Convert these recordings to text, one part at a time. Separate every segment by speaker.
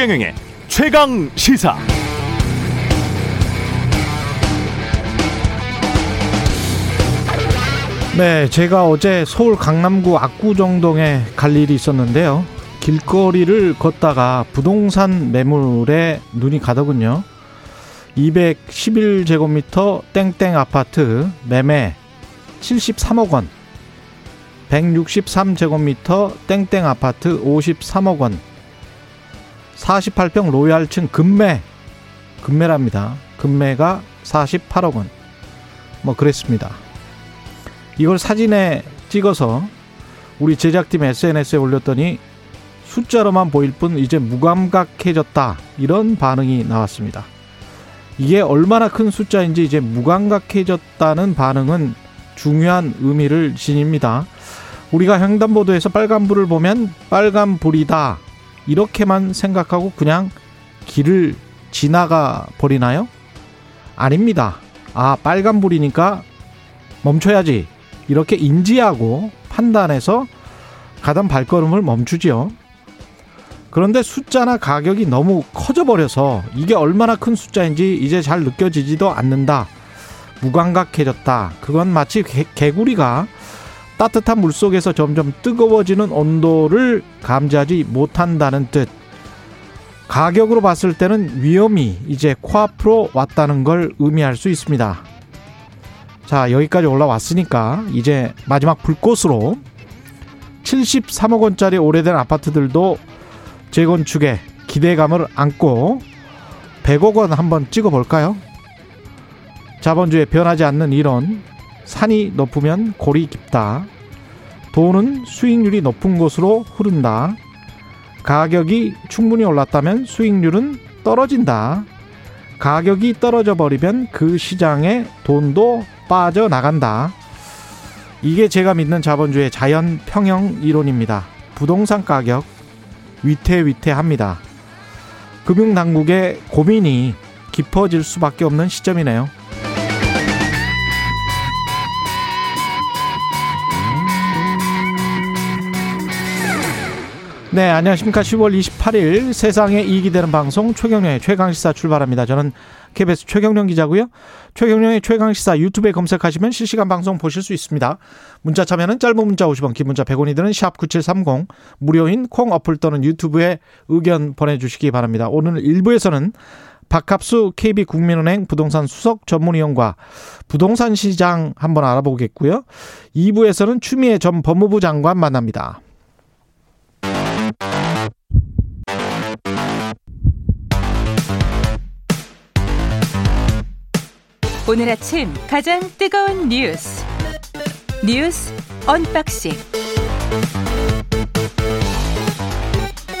Speaker 1: 최경영의 최강 시사.
Speaker 2: 네, 제가 어제 서울 강남구 압구정동에 갈 일이 있었는데요. 길거리를 걷다가 부동산 매물에 눈이 가더군요. 211제곱미터 땡땡 아파트 매매 73억 원. 163제곱미터 땡땡 아파트 53억 원. 48평 로얄층 금매. 금매랍니다. 금매가 48억 원. 뭐 그랬습니다. 이걸 사진에 찍어서 우리 제작팀 SNS에 올렸더니 숫자로만 보일 뿐 이제 무감각해졌다. 이런 반응이 나왔습니다. 이게 얼마나 큰 숫자인지 이제 무감각해졌다는 반응은 중요한 의미를 지닙니다. 우리가 횡단보도에서 빨간불을 보면 빨간불이다. 이렇게만 생각하고 그냥 길을 지나가 버리나요? 아닙니다. 아, 빨간불이니까 멈춰야지. 이렇게 인지하고 판단해서 가던 발걸음을 멈추지요. 그런데 숫자나 가격이 너무 커져버려서 이게 얼마나 큰 숫자인지 이제 잘 느껴지지도 않는다. 무감각해졌다. 그건 마치 개, 개구리가 따뜻한 물 속에서 점점 뜨거워지는 온도를 감지하지 못한다는 뜻. 가격으로 봤을 때는 위험이 이제 코앞으로 왔다는 걸 의미할 수 있습니다. 자, 여기까지 올라왔으니까 이제 마지막 불꽃으로 73억 원짜리 오래된 아파트들도 재건축에 기대감을 안고 100억 원 한번 찍어 볼까요? 자본주의 변하지 않는 이론 산이 높으면 골이 깊다. 돈은 수익률이 높은 곳으로 흐른다. 가격이 충분히 올랐다면 수익률은 떨어진다. 가격이 떨어져 버리면 그 시장에 돈도 빠져나간다. 이게 제가 믿는 자본주의 자연 평형 이론입니다. 부동산 가격 위태위태합니다. 금융당국의 고민이 깊어질 수밖에 없는 시점이네요. 네, 안녕하십니까. 10월 28일 세상에 이익이 되는 방송 최경련의 최강시사 출발합니다. 저는 KBS 최경련 기자고요. 최경련의 최강시사 유튜브에 검색하시면 실시간 방송 보실 수 있습니다. 문자 참여는 짧은 문자 50원, 긴 문자 100원이 드는 샵 9730 무료인 콩 어플 또는 유튜브에 의견 보내주시기 바랍니다. 오늘 1부에서는 박합수 KB국민은행 부동산 수석 전문위원과 부동산 시장 한번 알아보겠고요. 2부에서는 추미애 전 법무부 장관 만납니다.
Speaker 3: 오늘 아침 가장 뜨거운 뉴스 뉴스 unboxing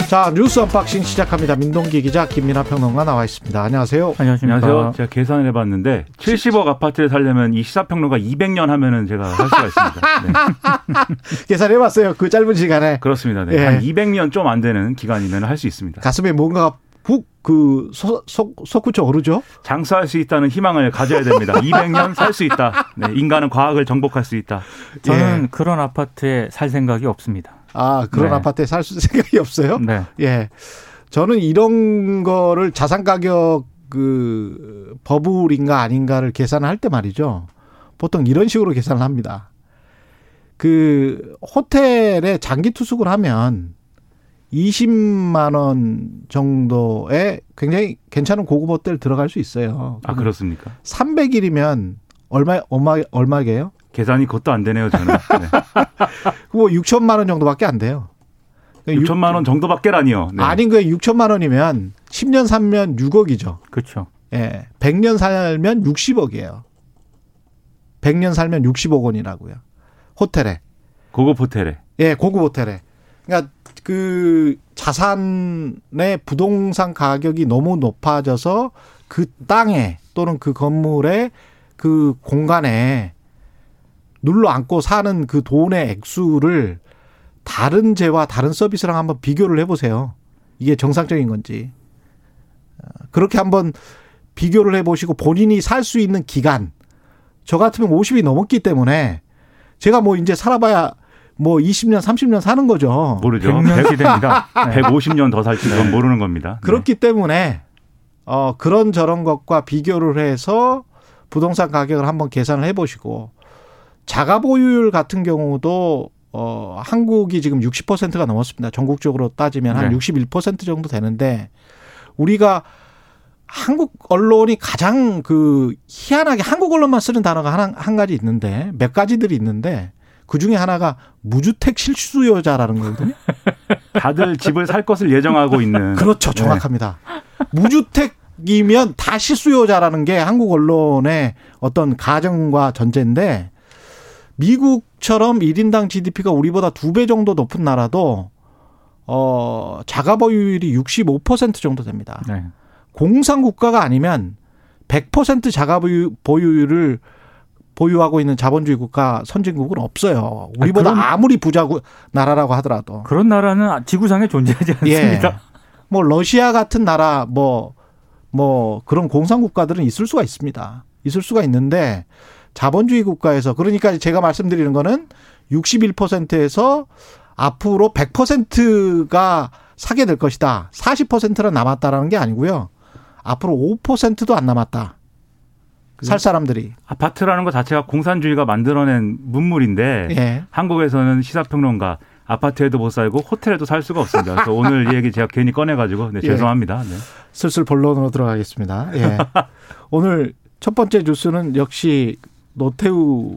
Speaker 2: 자 뉴스 unboxing 시작합니다. 민동기 기자 김민아 평론가 나와 있습니다. 안녕하세요.
Speaker 4: 안녕하십니까. 안녕하세요. 제가 계산을 해봤는데 70억 아파트를 살려면 이 시사평론가 200년 하면은 제가 할 수가 있습니다. 네.
Speaker 2: 계산해봤어요. 그 짧은 시간에.
Speaker 4: 그렇습니다. 네. 예. 한 200년 좀 안 되는 기간이면 할 수 있습니다.
Speaker 2: 가슴에 뭔가 훅그 솟구쳐 오르죠?
Speaker 4: 장수할 수 있다는 희망을 가져야 됩니다. 200년 살 수 있다. 네, 인간은 과학을 정복할 수 있다.
Speaker 5: 저는 예. 그런 아파트에 살 생각이 없습니다.
Speaker 2: 아 그런 네. 아파트에 살 생각이 없어요?
Speaker 5: 네.
Speaker 2: 예. 저는 이런 거를 자산 가격 그 버블인가 아닌가를 계산할 때 말이죠. 보통 이런 식으로 계산을 합니다. 그 호텔에 장기 투숙을 하면 20만 원 정도에 굉장히 괜찮은 고급 호텔 들어갈 수 있어요.
Speaker 4: 아 그렇습니까?
Speaker 2: 300일이면 얼마 얼마 얼마게요?
Speaker 4: 계산이 그것도 안 되네요, 저는. 네.
Speaker 2: 뭐 6천만 원 정도밖에 안 돼요.
Speaker 4: 6천만 그러니까 원 정도밖에라니요.
Speaker 2: 네. 아닌 거예요. 6천만 원이면 10년 살면 6억이죠.
Speaker 5: 그렇죠.
Speaker 2: 예. 100년 살면 60억이에요. 100년 살면 60억 원이라고요. 호텔에.
Speaker 4: 고급 호텔에.
Speaker 2: 예, 고급 호텔에. 그러니까 그 자산의 부동산 가격이 너무 높아져서 그 땅에 또는 그 건물에 그 공간에 눌러 앉고 사는 그 돈의 액수를 다른 재와 다른 서비스랑 한번 비교를 해보세요. 이게 정상적인 건지. 그렇게 한번 비교를 해보시고 본인이 살 수 있는 기간. 저 같으면 50이 넘었기 때문에 제가 뭐 이제 살아봐야 뭐 20년, 30년 사는 거죠.
Speaker 4: 모르죠.
Speaker 5: 100년 시대입니다. 네.
Speaker 4: 150년 더 살지 그건 모르는 겁니다.
Speaker 2: 그렇기 때문에 어 그런 저런 것과 비교를 해서 부동산 가격을 한번 계산을 해 보시고 자가 보유율 같은 경우도 어 한국이 지금 60%가 넘었습니다. 전국적으로 따지면 한
Speaker 5: 네.
Speaker 2: 61% 정도 되는데 우리가 한국 언론이 가장 그 희한하게 한국 언론만 쓰는 단어가 하나 한 가지 있는데 몇 가지들이 있는데 그 중에 하나가 무주택 실수요자라는 거거든요.
Speaker 4: 다들 집을 살 것을 예정하고 있는
Speaker 2: 그렇죠.
Speaker 4: 네.
Speaker 2: 정확합니다. 무주택이면 다 실수요자라는 게 한국 언론의 어떤 가정과 전제인데 미국처럼 1인당 GDP가 우리보다 두 배 정도 높은 나라도 어 자가 보유율이 65% 정도 됩니다.
Speaker 5: 네.
Speaker 2: 공산 국가가 아니면 100% 자가 보유, 보유율을 보유하고 있는 자본주의 국가 선진국은 없어요. 우리보다
Speaker 5: 아, 그럼-
Speaker 2: 아무리 부자 국- 나라라고 하더라도.
Speaker 5: 그런 나라는 지구상에 존재하지
Speaker 2: 예.
Speaker 5: 않습니다.
Speaker 2: 뭐 러시아 같은 나라 뭐뭐 그런 공산 국가들은 있을 수가 있습니다. 있을 수가 있는데 자본주의 국가에서 그러니까 제가 말씀드리는 거는 61%에서 앞으로 100%가 사게 될 것이다. 40%는 남았다라는 게 아니고요. 앞으로 5%도 안 남았다. 살 사람들이.
Speaker 4: 아파트라는 것 자체가 공산주의가 만들어낸 문물인데
Speaker 2: 예.
Speaker 4: 한국에서는 시사평론가 아파트에도 못 살고 호텔에도 살 수가 없습니다. 그래서 오늘 이 얘기 제가 괜히 꺼내가지고 네,
Speaker 2: 예.
Speaker 4: 죄송합니다. 네.
Speaker 2: 슬슬 본론으로 들어가겠습니다. 예. 오늘 첫 번째 뉴스는 역시 노태우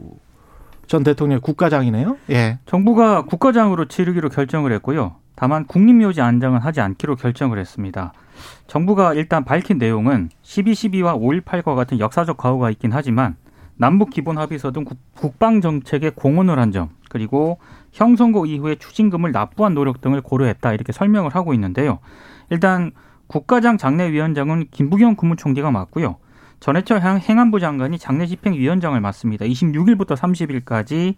Speaker 2: 전 대통령 의 국가장이네요. 예.
Speaker 5: 정부가 국가장으로 치르기로 결정을 했고요. 다만 국립묘지 안장은 하지 않기로 결정을 했습니다. 정부가 일단 밝힌 내용은 12.12와 5.18과 같은 역사적 과오가 있긴 하지만 남북 기본 합의서 등 국- 국방 정책에 공헌을 한 점, 그리고 형선고 이후에 추징금을 납부한 노력 등을 고려했다 이렇게 설명을 하고 있는데요. 일단 국가장 장례위원장은 김부겸 국무총리가 맡고요. 전해철 행- 행안부 장관이 장례 집행위원장을 맡습니다. 26일부터 30일까지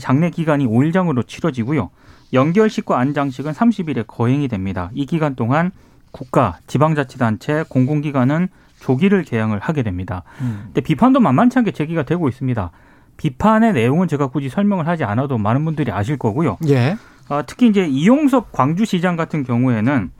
Speaker 5: 장례 기간이 5일장으로 치러지고요. 연결식과 안장식은 30일에 거행이 됩니다. 이 기간 동안 국가, 지방자치단체, 공공기관은 조기를 개항을 하게 됩니다. 근데 비판도 만만치 않게 제기가 되고 있습니다. 비판의 내용은 제가 굳이 설명을 하지 않아도 많은 분들이 아실 거고요.
Speaker 2: 예.
Speaker 5: 아, 특히 이제 이용섭 광주시장 같은 경우에는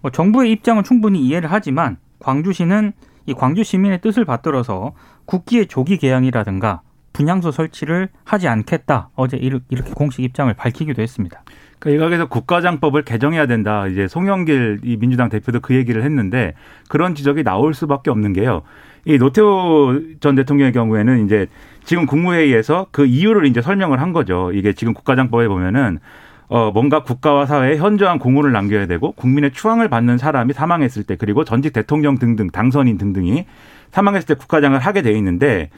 Speaker 5: 뭐 정부의 입장은 충분히 이해를 하지만 광주시는 이 광주 시민의 뜻을 받들어서 국기의 조기 개항이라든가 분향소 설치를 하지 않겠다. 어제 이렇게 공식 입장을 밝히기도 했습니다.
Speaker 4: 그러니까 일각에서 국가장법을 개정해야 된다. 이제 송영길 이 민주당 대표도 그 얘기를 했는데 그런 지적이 나올 수밖에 없는 게요. 이 노태우 전 대통령의 경우에는 이제 지금 국무회의에서 그 이유를 이제 설명을 한 거죠. 이게 지금 국가장법에 보면은 어 뭔가 국가와 사회에 현저한 공헌을 남겨야 되고 국민의 추앙을 받는 사람이 사망했을 때 그리고 전직 대통령 등등 당선인 등등이 사망했을 때 국가장을 하게 돼 있는데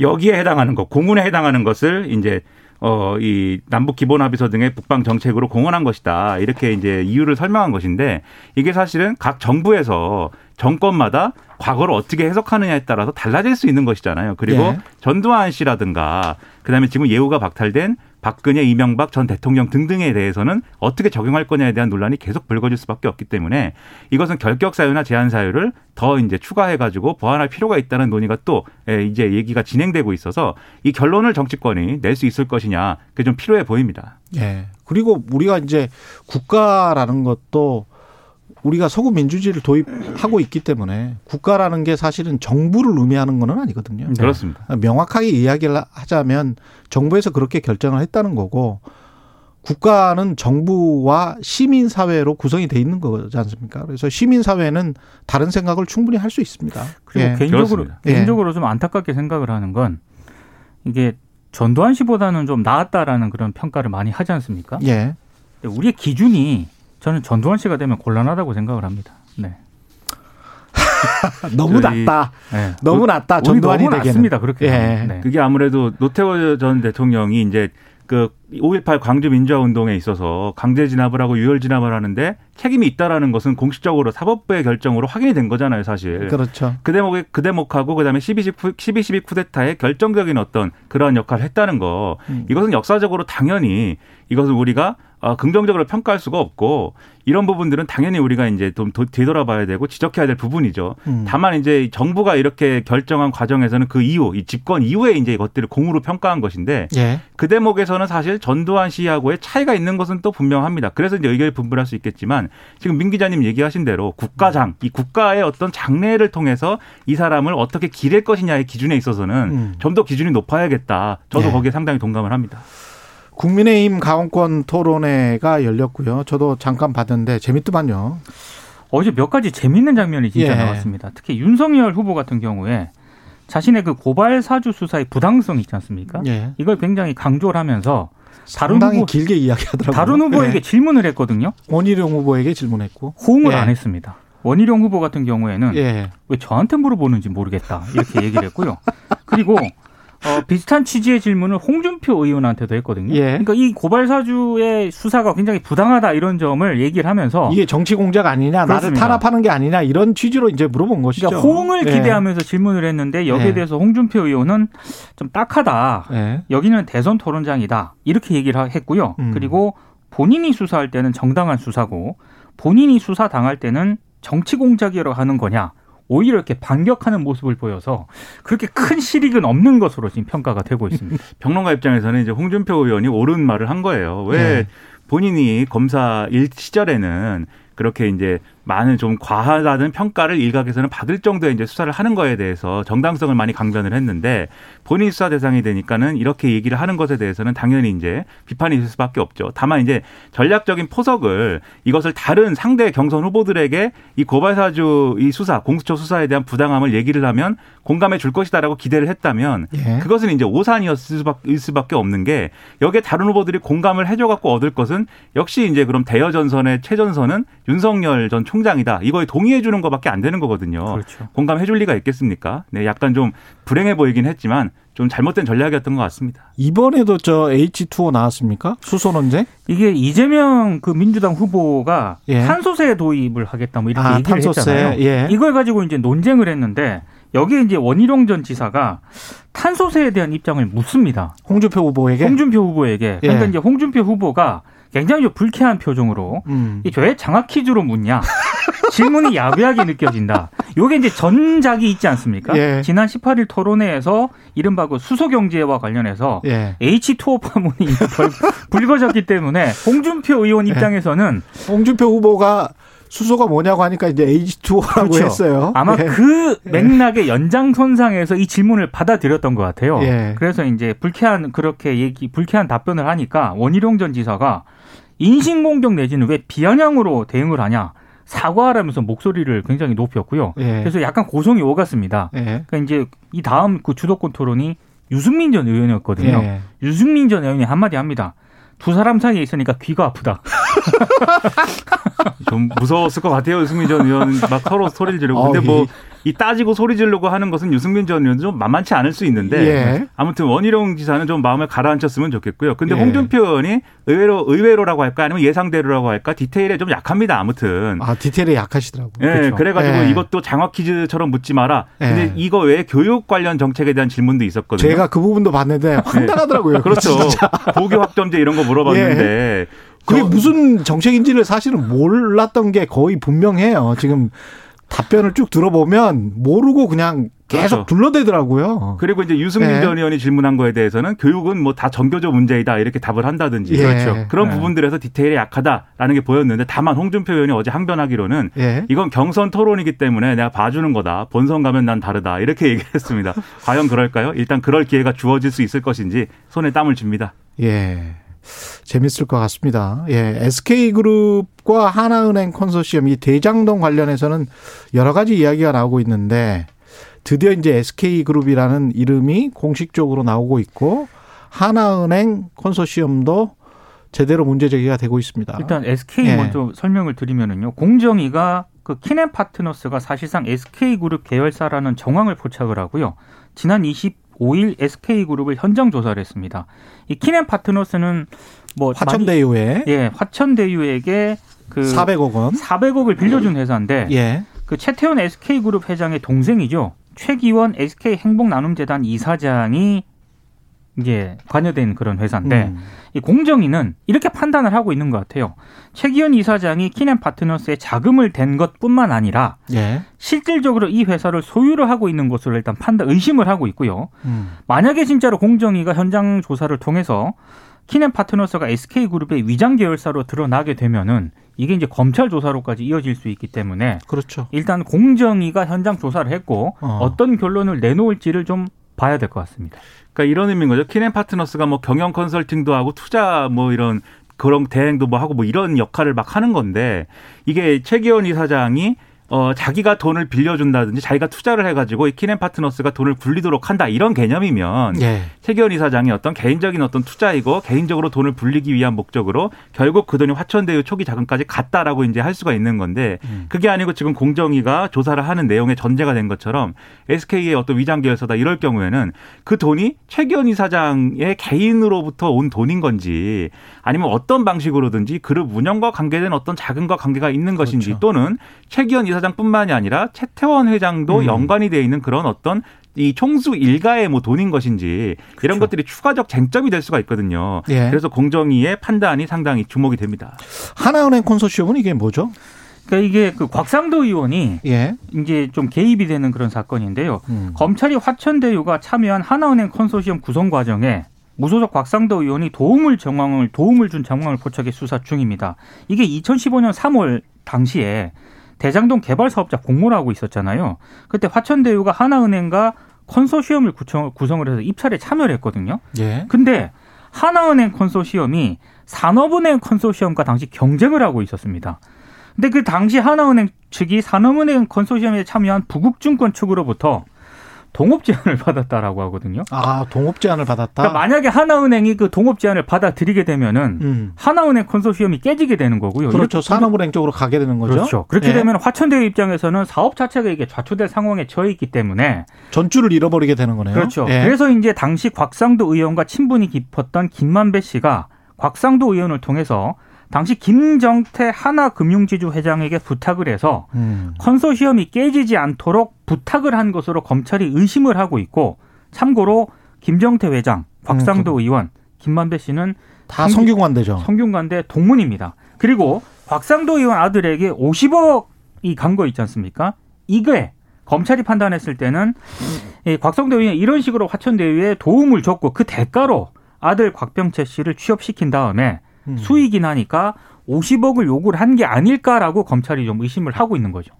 Speaker 4: 여기에 해당하는 것, 공훈에 해당하는 것을 이제 어, 이 남북 기본 합의서 등의 북방 정책으로 공헌한 것이다. 이렇게 이제 이유를 설명한 것인데 이게 사실은 각 정부에서 정권마다 과거를 어떻게 해석하느냐에 따라서 달라질 수 있는 것이잖아요. 그리고
Speaker 2: 예.
Speaker 4: 전두환 씨라든가 그다음에 지금 예우가 박탈된 박근혜, 이명박 전 대통령 등등에 대해서는 어떻게 적용할 거냐에 대한 논란이 계속 불거질 수밖에 없기 때문에 이것은 결격 사유나 제한 사유를 더 이제 추가해 가지고 보완할 필요가 있다는 논의가 또 예, 이제 얘기가 진행되고 있어서 이 결론을 정치권이 낼 수 있을 것이냐 그게 좀 필요해 보입니다.
Speaker 2: 예. 그리고 우리가 이제 국가라는 것도 우리가 서구 민주주의를 도입하고 있기 때문에 국가라는 게 사실은 정부를 의미하는 건 아니거든요.
Speaker 4: 그렇습니다.
Speaker 2: 명확하게 이야기를 하자면 정부에서 그렇게 결정을 했다는 거고 국가는 정부와 시민 사회로 구성이 돼 있는 거지 않습니까? 그래서 시민 사회는 다른 생각을 충분히 할 수 있습니다.
Speaker 5: 그리고
Speaker 2: 예.
Speaker 5: 개인적으로
Speaker 4: 그렇습니다.
Speaker 5: 개인적으로 좀 안타깝게 생각을 하는 건 이게 전두환 씨보다는 좀 나았다라는 그런 평가를 많이 하지 않습니까?
Speaker 2: 예.
Speaker 5: 우리의 기준이 저는 전두환 씨가 되면 곤란하다고 생각을 합니다. 네.
Speaker 2: 너무
Speaker 4: 저희-
Speaker 2: 낮다.
Speaker 5: 네.
Speaker 2: 너무 낮다.
Speaker 5: 우리
Speaker 2: 전두환이
Speaker 5: 너무. 낮습니다. 그렇게.
Speaker 2: 예.
Speaker 5: 네.
Speaker 4: 그게 아무래도 노태우 전 대통령이 이제 그 5.18 광주 민주화 운동에 있어서 강제 진압을 하고 유혈 진압을 하는데 책임이 있다라는 것은 공식적으로 사법부의 결정으로 확인이 된 거잖아요, 사실.
Speaker 2: 그렇죠.
Speaker 4: 그 대목에 그 대목하고 그다음에 12.12 쿠- 12.12 쿠데타의 결정적인 어떤 그러한 역할을 했다는 거
Speaker 2: 음.
Speaker 4: 이것은 역사적으로 당연히 이것은 우리가 어, 긍정적으로 평가할 수가 없고 이런 부분들은 당연히 우리가 이제 좀 되돌아봐야 되고 지적해야 될 부분이죠. 음. 다만 이제 정부가 이렇게 결정한 과정에서는 그 이후 이 집권 이후에 이제 이것들을 공으로 평가한 것인데 예. 그 대목에서는 사실 전두환 씨하고의 차이가 있는 것은 또 분명합니다. 그래서 이제 의견이 분분할 수 있겠지만 지금 민 기자님 얘기하신 대로 국가장 이 국가의 어떤 장례를 통해서 이 사람을 어떻게 기릴 것이냐의 기준에 있어서는 음. 좀더 기준이 높아야겠다. 저도 예. 거기에 상당히 동감을 합니다.
Speaker 2: 국민의힘 강원권 토론회가 열렸고요. 저도 잠깐 봤는데 재밌더만요.
Speaker 5: 어제 몇 가지 재밌는 장면이 진짜 예. 나왔습니다. 특히 윤석열 후보 같은 경우에 자신의 그 고발 사주 수사의 부당성 있지 않습니까? 예. 이걸 굉장히 강조를 하면서
Speaker 2: 다른 후보 길게 이야기하더라고요.
Speaker 5: 다른 후보에게 예. 질문을 했거든요.
Speaker 2: 원희룡 후보에게 질문했고
Speaker 5: 호응을 예. 안 했습니다. 원희룡 후보 같은 경우에는 예. 왜 저한테 물어보는지 모르겠다 이렇게 얘기를 했고요. 그리고 어, 비슷한 취지의 질문을 홍준표 의원한테도 했거든요. 예. 그러니까 이 고발 사주의 수사가 굉장히 부당하다 이런 점을 얘기를 하면서
Speaker 2: 이게 정치 공작 아니냐, 그렇습니다. 나를 탄압하는 게 아니냐 이런 취지로 이제 물어본 것이죠.
Speaker 5: 그러니까 호응을 예. 기대하면서 질문을 했는데 여기에 예. 대해서 홍준표 의원은 좀 딱하다. 예. 여기는 대선 토론장이다 이렇게 얘기를 했고요. 음. 그리고 본인이 수사할 때는 정당한 수사고 본인이 수사 당할 때는 정치 공작이라고 하는 거냐. 오히려 이렇게 반격하는 모습을 보여서 그렇게 큰 실익은 없는 것으로 지금 평가가 되고 있습니다.
Speaker 4: 평론가 입장에서는 이제 홍준표 의원이 옳은 말을 한 거예요. 왜 네. 본인이 검사 일 시절에는 그렇게 이제 많은 좀 과하다는 평가를 일각에서는 받을 정도의 이제 수사를 하는 거에 대해서 정당성을 많이 강변을 했는데 본인 수사 대상이 되니까는 이렇게 얘기를 하는 것에 대해서는 당연히 이제 비판이 있을 수밖에 없죠. 다만 이제 전략적인 포석을 이것을 다른 상대 경선 후보들에게 이 고발사주 이 수사 공수처 수사에 대한 부당함을 얘기를 하면 공감해 줄 것이다라고 기대를 했다면 예. 그것은 이제 오산이었을 수밖에, 수밖에 없는 게 여기에 다른 후보들이 공감을 해줘 갖고 얻을 것은 역시 이제 그럼 대여 전선의 최전선은 윤석열 전 총장이다. 이거에 동의해 주는 것밖에 안 되는 거거든요. 그렇죠. 공감해 줄 리가 있겠습니까? 네, 약간 좀 불행해 보이긴 했지만 좀 잘못된 전략이었던 것 같습니다.
Speaker 2: 이번에도 저 H2O 나왔습니까? 수소 논쟁?
Speaker 5: 이게 이재명 그 민주당 후보가 예. 탄소세 도입을 하겠다 뭐 이렇게 아, 얘기를 탄소세. 했잖아요. 예. 이걸 가지고 이제 논쟁을 했는데 여기에 이제 원희룡 전 지사가 탄소세에 대한 입장을 묻습니다.
Speaker 2: 홍준표 후보에게?
Speaker 5: 홍준표 후보에게. 그러니까 예. 이제 홍준표 후보가 굉장히 좀 불쾌한 표정으로 음. 이왜 장학 퀴즈로 묻냐 질문이 야비하게 느껴진다. 요게 이제 전작이 있지 않습니까? 예. 지난 18일 토론회에서 이른바 그 수소 경제와 관련해서 예. H2O 파문이 불거졌기 때문에 홍준표 의원 예. 입장에서는
Speaker 2: 홍준표 후보가 수소가 뭐냐고 하니까 이제 H2O라고 그렇죠. 했어요.
Speaker 5: 아마 예. 그 예. 맥락의 연장선상에서 이 질문을 받아들였던 것 같아요. 예. 그래서 이제 불쾌한 그렇게 얘기 불쾌한 답변을 하니까 원희룡 전 지사가 인신공격 내지는 왜 비아냥으로 대응을 하냐. 사과하라면서 목소리를 굉장히 높였고요. 예. 그래서 약간 고성이 오갔습니다. 예. 그러니까 이제 이 다음 그 주도권 토론이 유승민 전 의원이었거든요. 예. 유승민 전 의원이 한마디 합니다. 두 사람 사이에 있으니까 귀가 아프다.
Speaker 4: 좀 무서웠을 것 같아요. 유승민 전 의원 막 서로 소리를 지르고. 근데 뭐 이 따지고 소리 지르고 하는 것은 유승민 전 의원도 좀 만만치 않을 수 있는데 예. 아무튼 원희룡 지사는 좀 마음을 가라앉혔으면 좋겠고요. 근데 예. 홍준표 의원이 의외로 의외로라고 할까 아니면 예상대로라고 할까 디테일에 좀 약합니다. 아무튼.
Speaker 2: 아 디테일에 약하시더라고요.
Speaker 4: 예. 그렇죠. 그래가지고 예. 이것도 장학 퀴즈처럼 묻지 마라. 근데 예. 이거 외에 교육 관련 정책에 대한 질문도 있었거든요.
Speaker 2: 제가 그 부분도 봤는데 황당하더라고요.
Speaker 4: 그렇죠. 고교 학점제 이런 거 물어봤는데. 예.
Speaker 2: 그게 무슨 정책인지를 사실은 몰랐던 게 거의 분명해요. 지금 답변을 쭉 들어보면 모르고 그냥 계속 그렇죠. 둘러대더라고요.
Speaker 4: 그리고 이제 유승민 네. 전 의원이 질문한 거에 대해서는 교육은 뭐다 정교조 문제이다 이렇게 답을 한다든지 예. 그렇죠. 그런 네. 부분들에서 디테일이 약하다라는 게 보였는데 다만 홍준표 의원이 어제 항변하기로는 예. 이건 경선 토론이기 때문에 내가 봐주는 거다. 본선 가면 난 다르다 이렇게 얘기를 했습니다. 과연 그럴까요? 일단 그럴 기회가 주어질 수 있을 것인지 손에 땀을 줍니다.
Speaker 2: 예. 재밌을 것 같습니다. 예, SK그룹과 하나은행 컨소시엄 이 대장동 관련해서는 여러 가지 이야기가 나오고 있는데 드디어 이제 SK그룹이라는 이름이 공식적으로 나오고 있고 하나은행 컨소시엄도 제대로 문제 제기가 되고 있습니다.
Speaker 5: 일단 SK 예. 먼저 설명을 드리면은요. 공정위가 그 키넨 파트너스가 사실상 SK그룹 계열사라는 정황을 포착을 하고요. 지난 20 5일 SK그룹을 현장 조사를 했습니다. 이 키넨 파트너스는 뭐
Speaker 2: 화천대유에
Speaker 5: 예, 화천대유에게 그
Speaker 2: 400억 원
Speaker 5: 400억을 빌려준 회사인데 예. 그 최태원 SK그룹 회장의 동생이죠. 최기원 SK 행복나눔재단 이사장이 이제 관여된 그런 회사인데
Speaker 2: 음.
Speaker 5: 이 공정위는 이렇게 판단을 하고 있는 것 같아요. 최기현 이사장이 키넨 파트너스에 자금을 댄 것뿐만 아니라
Speaker 2: 예.
Speaker 5: 실질적으로 이 회사를 소유를 하고 있는 것으로 일단 판단 의심을 하고 있고요.
Speaker 2: 음.
Speaker 5: 만약에 진짜로 공정위가 현장 조사를 통해서 키넨 파트너스가 SK 그룹의 위장 계열사로 드러나게 되면은 이게 이제 검찰 조사로까지 이어질 수 있기 때문에
Speaker 2: 그렇죠.
Speaker 5: 일단 공정위가 현장 조사를 했고
Speaker 2: 어.
Speaker 5: 어. 떤 결론을 내놓을지를 좀 봐야 될 것 같습니다.
Speaker 4: 그러니까 이런 의미인 거죠. 키넨 파트너스가 뭐 경영 컨설팅도 하고 투자 뭐 이런 그런 대행도 뭐 하고 뭐 이런 역할을 막 하는 건데 이게 최기원 이사장이 어 자기가 돈을 빌려준다든지 자기가 투자를 해가지고 이 키넨 파트너스가 돈을 굴리도록 한다 이런 개념이면
Speaker 2: 예.
Speaker 4: 최기원 이사장이 어떤 개인적인 어떤 투자이고 개인적으로 돈을 불리기 위한 목적으로 결국 그 돈이 화천대유 초기 자금까지 갔다라고 이제 할 수가 있는 건데 그게 아니고 지금 공정위가 조사를 하는 내용에 전제가 된 것처럼 SK의 어떤 위장 계열사다 이럴 경우에는 그 돈이 최기원 이사장의 개인으로부터 온 돈인 건지 아니면 어떤 방식으로든지 그룹 운영과 관계된 어떤 자금과 관계가 있는 것인지
Speaker 2: 그렇죠.
Speaker 4: 또는 최기원 이사장뿐만이 아니라 최태원 회장도
Speaker 2: 음.
Speaker 4: 연관이 돼 있는 그런 어떤 이 총수 일가의 뭐 돈인 것인지 이런 것들이 추가적 쟁점이 될 수가 있거든요.
Speaker 2: 그렇죠. 예.
Speaker 4: 그래서 공정위의 판단이 상당히 주목이 됩니다.
Speaker 2: 하나은행 콘소시엄은 이게 뭐죠?
Speaker 5: 그러니까 이게 그 곽상도 의원이
Speaker 2: 예.
Speaker 5: 이제 좀 개입이 되는 그런 사건인데요.
Speaker 2: 음.
Speaker 5: 검찰이 화천대유가 참여한 하나은행 컨소시엄 구성 과정에 무소속 곽상도 의원이 도움을 정황을 도움을 준 정황을 포착해 수사 중입니다. 이게 2015년 3월 당시에 대장동 개발 사업자 공모를 하고 있었잖아요. 그때 화천대유가 하나은행과 컨소시엄을 구청, 구성을 해서 입찰에 참여를 했거든요.
Speaker 2: 예.
Speaker 5: 근데 하나은행 컨소시엄이 산업은행 컨소시엄과 당시 경쟁을 하고 있었습니다. 근데 그 당시 하나은행 측이 산업은행 컨소시엄에 참여한 부국증권 측으로부터 동업 제안을 받았다라고 하거든요.
Speaker 2: 아, 동업 제안을 받았다.
Speaker 5: 그러니까 만약에 하나은행이 그 동업 제안을 받아들이게 되면은
Speaker 2: 음.
Speaker 5: 하나은행 컨소시엄이 깨지게 되는 거고요.
Speaker 2: 그렇죠. 산업은행 쪽으로 가게 되는 거죠.
Speaker 5: 그렇죠. 그렇게
Speaker 2: 예.
Speaker 5: 되면 화천대유 입장에서는 사업 자체가 이게 좌초될 상황에 처해 있기 때문에
Speaker 2: 전주를 잃어버리게 되는 거네요.
Speaker 5: 그렇죠.
Speaker 2: 예.
Speaker 5: 그래서 이제 당시 곽상도 의원과 친분이 깊었던 김만배 씨가 곽상도 의원을 통해서 당시 김정태 하나금융지주 회장에게 부탁을 해서
Speaker 2: 음.
Speaker 5: 컨소시엄이 깨지지 않도록 부탁을 한 것으로 검찰이 의심을 하고 있고 참고로 김정태 회장, 곽상도 의원, 김만배 씨는
Speaker 2: 다 성균관대죠.
Speaker 5: 성균관대 동문입니다. 그리고 곽상도 의원 아들에게 50억이 간 거 있지 않습니까? 이게 검찰이 판단했을 때는 이 곽상도 의원이 이런 식으로 화천대유에 도움을 줬고 그 대가로 아들 곽병채 씨를 취업시킨 다음에
Speaker 2: 음.
Speaker 5: 수익이 나니까 50억을 요구를 한 게 아닐까라고 검찰이 좀 의심을 하고 있는 거죠.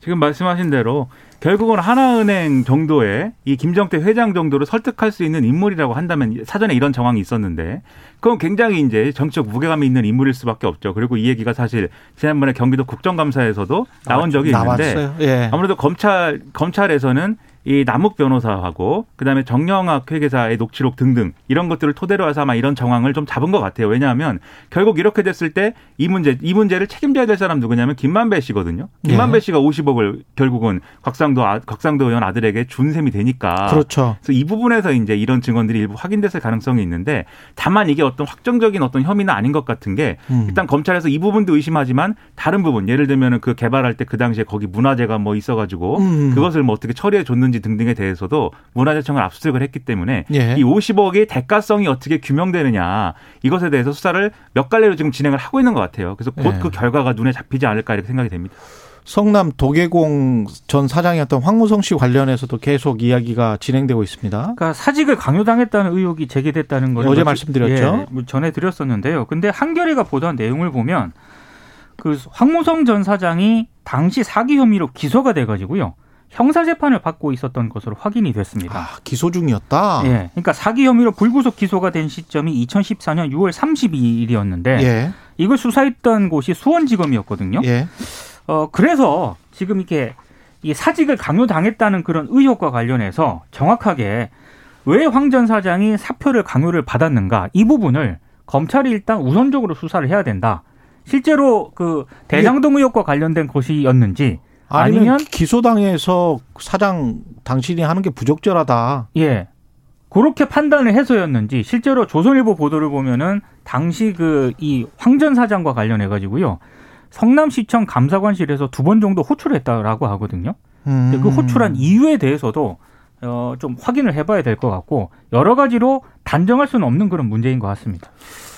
Speaker 4: 지금 말씀하신 대로 결국은 하나은행 정도의 이 김정태 회장 정도를 설득할 수 있는 인물이라고 한다면 사전에 이런 정황이 있었는데 그건 굉장히 이제 정치적 무게감이 있는 인물일 수밖에 없죠. 그리고 이 얘기가 사실 지난번에 경기도 국정감사에서도 나온 적이 있는데.
Speaker 2: 예.
Speaker 4: 아무래도 검찰 검찰에서는 이 남욱 변호사하고 그다음에 정영학 회계사의 녹취록 등등 이런 것들을 토대로 해서 아마 이런 정황을 좀 잡은 것 같아요. 왜냐하면 결국 이렇게 됐을 때 이 문제 이 문제를 책임져야 될 사람 누구냐면 김만배 씨거든요. 김만배
Speaker 2: 예.
Speaker 4: 씨가 50억을 결국은 곽상도 아, 곽상도 의원 아들에게 준 셈이 되니까.
Speaker 2: 그렇죠.
Speaker 4: 그래서 이 부분에서 이제 이런 증언들이 일부 확인됐을 가능성이 있는데 다만 이게 어떤 확정적인 어떤 혐의는 아닌 것 같은 게
Speaker 2: 음.
Speaker 4: 일단 검찰에서 이 부분도 의심하지만 다른 부분 예를 들면은 그 개발할 때 그 당시에 거기 문화재가 뭐 있어가지고
Speaker 2: 음.
Speaker 4: 그것을 뭐 어떻게 처리해 줬는 지 등등에 대해서도 문화재청을 압수수색을 했기 때문에
Speaker 2: 예.
Speaker 4: 이 50억의 대가성이 어떻게 규명되느냐 이것에 대해서 수사를 몇 갈래로 지금 진행을 하고 있는 것 같아요. 그래서 곧
Speaker 2: 예.
Speaker 4: 그 결과가 눈에 잡히지 않을까 이렇게 생각이 됩니다.
Speaker 2: 성남 도계공 전 사장이었던 황무성 씨 관련해서도 계속 이야기가 진행되고 있습니다.
Speaker 5: 그러니까 사직을 강요당했다는 의혹이 제기됐다는 걸
Speaker 2: 어제
Speaker 5: 뭐
Speaker 2: 말씀드렸죠.
Speaker 5: 예, 뭐 전해 드렸었는데요. 근데 한겨레가 보도한 내용을 보면 그 황무성 전 사장이 당시 사기 혐의로 기소가 돼 가지고요 형사 재판을 받고 있었던 것으로 확인이 됐습니다.
Speaker 2: 아, 기소 중이었다.
Speaker 5: 예, 그러니까 사기 혐의로 불구속 기소가 된 시점이 2014년 6월 32일이었는데
Speaker 2: 예.
Speaker 5: 이걸 수사했던 곳이 수원지검이었거든요.
Speaker 2: 예.
Speaker 5: 어, 그래서 지금 이렇게 이 사직을 강요당했다는 그런 의혹과 관련해서 정확하게 왜 황 전 사장이 사표를 강요를 받았는가 이 부분을 검찰이 일단 우선적으로 수사를 해야 된다. 실제로 그 대장동 의혹과 관련된 것이었는지
Speaker 2: 아니면,
Speaker 5: 아니면
Speaker 2: 기소당해서 사장 당신이 하는 게 부적절하다.
Speaker 5: 예. 그렇게 판단을 해서였는지 실제로 조선일보 보도를 보면은 당시 그 이 황전 사장과 관련해 가지고요. 성남시청 감사관실에서 두 번 정도 호출했다라고 하거든요.
Speaker 2: 음.
Speaker 5: 근데 그 호출한 이유에 대해서도 어, 좀 확인을 해봐야 될 것 같고 여러 가지로 단정할 수는 없는 그런 문제인 것 같습니다.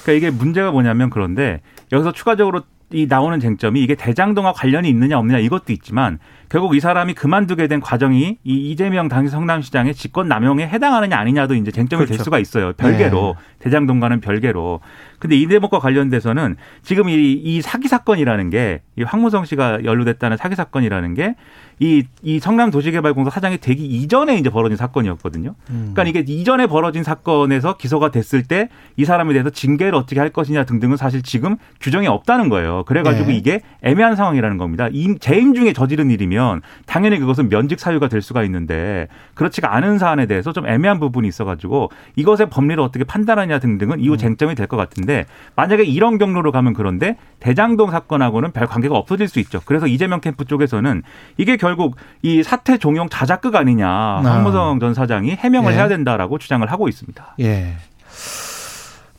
Speaker 4: 그러니까 이게 문제가 뭐냐면 그런데 여기서 추가적으로 이 나오는 쟁점이 이게 대장동과 관련이 있느냐 없느냐 이것도 있지만 결국 이 사람이 그만두게 된 과정이 이 이재명 당시 성남시장의 직권 남용에 해당하느냐 아니냐도 이제 쟁점이
Speaker 5: 그렇죠.
Speaker 4: 될 수가 있어요. 별개로
Speaker 2: 네.
Speaker 4: 대장동과는 별개로. 근데 이 대목과 관련돼서는 지금 이, 이 사기 사건이라는 게 이 황무성 씨가 연루됐다는 사기 사건이라는 게 이, 이 성남 도시개발공사 사장이 되기 이전에 이제 벌어진 사건이었거든요.
Speaker 2: 음.
Speaker 4: 그러니까 이게 이전에 벌어진 사건에서 기소가 됐을 때 이 사람에 대해서 징계를 어떻게 할 것이냐 등등은 사실 지금 규정이 없다는 거예요. 그래가지고
Speaker 2: 네.
Speaker 4: 이게 애매한 상황이라는 겁니다. 임, 재임 중에 저지른 일이면 당연히 그것은 면직 사유가 될 수가 있는데 그렇지가 않은 사안에 대해서 좀 애매한 부분이 있어가지고 이것의 법리를 어떻게 판단하냐 등등은
Speaker 2: 음.
Speaker 4: 이후 쟁점이 될 것 같은데 만약에 이런 경로로 가면 그런데 대장동 사건하고는 별 관계가 없어질 수 있죠. 그래서 이재명 캠프 쪽에서는 이게 결국 이 사태 종용 자작극 아니냐 황무성 전 사장이 해명을
Speaker 2: 예.
Speaker 4: 해야 된다라고 주장을 하고 있습니다.
Speaker 2: 예.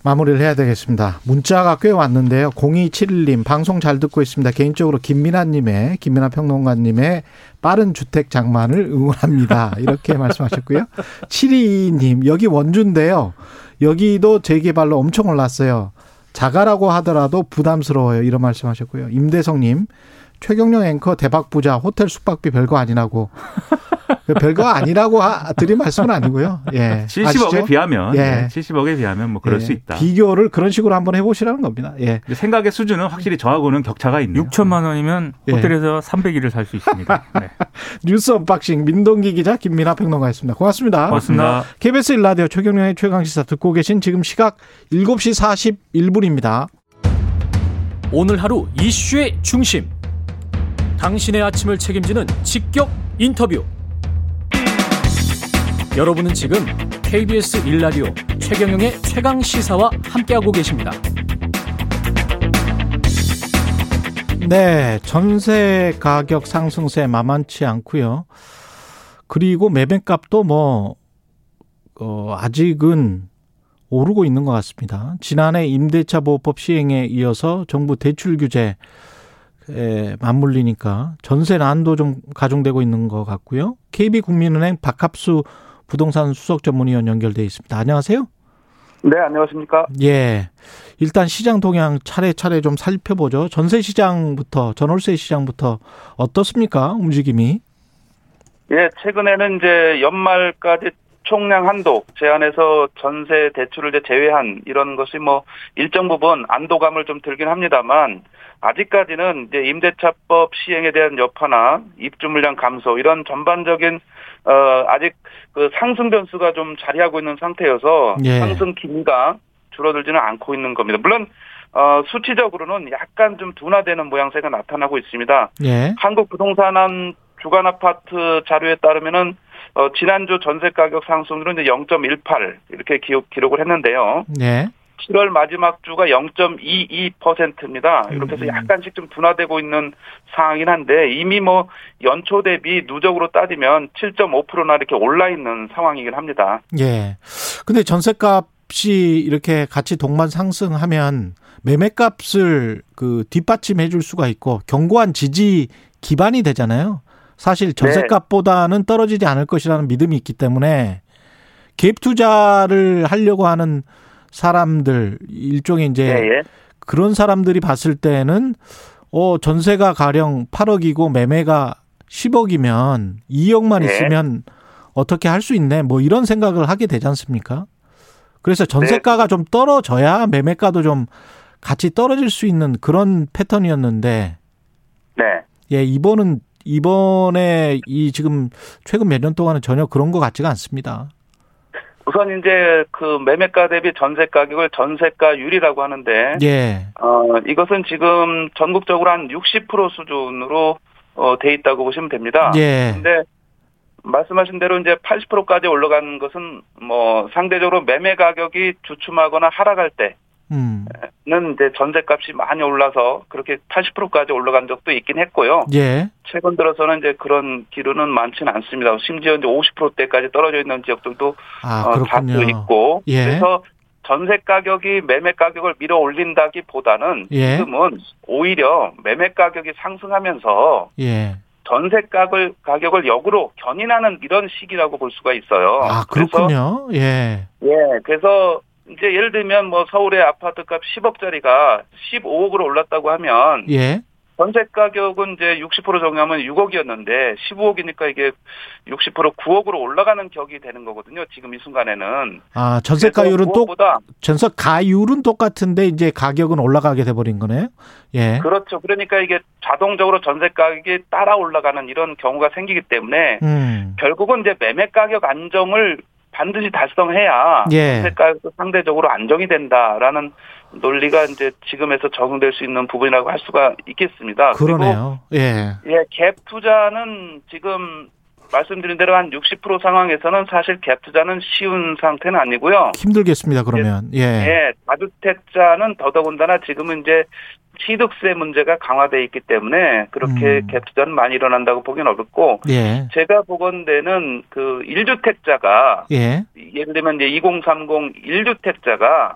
Speaker 2: 마무리를 해야 되겠습니다. 문자가 꽤 왔는데요. 0271님, 방송 잘 듣고 있습니다. 개인적으로 김민아님의, 김민아 평론가님의 빠른 주택 장만을 응원합니다. 이렇게 말씀하셨고요. 722님, 여기 원주인데요. 여기도 재개발로 엄청 올랐어요. 자가라고 하더라도 부담스러워요. 이런 말씀하셨고요. 임대성님, 최경령 앵커 대박 부자 호텔 숙박비 별거 아니라고. 별거 아니라고 하- 드린 말씀은 아니고요. 예.
Speaker 4: 70억에
Speaker 2: 아시죠?
Speaker 4: 비하면
Speaker 2: 예.
Speaker 4: 네, 70억에 비하면 뭐 그럴
Speaker 2: 예,
Speaker 4: 수 있다.
Speaker 2: 비교를 그런 식으로 한번 해 보시라는 겁니다. 예.
Speaker 4: 생각의 수준은 확실히 저하고는 격차가 있네요.
Speaker 5: 6천만 원이면
Speaker 2: 예.
Speaker 5: 호텔에서 300일을 살 수 있습니다. 네.
Speaker 2: 뉴스 unboxing 민동기 기자 김민아 평론가였습니다. 고맙습니다.
Speaker 5: 고맙습니다.
Speaker 2: KBS 일라디오 최경영의 최강 시사 듣고 계신 지금 시각 7시 41분입니다.
Speaker 1: 오늘 하루 이슈의 중심. 당신의 아침을 책임지는 직격 인터뷰. 여러분은 지금 KBS 일라디오 최경영의 최강 시사와 함께하고 계십니다.
Speaker 2: 네, 전세 가격 상승세 만만치 않고요. 그리고 매매값도 뭐 어, 아직은 오르고 있는 것 같습니다. 지난해 임대차 보호법 시행에 이어서 정부 대출 규제 에 맞물리니까 전세 난도 좀 가중되고 있는 것 같고요. KB국민은행 박합수 부동산 수석 전문위원 연결돼 있습니다. 안녕하세요.
Speaker 6: 네, 안녕하십니까.
Speaker 2: 예. 일단 시장 동향 차례차례 좀 살펴보죠. 전세 시장부터, 전월세 시장부터 어떻습니까? 움직임이?
Speaker 6: 예, 최근에는 이제 연말까지 총량 한도 제한해서 전세 대출을 제외한 이런 것이 뭐 일정 부분 안도감을 좀 들긴 합니다만 아직까지는 이제 임대차법 시행에 대한 여파나 입주 물량 감소 이런 전반적인 어 아직 그 상승 변수가 좀 자리하고 있는 상태여서
Speaker 2: 예.
Speaker 6: 상승 기미가 줄어들지는 않고 있는 겁니다. 물론 어 수치적으로는 약간 좀 둔화되는 모양새가 나타나고 있습니다.
Speaker 2: 예.
Speaker 6: 한국 부동산원 주간 아파트 자료에 따르면은 어, 지난주 전세 가격 상승률은 이제 0.18 이렇게 기록, 기록을 했는데요.
Speaker 2: 예.
Speaker 6: 7월 마지막 주가 0.22%입니다. 이렇게 해서
Speaker 2: 음.
Speaker 6: 약간씩 좀 둔화되고 있는 상황이긴 한데 이미 뭐 연초 대비 누적으로 따지면 7.5%나 이렇게 올라 있는 상황이긴 합니다.
Speaker 2: 예. 근데 전세값이 이렇게 같이 동반 상승하면 매매값을 그 뒷받침해 줄 수가 있고 견고한 지지 기반이 되잖아요. 사실 전세값보다는 떨어지지 않을 것이라는 믿음이 있기 때문에 갭 투자를 하려고 하는 사람들 일종의 이제
Speaker 6: 예, 예.
Speaker 2: 그런 사람들이 봤을 때는 어 전세가 가령 8억이고 매매가 10억이면 2억만
Speaker 6: 네.
Speaker 2: 있으면 어떻게 할 수 있네 뭐 이런 생각을 하게 되지 않습니까? 그래서 전세가가 좀 떨어져야 매매가도 좀 같이 떨어질 수 있는 그런 패턴이었는데
Speaker 6: 네.
Speaker 2: 예 이번은 이번에 이 지금 최근 몇 년 동안은 전혀 그런 것 같지가 않습니다.
Speaker 6: 우선 이제 그 매매가 대비 전세 가격을 전세가율이라고 하는데
Speaker 2: 예.
Speaker 6: 어, 이것은 지금 전국적으로 한 60% 수준으로 어, 돼 있다고 보시면 됩니다.
Speaker 2: 예.
Speaker 6: 근데 말씀하신 대로 이제 80%까지 올라간 것은 뭐 상대적으로 매매 가격이 주춤하거나 하락할
Speaker 2: 음.
Speaker 6: 때 는 이제 전세값이 많이 올라서 그렇게 80%까지 올라간 적도 있긴 했고요.
Speaker 2: 예.
Speaker 6: 최근 들어서는 이제 그런 기류는 많지는 않습니다. 심지어 이제 50%대까지 떨어져 있는 지역들도
Speaker 2: 아
Speaker 6: 어. 다수 있고
Speaker 2: 예.
Speaker 6: 그래서 전세 가격이 매매 가격을 밀어 올린다기보다는
Speaker 2: 예.
Speaker 6: 지금은 오히려 매매 가격이 상승하면서
Speaker 2: 예.
Speaker 6: 전세 가격을, 가격을 역으로 견인하는 이런 시기라고 볼 수가 있어요.
Speaker 2: 아,
Speaker 6: 그래서
Speaker 2: 그렇군요. 예.
Speaker 6: 예, 그래서 이제 예를 들면 뭐 서울의 아파트 값 10억짜리가 15억으로 올랐다고 하면
Speaker 2: 예.
Speaker 6: 전세 가격은 이제 60% 정하면 6억이었는데 15억이니까 이게 60% 9억으로 올라가는 격이 되는 거거든요. 지금 이 순간에는.
Speaker 2: 아, 전세 가율은 또
Speaker 6: 보다
Speaker 2: 전세 가율은 똑같은데 이제 가격은 올라가게 돼 버린 거네요. 예.
Speaker 6: 그렇죠. 그러니까 이게 자동적으로 전세 가격이 따라 올라가는 이런 경우가 생기기 때문에
Speaker 2: 음.
Speaker 6: 결국은 이제 매매 가격 안정을 반드시 달성해야
Speaker 2: 예.
Speaker 6: 가격도 상대적으로 안정이 된다라는 논리가 이제 지금에서 적용될 수 있는 부분이라고 할 수가 있겠습니다.
Speaker 2: 그러네요. 예.
Speaker 6: 그리고 예, 갭 투자는 지금 말씀드린 대로 한 60% 상황에서는 사실 갭 투자는 쉬운 상태는 아니고요.
Speaker 2: 힘들겠습니다. 그러면. 예.
Speaker 6: 예, 다주택자는 더더군다나 지금은 이제 취득세 문제가 강화돼 있기 때문에 그렇게
Speaker 2: 음.
Speaker 6: 갭 투자는 많이 일어난다고 보기는 어렵고
Speaker 2: 예.
Speaker 6: 제가 보건대는 그 1주택자가
Speaker 2: 예.
Speaker 6: 예를 들면 이제 2030 1주택자가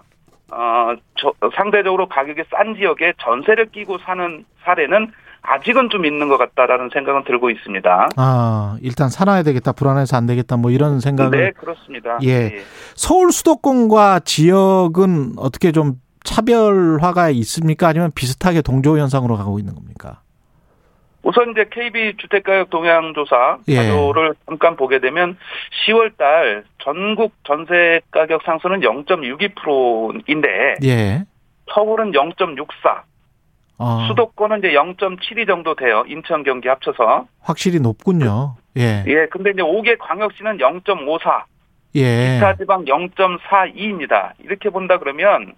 Speaker 6: 어, 저, 상대적으로 가격이 싼 지역에 전세를 끼고 사는 사례는 아직은 좀 있는 것 같다라는 생각은 들고 있습니다.
Speaker 2: 아, 일단 살아야 되겠다. 불안해서 안 되겠다. 뭐 이런 생각을
Speaker 6: 네, 그렇습니다.
Speaker 2: 예. 서울 수도권과 지역은 어떻게 좀 차별화가 있습니까? 아니면 비슷하게 동조 현상으로 가고 있는 겁니까?
Speaker 6: 우선 이제 KB 주택가격 동향조사
Speaker 2: 예.
Speaker 6: 자료를 잠깐 보게 되면 10월 달 전국 전세 가격 상승은 0.62%인데
Speaker 2: 예.
Speaker 6: 서울은 0.64,
Speaker 2: 어,
Speaker 6: 수도권은 이제 0.72 정도 돼요. 인천, 경기 합쳐서.
Speaker 2: 확실히 높군요. 예.
Speaker 6: 예, 근데 이제 5개 광역시는 0.54,
Speaker 2: 예.
Speaker 6: 기타 지방 0.42입니다. 이렇게 본다 그러면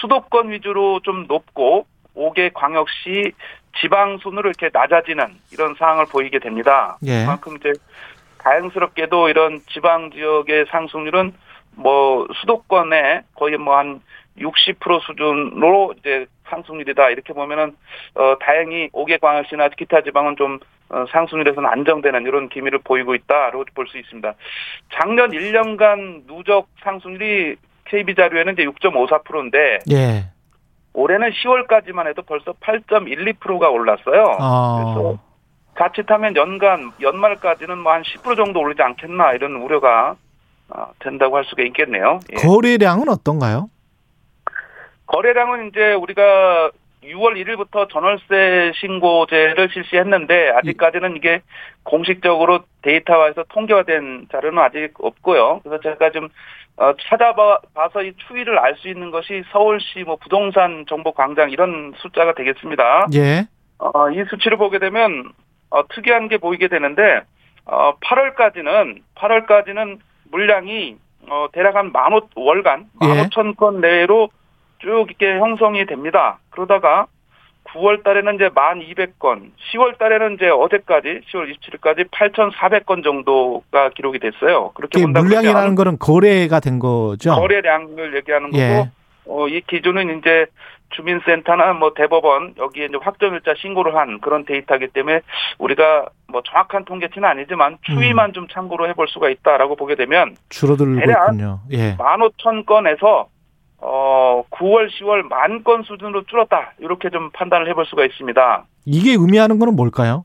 Speaker 6: 수도권 위주로 좀 높고 5개 광역시 지방 순으로 이렇게 낮아지는 이런 상황을 보이게 됩니다.
Speaker 2: 예.
Speaker 6: 그만큼 이제 다행스럽게도 이런 지방 지역의 상승률은 뭐 수도권에 거의 뭐 한 60% 수준으로 이제 상승률이다 이렇게 보면은 어 다행히 5개 광역시나 기타 지방은 좀 어, 상승률에서는 안정되는 이런 기미를 보이고 있다로 볼수 있습니다. 작년 1년간 누적 상승률이 KB 자료에는 이제 6.54%인데
Speaker 2: 예.
Speaker 6: 올해는 10월까지만 해도 벌써 8.12%가 올랐어요.
Speaker 2: 어.
Speaker 6: 그래서 자칫하면 연간 연말까지는 뭐 한 10% 정도 오르지 않겠나 이런 우려가 어, 된다고 할 수가 있겠네요. 예.
Speaker 2: 거래량은 어떤가요?
Speaker 6: 거래량은 이제 우리가 6월 1일부터 전월세 신고제를 실시했는데 아직까지는 이게 공식적으로 데이터화해서 통계화된 자료는 아직 없고요. 그래서 제가 좀 어, 찾아봐서 이 추이를 알 수 있는 것이 서울시 뭐 부동산 정보 광장 이런 숫자가 되겠습니다.
Speaker 2: 예.
Speaker 6: 어, 이 수치를 보게 되면 어, 특이한 게 보이게 되는데 어, 8월까지는 8월까지는 물량이 어, 대략 한만오 월간
Speaker 2: 예.
Speaker 6: 만 오천 건 내로 쭉 이렇게 형성이 됩니다. 그러다가 9월 달에는 이제 1,200건, 10월 달에는 이제 어제까지 10월 27일까지 8,400건 정도가 기록이 됐어요. 그렇게 본다
Speaker 2: 물량이라는 거는 거래가 된 거죠.
Speaker 6: 거래량을 얘기하는 거고
Speaker 2: 예.
Speaker 6: 어, 이 기준은 이제 주민센터나 뭐 대법원 여기에 이제 확정일자 신고를 한 그런 데이터이기 때문에 우리가 뭐 정확한 통계치는 아니지만 추이만 좀 참고로 해볼 수가 있다라고 보게 되면
Speaker 2: 줄어들고 있군요. 예.
Speaker 6: 15,000건에서 어 9월, 10월 만 건 수준으로 줄었다 이렇게 좀 판단을 해볼 수가 있습니다.
Speaker 2: 이게 의미하는 거는 뭘까요?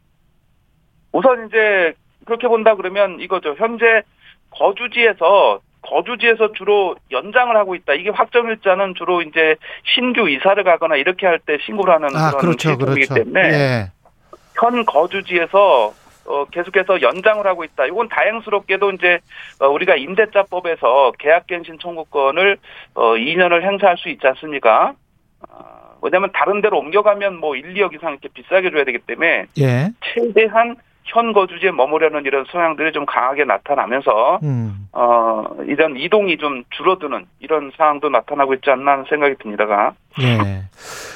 Speaker 6: 우선 이제 그렇게 본다 그러면 이거죠. 현재 거주지에서 거주지에서 주로 연장을 하고 있다. 이게 확정일자는 주로 이제 신규 이사를 가거나 이렇게 할 때 신고를 하는
Speaker 2: 아,
Speaker 6: 그런
Speaker 2: 그렇죠.
Speaker 6: 시스템이기
Speaker 2: 그렇죠.
Speaker 6: 때문에
Speaker 2: 예.
Speaker 6: 현 거주지에서 어, 계속해서 연장을 하고 있다. 이건 다행스럽게도 이제 어, 우리가 임대차법에서 계약갱신 청구권을 어, 2년을 행사할 수 있지 않습니까? 아, 왜냐하면 다른 데로 옮겨가면 뭐 1, 2억 이상 이렇게 비싸게 줘야 되기 때문에
Speaker 2: 예.
Speaker 6: 최대한 현 거주지에 머무려는 이런 성향들이 좀 강하게 나타나면서
Speaker 2: 음.
Speaker 6: 어 이런 이동이 좀 줄어드는 이런 상황도 나타나고 있지 않나 하는 생각이 듭니다가
Speaker 2: 예.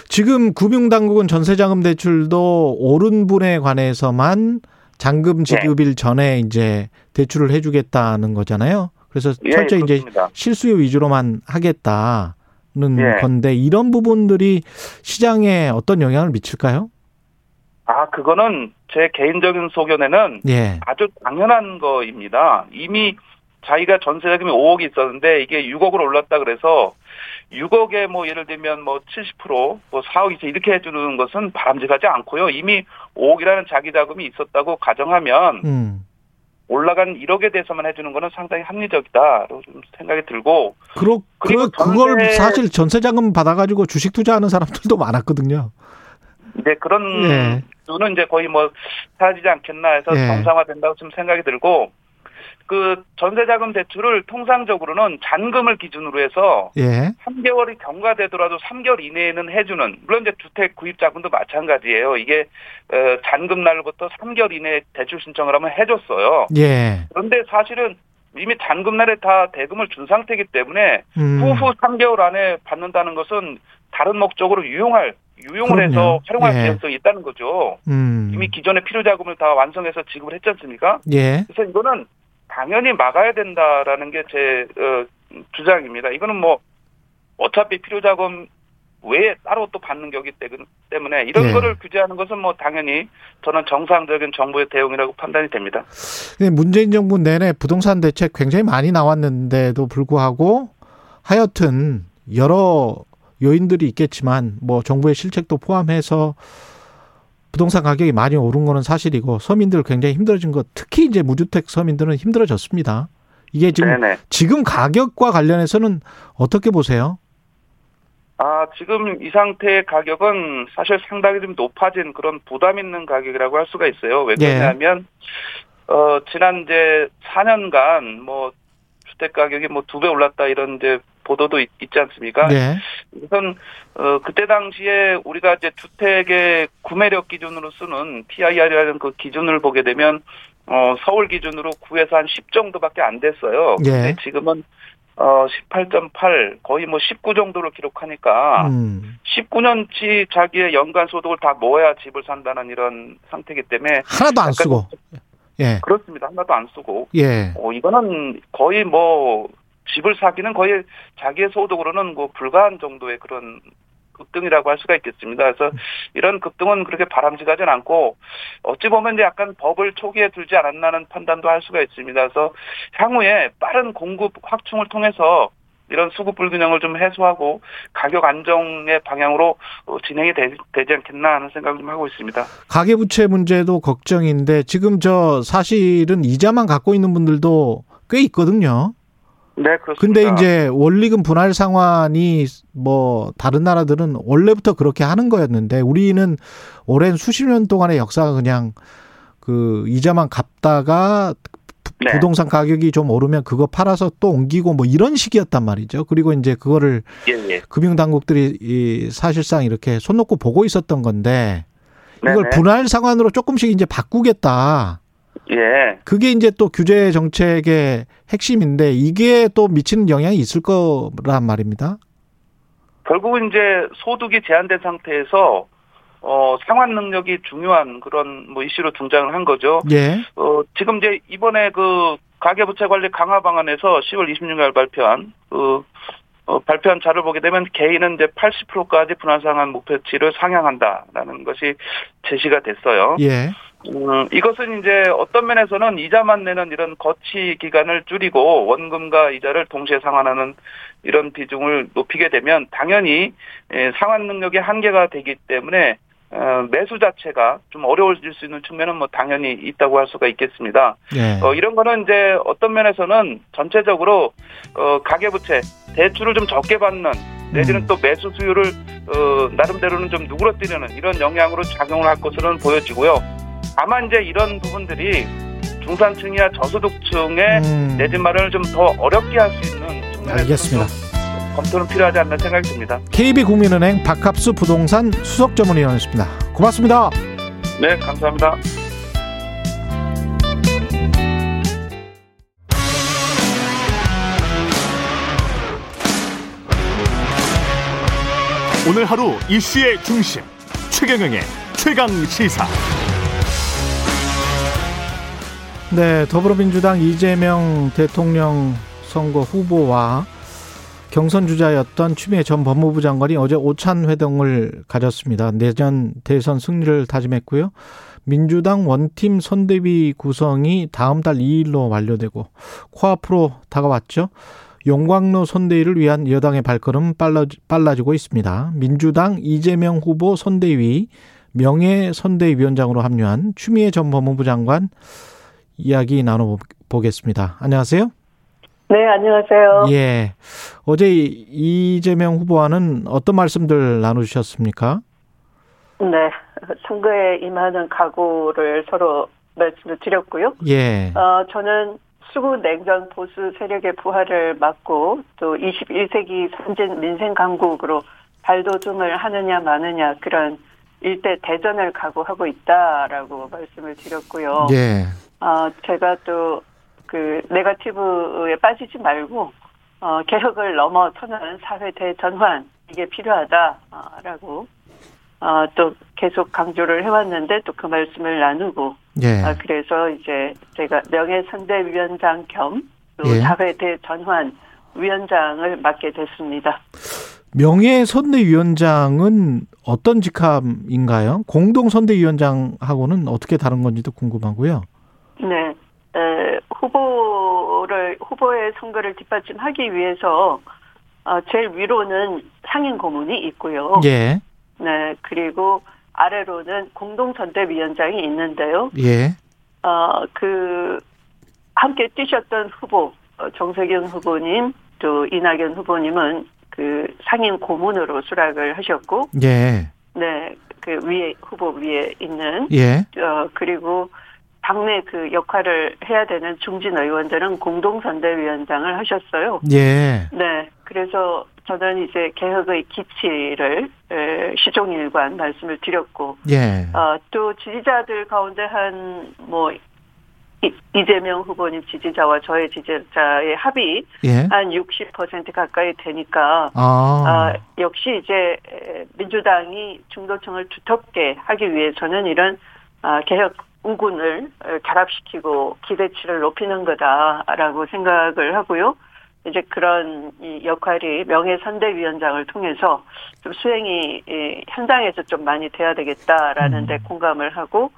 Speaker 2: 지금 금융당국은 전세자금 대출도 오른 분에 관해서만 잔금 지급일 전에 이제 대출을 해주겠다는 거잖아요. 그래서
Speaker 6: 예,
Speaker 2: 철저히 이제
Speaker 6: 그렇습니다.
Speaker 2: 실수요 위주로만 하겠다는
Speaker 6: 예.
Speaker 2: 건데 이런 부분들이 시장에 어떤 영향을 미칠까요?
Speaker 6: 아 그거는 제 개인적인 소견에는
Speaker 2: 예.
Speaker 6: 아주 당연한 거입니다. 이미 자기가 전세 자금이 5억이 있었는데 이게 6억으로 올랐다 그래서 6억에 뭐 예를 들면 뭐 70%, 뭐 4억 이상 이렇게 해주는 것은 바람직하지 않고요. 이미 5억이라는 자기 자금이 있었다고 가정하면
Speaker 2: 음.
Speaker 6: 올라간 1억에 대해서만 해주는 거는 상당히 합리적이다로 좀 생각이 들고
Speaker 2: 그러,
Speaker 6: 그리고
Speaker 2: 그, 그걸
Speaker 6: 전세-
Speaker 2: 사실 전세자금 받아가지고 주식 투자하는 사람들도 많았거든요.
Speaker 6: 이제 그런
Speaker 2: 예.
Speaker 6: 수는 이제 거의 뭐 사라지지 않겠나 해서
Speaker 2: 예.
Speaker 6: 정상화된다고 좀 생각이 들고 그 전세자금 대출을 통상적으로는 잔금을 기준으로 해서
Speaker 2: 예.
Speaker 6: 3개월이 경과되더라도 3개월 이내에는 해주는 물론 이제 주택 구입 자금도 마찬가지예요. 이게 어, 잔금 날부터 3개월 이내에 대출 신청을 하면 해줬어요.
Speaker 2: 예.
Speaker 6: 그런데 사실은 이미 잔금 날에 다 대금을 준 상태이기 때문에
Speaker 2: 음.
Speaker 6: 후후 3개월 안에 받는다는 것은 다른 목적으로 유용할 유용을
Speaker 2: 그럼요.
Speaker 6: 해서 활용할
Speaker 2: 예.
Speaker 6: 가능성이 있다는 거죠.
Speaker 2: 음.
Speaker 6: 이미 기존의 필요 자금을 다 완성해서 지급을 했지 않습니까?
Speaker 2: 예.
Speaker 6: 그래서 이거는 당연히 막아야 된다라는 게제 어, 주장입니다. 이거는 뭐 어차피 필요 자금 외에 따로 또 받는 거기 때문에 이런
Speaker 2: 예.
Speaker 6: 거를 규제하는 것은 뭐 당연히 저는 정상적인 정부의 대응이라고 판단이 됩니다.
Speaker 2: 근데 문재인 정부 내내 부동산 대책 굉장히 많이 나왔는데도 불구하고 하여튼 여러 요인들이 있겠지만 뭐 정부의 실책도 포함해서 부동산 가격이 많이 오른 거는 사실이고 서민들 굉장히 힘들어진 것 특히 이제 무주택 서민들은 힘들어졌습니다. 이게 지금
Speaker 6: 네네.
Speaker 2: 지금 가격과 관련해서는 어떻게 보세요?
Speaker 6: 아, 지금 이 상태의 가격은 사실 상당히 좀 높아진 그런 부담 있는 가격이라고 할 수가 있어요. 왜
Speaker 2: 예.
Speaker 6: 그러냐면, 어, 지난 이제 4년간 뭐 주택 가격이 뭐 두 배 올랐다 이런 이제 보도도 있, 지 않습니까?
Speaker 2: 네.
Speaker 6: 우선, 어, 그때 당시에 우리가 이제 주택의 구매력 기준으로 쓰는 TIR이라는 그 기준을 보게 되면, 어, 서울 기준으로 9에서 한 10 정도밖에 안 됐어요.
Speaker 2: 예.
Speaker 6: 근데 지금은 어, 18.8, 거의 뭐 19 정도를 기록하니까,
Speaker 2: 음.
Speaker 6: 19년치 자기의 연간 소득을 다 모아야 집을 산다는 이런 상태이기 때문에,
Speaker 2: 하나도 안 쓰고. 예.
Speaker 6: 그렇습니다. 하나도 안 쓰고.
Speaker 2: 예.
Speaker 6: 어, 이거는 거의 뭐, 집을 사기는 거의 자기의 소득으로는 뭐 불가한 정도의 그런 급등이라고 할 수가 있겠습니다. 그래서 이런 급등은 그렇게 바람직하진 않고 어찌 보면 약간 법을 초기에 들지 않았나는 판단도 할 수가 있습니다. 그래서 향후에 빠른 공급 확충을 통해서 이런 수급 불균형을 좀 해소하고 가격 안정의 방향으로 어, 진행이 되, 지 않겠나 하는 생각을 좀 하고 있습니다.
Speaker 2: 가계부채 문제도 걱정인데 지금 저 사실은 이자만 갖고 있는 분들도 꽤 있거든요.
Speaker 6: 네, 그렇습니다.
Speaker 2: 근데 이제 원리금 분할 상환이 뭐 다른 나라들은 원래부터 그렇게 하는 거였는데 우리는 오랜 수십 년 동안의 역사가 그냥 그 이자만 갚다가 부-
Speaker 6: 네.
Speaker 2: 부동산 가격이 좀 오르면 그거 팔아서 또 옮기고 뭐 이런 식이었단 말이죠. 그리고 이제 그거를
Speaker 6: 예, 예.
Speaker 2: 금융 당국들이 이 사실상 이렇게 손 놓고 보고 있었던 건데 이걸
Speaker 6: 네네.
Speaker 2: 분할 상환으로 조금씩 이제 바꾸겠다.
Speaker 6: 예.
Speaker 2: 그게 이제 또 규제 정책의 핵심인데 이게 또 미치는 영향이 있을 거란 말입니다.
Speaker 6: 결국은 이제 소득이 제한된 상태에서 어, 상환 능력이 중요한 그런 뭐 이슈로 등장을 한 거죠.
Speaker 2: 예.
Speaker 6: 어, 지금 이제 이번에 그 가계부채 관리 강화 방안에서 10월 26일 발표한 그 어, 발표한 자를 보게 되면 개인은 이제 80%까지 분할 상환 목표치를 상향한다라는 것이 제시가 됐어요.
Speaker 2: 예.
Speaker 6: 음, 이것은 이제 어떤 면에서는 이자만 내는 이런 거치 기간을 줄이고 원금과 이자를 동시에 상환하는 이런 비중을 높이게 되면 당연히 예, 상환 능력의 한계가 되기 때문에 어, 매수 자체가 좀 어려워질 수 있는 측면은 뭐 당연히 있다고 할 수가 있겠습니다.
Speaker 2: 예.
Speaker 6: 어, 이런 거는 이제 어떤 면에서는 전체적으로 어, 가계부채 대출을 좀 적게 받는 내지는
Speaker 2: 음.
Speaker 6: 또 매수 수요를 어, 나름대로는 좀 누그러뜨리는 이런 영향으로 작용을 할 것으로는 보여지고요. 다만 이제 이런 부분들이 중산층이나 저소득층의
Speaker 2: 음,
Speaker 6: 내집 마련을 좀 더 어렵게 할 수 있는 측면에서
Speaker 2: 알겠습니다.
Speaker 6: 검토는 필요하지 않나 생각이 듭니다.
Speaker 2: KB국민은행 박합수 부동산 수석 전문위원이었습니다. 고맙습니다.
Speaker 6: 네, 감사합니다.
Speaker 7: 오늘 하루 이슈의 중심 최경영의 최강 시사.
Speaker 2: 네, 더불어민주당 이재명 대통령 선거 후보와 경선 주자였던 추미애 전 법무부 장관이 어제 오찬 회동을 가졌습니다. 내년 대선 승리를 다짐했고요. 민주당 원팀 선대위 구성이 다음 달 2일로 완료되고 코앞으로 다가왔죠. 용광로 선대위를 위한 여당의 발걸음 빨라, 지고 있습니다. 민주당 이재명 후보 선대위 명예 선대위원장으로 합류한 추미애 전 법무부 장관 이야기 나눠보겠습니다. 안녕하세요.
Speaker 8: 네, 안녕하세요.
Speaker 2: 예. 어제 이재명 후보와는 어떤 말씀들 나누셨습니까?
Speaker 8: 네, 선거에 임하는 각오를 서로 말씀을 드렸고요.
Speaker 2: 예.
Speaker 8: 어, 저는 수구 냉전 보수 세력의 부활을 막고 또 21세기 선진 민생 강국으로 발돋움을 하느냐 마느냐 그런 일대 대전을 각오하고 있다라고 말씀을 드렸고요.
Speaker 2: 예.
Speaker 8: 어, 제가 또 그 네가티브에 빠지지 말고 어, 개혁을 넘어서는 사회 대전환 이게 필요하다라고 어, 또 계속 강조를 해왔는데 또 그 말씀을 나누고
Speaker 2: 예.
Speaker 8: 아, 그래서 이제 제가 명예선대위원장 겸또
Speaker 2: 예.
Speaker 8: 사회 대 전환 위원장을 맡게 됐습니다.
Speaker 2: 명예선대위원장은 어떤 직함인가요? 공동선대위원장하고는 어떻게 다른 건지도 궁금하고요.
Speaker 8: 네, 에, 후보를 후보의 선거를 뒷받침하기 위해서 어, 제일 위로는 상임 고문이 있고요.
Speaker 2: 예.
Speaker 8: 네, 그리고 아래로는 공동선대위원장이 있는데요.
Speaker 2: 예.
Speaker 8: 어, 그, 함께 뛰셨던 후보, 어, 정세균 후보님, 또 이낙연 후보님은 그 상임 고문으로 수락을 하셨고,
Speaker 2: 예.
Speaker 8: 네, 그 위에, 후보 위에 있는,
Speaker 2: 예.
Speaker 8: 어, 그리고 당내 그 역할을 해야 되는 중진 의원들은 공동선대위원장을 하셨어요.
Speaker 2: 예.
Speaker 8: 네, 그래서 저는 이제 개혁의 기치를 에, 시종일관 말씀을 드렸고,
Speaker 2: 예.
Speaker 8: 어, 또 지지자들 가운데 한뭐 이재명 후보님 지지자와 저의 지지자의 합이
Speaker 2: 예.
Speaker 8: 한60% 가까이 되니까
Speaker 2: 아.
Speaker 8: 아, 역시 이제 에, 민주당이 중도층을 두텁게 하기 위해서는 이런 아, 개혁 우군을 어, 결합시키고 기대치를 높이는 거다라고 생각을 하고요. 이제 그런 이 역할이 명예선대위원장을 통해서 좀 수행이 이 현장에서 좀 많이 돼야 되겠다라는 데 공감을 하고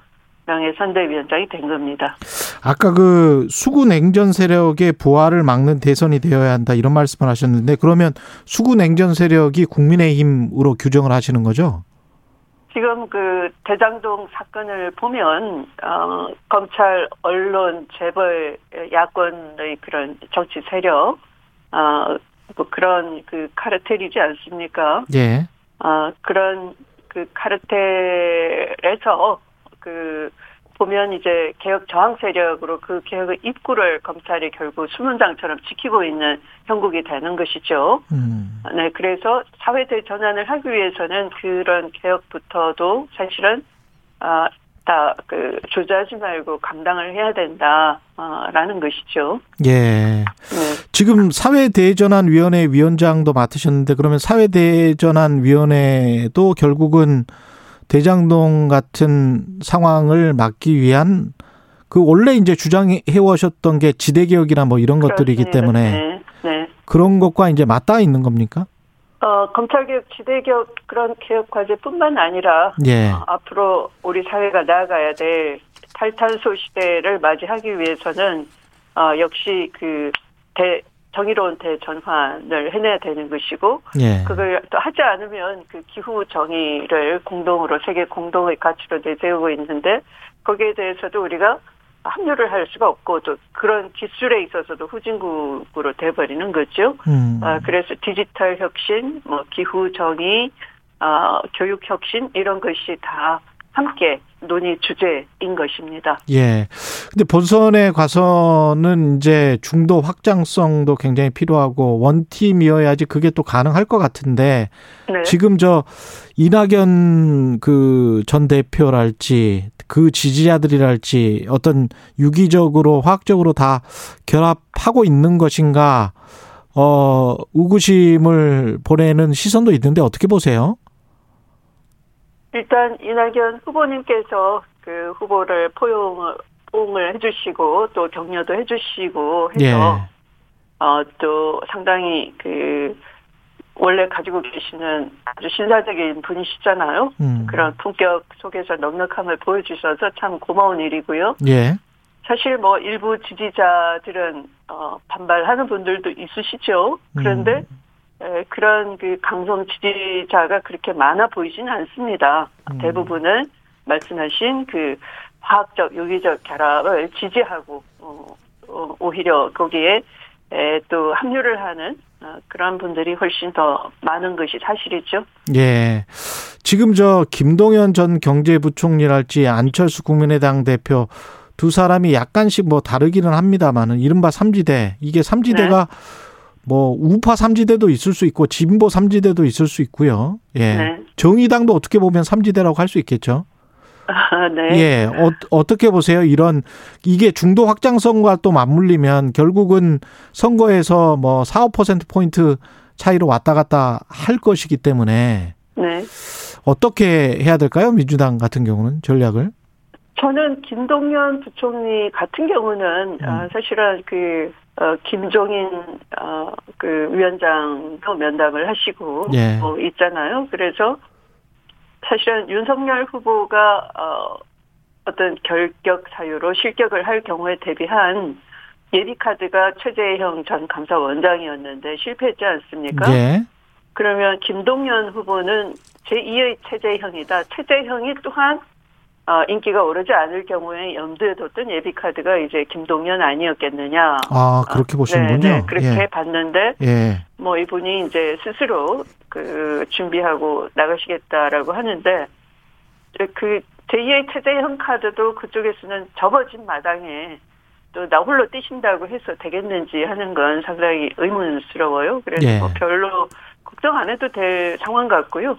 Speaker 8: 명예선대위원장이 된 겁니다.
Speaker 2: 아까 그 수구 냉전 세력의 부활을 막는 대선이 되어야 한다 이런 말씀을 하셨는데 그러면 수구 냉전 세력이 국민의힘으로 규정을 하시는 거죠?
Speaker 8: 지금 그 대장동 사건을 보면 어, 검찰, 언론, 재벌, 야권의 그런 정치 세력, 어, 뭐 그런 그 카르텔이지 않습니까?
Speaker 2: 예.
Speaker 8: 어, 그런 그 카르텔에서 그 보면 이제 개혁 저항 세력으로 그 개혁의 입구를 검찰이 결국 수문장처럼 지키고 있는 형국이 되는 것이죠.
Speaker 2: 음.
Speaker 8: 네, 그래서 사회 대 전환을 하기 위해서는 그런 개혁부터도 사실은 아, 다 그 조절하지 말고 감당을 해야 된다라는 것이죠.
Speaker 2: 예.
Speaker 8: 네.
Speaker 2: 지금 사회 대전환 위원회 위원장도 맡으셨는데 그러면 사회 대전환 위원회도 결국은 대장동 같은 상황을 막기 위한 그 원래 이제 주장해 오셨던 게 지대 개혁이나 뭐 이런 것들이기
Speaker 8: 그렇습니다.
Speaker 2: 때문에
Speaker 8: 네, 네.
Speaker 2: 그런 것과 이제 맞닿아 있는 겁니까?
Speaker 8: 어, 검찰개혁, 지대개혁 그런 개혁 과제뿐만 아니라
Speaker 2: 예.
Speaker 8: 어, 앞으로 우리 사회가 나아가야 될 탈탄소 시대를 맞이하기 위해서는 어, 역시 그 대, 정의로운 대전환을 해내야 되는 것이고
Speaker 2: 예.
Speaker 8: 그걸 또 하지 않으면 그 기후 정의를 공동으로 세계 공동의 가치로 내세우고 있는데 거기에 대해서도 우리가 합류를 할 수가 없고 또 그런 기술에 있어서도 후진국으로 돼버리는 거죠.
Speaker 2: 음.
Speaker 8: 아, 그래서 디지털 혁신, 뭐 기후 정의, 아, 교육 혁신 이런 것이 다 함께 논의 주제인 것입니다.
Speaker 2: 예. 근데 본선에 가서는 이제 중도 확장성도 굉장히 필요하고 원팀이어야지 그게 또 가능할 것 같은데
Speaker 8: 네.
Speaker 2: 지금 저 이낙연 그 전 대표랄지 그 지지자들이랄지 어떤 유기적으로 화학적으로 다 결합하고 있는 것인가 어 의구심을 보내는 시선도 있는데 어떻게 보세요?
Speaker 8: 일단 이낙연 후보님께서 그 후보를 포용을 해주시고 또 격려도 해주시고 해서
Speaker 2: 예.
Speaker 8: 어, 또 상당히 그 원래 가지고 계시는 아주 신사적인 분이시잖아요.
Speaker 2: 음.
Speaker 8: 그런 품격 속에서 넉넉함을 보여주셔서 참 고마운 일이고요.
Speaker 2: 예.
Speaker 8: 사실 뭐 일부 지지자들은 어, 반발하는 분들도 있으시죠. 그런데
Speaker 2: 음.
Speaker 8: 에, 그런 그 강성 지지자가 그렇게 많아 보이지는 않습니다.
Speaker 2: 음.
Speaker 8: 대부분은 말씀하신 그 화학적 유기적 결합을 지지하고 어, 어, 오히려 거기에 에, 또 합류를 하는 어, 그런 분들이 훨씬 더 많은 것이 사실이죠.
Speaker 2: 예. 지금 저 김동연 전 경제부총리랄지 안철수 국민의당 대표 두 사람이 약간씩 뭐 다르기는 합니다만은 이른바 삼지대 이게 삼지대가 뭐 우파 삼지대도 있을 수 있고 진보 삼지대도 있을 수 있고요. 예.
Speaker 8: 네.
Speaker 2: 정의당도 어떻게 보면 삼지대라고 할 수 있겠죠.
Speaker 8: 아, 네.
Speaker 2: 예. 어, 어떻게 보세요? 이런 이게 중도 확장성과 또 맞물리면 결국은 선거에서 뭐 4, 5% 포인트 차이로 왔다 갔다 할 것이기 때문에
Speaker 8: 네.
Speaker 2: 어떻게 해야 될까요? 민주당 같은 경우는 전략을?
Speaker 8: 저는 김동연 부총리 같은 경우는 아,
Speaker 2: 음.
Speaker 8: 사실은 그 어, 김종인 어, 그 위원장도 면담을 하시고
Speaker 2: 예.
Speaker 8: 어, 있잖아요. 그래서 사실은 윤석열 후보가 어, 어떤 결격 사유로 실격을 할 경우에 대비한 예비 카드가 최재형 전 감사원장이었는데 실패했지 않습니까?
Speaker 2: 예.
Speaker 8: 그러면 김동연 후보는 제2의 최재형이다. 최재형이 또한 어, 인기가 오르지 않을 경우에 염두에 뒀던 예비 카드가 이제 김동연 아니었겠느냐.
Speaker 2: 아, 그렇게 보시는군요.
Speaker 8: 네, 네, 그렇게
Speaker 2: 예.
Speaker 8: 봤는데
Speaker 2: 예.
Speaker 8: 뭐 이분이 이제 스스로 그 준비하고 나가시겠다라고 하는데 그 제2의 최재형 카드도 그쪽에서는 접어진 마당에 또 나 홀로 뛰신다고 해서 되겠는지 하는 건 상당히 의문스러워요. 그래서
Speaker 2: 예.
Speaker 8: 뭐 별로 걱정 안 해도 될 상황 같고요.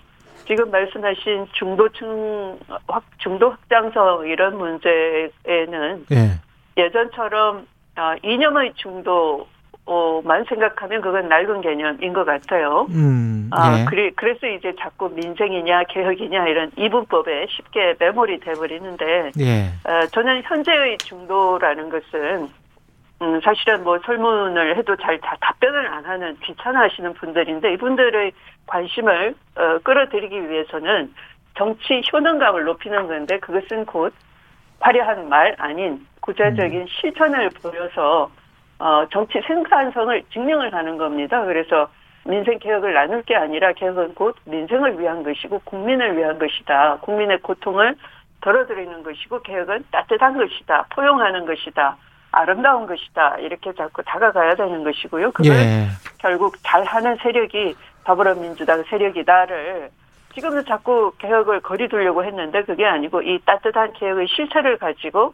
Speaker 8: 지금 말씀하신 중도층 확 중도 확장성 이런 문제에는
Speaker 2: 예.
Speaker 8: 예전처럼 어, 이념의 중도 만 생각하면 그건 낡은 개념인 것 같아요.
Speaker 2: 음.
Speaker 8: 아,
Speaker 2: 예.
Speaker 8: 그래, 그래서 이제 자꾸 민생이냐, 개혁이냐, 이런 이분법에 쉽게 매몰이 돼버리는데,
Speaker 2: 예.
Speaker 8: 어, 저는 현재의 중도라는 것은, 음, 사실은 뭐 설문을 해도 잘다 답변을 안 하는 귀찮아 하시는 분들인데, 이분들의 관심을, 어, 끌어들이기 위해서는 정치 효능감을 높이는 건데, 그것은 곧 화려한 말 아닌 구체적인 실천을 보여서, 어, 정치 생산성을 증명을 하는 겁니다. 그래서 민생 개혁을 나눌 게 아니라 개혁은 곧 민생을 위한 것이고 국민을 위한 것이다. 국민의 고통을 덜어드리는 것이고 개혁은 따뜻한 것이다. 포용하는 것이다. 아름다운 것이다. 이렇게 자꾸 다가가야 되는 것이고요. 그걸
Speaker 2: 예.
Speaker 8: 결국 잘하는 세력이 더불어민주당 세력이다를 지금도 자꾸 개혁을 거리두려고 했는데 그게 아니고 이 따뜻한 개혁의 실체를 가지고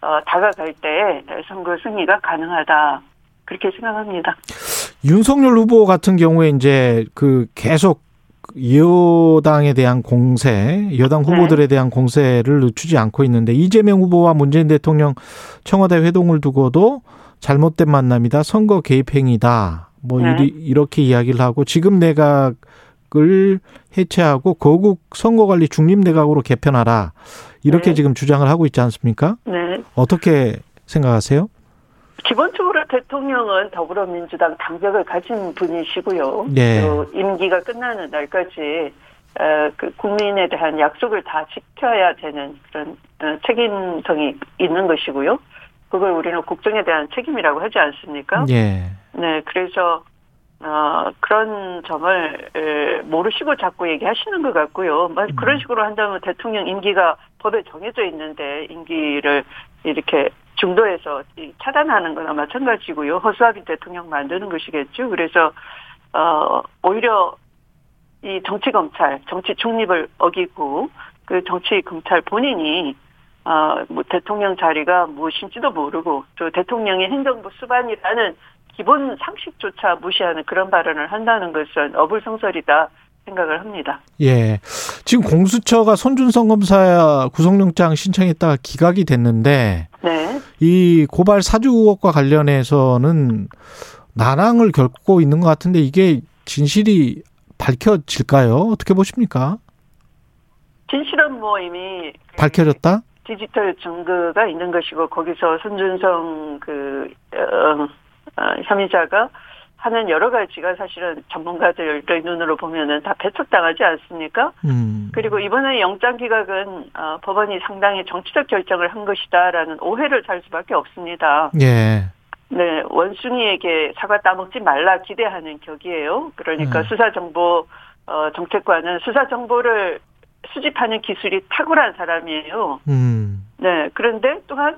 Speaker 8: 어, 다가갈 때 선거 승리가 가능하다. 그렇게 생각합니다.
Speaker 2: 윤석열 후보 같은 경우에 이제 그 계속 여당에 대한 공세, 여당
Speaker 8: 네.
Speaker 2: 후보들에 대한 공세를 늦추지 않고 있는데 이재명 후보와 문재인 대통령 청와대 회동을 두고도 잘못된 만남이다, 선거 개입 행위다, 뭐
Speaker 8: 네.
Speaker 2: 이리, 이렇게 이야기를 하고 지금 내각을 해체하고 거국 선거관리 중립 내각으로 개편하라 이렇게
Speaker 8: 네.
Speaker 2: 지금 주장을 하고 있지 않습니까?
Speaker 8: 네.
Speaker 2: 어떻게 생각하세요?
Speaker 8: 기본적으로 대통령은 더불어민주당 당적을 가진 분이시고요.
Speaker 2: 네.
Speaker 8: 또 임기가 끝나는 날까지 어, 그 국민에 대한 약속을 다 지켜야 되는 그런 어, 책임성이 있는 것이고요. 그걸 우리는 국정에 대한 책임이라고 하지 않습니까?
Speaker 2: 예.
Speaker 8: 네, 그래서 어, 그런 점을 에, 모르시고 자꾸 얘기하시는 것 같고요. 만
Speaker 2: 음.
Speaker 8: 그런 식으로 한다면 대통령 임기가 법에 정해져 있는데 임기를 이렇게 중도에서 이 차단하는 거나 마찬가지고요. 허수아비 대통령 만드는 것이겠죠. 그래서 어, 오히려 이 정치 검찰, 정치 중립을 어기고 그 정치 검찰 본인이 어, 뭐 대통령 자리가 무엇인지도 모르고 또 대통령의 행정부 수반이라는 기본 상식조차 무시하는 그런 발언을 한다는 것은 어불성설이다 생각을 합니다.
Speaker 2: 예. 지금 공수처가 손준성 검사 구속영장 신청했다가 기각이 됐는데
Speaker 8: 네.
Speaker 2: 이 고발 사주 의혹과 관련해서는 난항을 겪고 있는 것 같은데 이게 진실이 밝혀질까요? 어떻게 보십니까?
Speaker 8: 진실은 뭐 이미 그
Speaker 2: 밝혀졌다?
Speaker 8: 디지털 증거가 있는 것이고 거기서 손준성 그 어, 어, 혐의자가 하는 여러 가지가 사실은 전문가들의 눈으로 보면은 다 배척당하지 않습니까?
Speaker 2: 음.
Speaker 8: 그리고 이번에 영장 기각은 어, 법원이 상당히 정치적 결정을 한 것이다라는 오해를 살 수밖에 없습니다.
Speaker 2: 예.
Speaker 8: 네, 원숭이에게 사과 따먹지 말라 기대하는 격이에요. 그러니까
Speaker 2: 음.
Speaker 8: 수사 정보 어, 정책관은 수사 정보를 수집하는 기술이 탁월한 사람이에요.
Speaker 2: 음.
Speaker 8: 네, 그런데 또한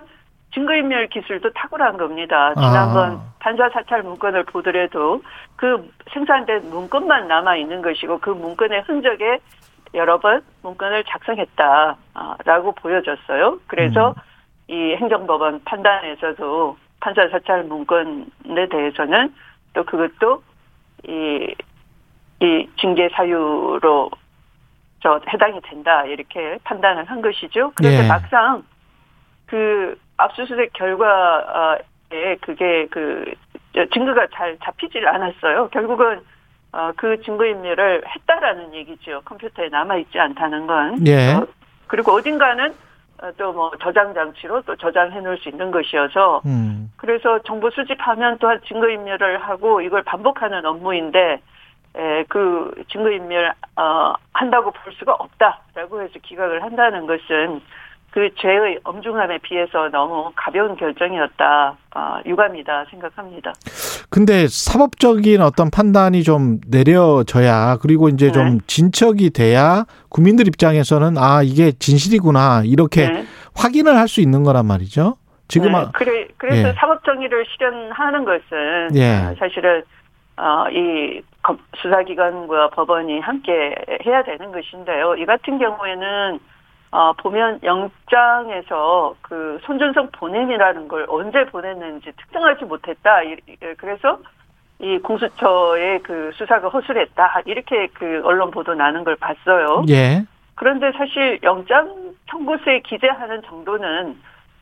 Speaker 8: 증거인멸 기술도 탁월한 겁니다. 지난번
Speaker 2: 아.
Speaker 8: 판사 사찰 문건을 보더라도 그 생산된 문건만 남아 있는 것이고 그 문건의 흔적에 여러 번 문건을 작성했다라고 보여졌어요. 그래서
Speaker 2: 음.
Speaker 8: 이 행정법원 판단에서도 판사 사찰 문건에 대해서는 또 그것도 이, 이 징계 사유로 저 해당이 된다 이렇게 판단을 한 것이죠. 그런데
Speaker 2: 예.
Speaker 8: 막상 그 압수수색 결과에 그게 그 증거가 잘 잡히질 않았어요. 결국은 어, 그 증거인멸을 했다라는 얘기죠. 컴퓨터에 남아 있지 않다는 건.
Speaker 2: 예.
Speaker 8: 어, 그리고 어딘가는 또 뭐 저장 장치로 또 저장해 놓을 수 있는 것이어서
Speaker 2: 음.
Speaker 8: 그래서 정보 수집하면 또한 증거 인멸을 하고 이걸 반복하는 업무인데 에, 그 증거 인멸 어, 한다고 볼 수가 없다라고 해서 기각을 한다는 것은 그 죄의 엄중함에 비해서 너무 가벼운 결정이었다 어, 유감이다 생각합니다.
Speaker 2: 근데 사법적인 어떤 판단이 좀 내려져야 그리고 이제 좀
Speaker 8: 네.
Speaker 2: 진척이 돼야 국민들 입장에서는 아 이게 진실이구나 이렇게
Speaker 8: 네.
Speaker 2: 확인을 할 수 있는 거란 말이죠. 지금
Speaker 8: 네,
Speaker 2: 아-
Speaker 8: 그래 그래서
Speaker 2: 예.
Speaker 8: 사법 정의를 실현하는 것은
Speaker 2: 예.
Speaker 8: 어, 사실은 어, 이 검- 수사기관과 법원이 함께 해야 되는 것인데요. 이 같은 경우에는 어, 보면 영장에서 그 손준성 보냄이라는 걸 언제 보냈는지 특정하지 못했다. 이- 이- 그래서 이 공수처의 그 수사가 허술했다. 이렇게 그 언론 보도 나는 걸 봤어요.
Speaker 2: 예.
Speaker 8: 그런데 사실 영장 청구서에 기재하는 정도는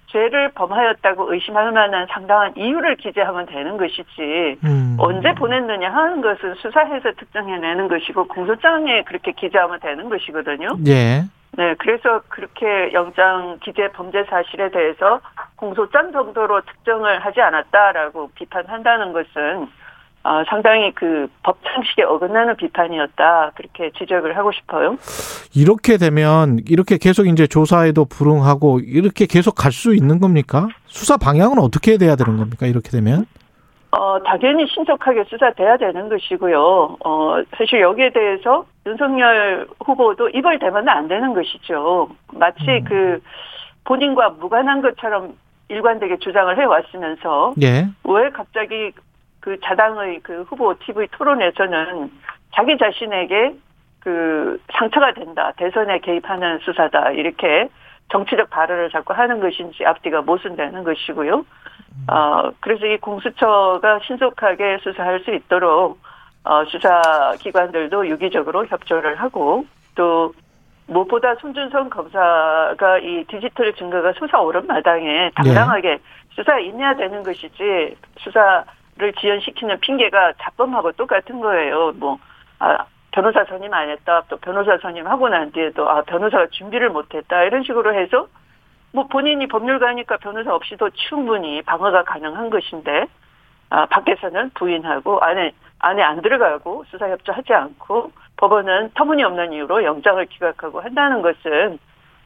Speaker 8: 죄를 범하였다고 의심할 만한 상당한 이유를 기재하면 되는 것이지
Speaker 2: 음.
Speaker 8: 언제 보냈느냐 하는 것은 수사해서 특정해내는 것이고 공소장에 그렇게 기재하면 되는 것이거든요.
Speaker 2: 예.
Speaker 8: 네, 그래서 그렇게 영장 기재 범죄 사실에 대해서 공소장 정도로 특정을 하지 않았다라고 비판한다는 것은 어, 상당히 그 법 상식에 어긋나는 비판이었다 그렇게 지적을 하고 싶어요.
Speaker 2: 이렇게 되면 이렇게 계속 이제 조사에도 불응하고 이렇게 계속 갈 수 있는 겁니까? 수사 방향은 어떻게 돼야 되는 겁니까? 이렇게 되면?
Speaker 8: 어, 당연히 신속하게 수사돼야 되는 것이고요. 어, 사실 여기에 대해서 윤석열 후보도 입을 대면 안 되는 것이죠. 마치 그 본인과 무관한 것처럼 일관되게 주장을 해왔으면서
Speaker 2: 예.
Speaker 8: 왜 갑자기 그 자당의 그 후보 TV 토론에서는 자기 자신에게 그 상처가 된다. 대선에 개입하는 수사다. 이렇게 정치적 발언을 자꾸 하는 것인지 앞뒤가 모순되는 것이고요. 어, 그래서 이 공수처가 신속하게 수사할 수 있도록 어, 수사기관들도 유기적으로 협조를 하고 또 무엇보다 손준성 검사가 이 디지털 증거가 수사 오른 마당에 당당하게 수사에 임해야 되는 것이지 수사를 지연시키는 핑계가 자범하고 똑같은 거예요. 뭐 아, 변호사 선임 안 했다. 또 변호사 선임 하고 난 뒤에도 아 변호사가 준비를 못했다. 이런 식으로 해서 뭐 본인이 법률가니까 변호사 없이도 충분히 방어가 가능한 것인데 아, 밖에서는 부인하고 안에 안에 안 들어가고 수사 협조하지 않고 법원은 터무니없는 이유로 영장을 기각하고 한다는 것은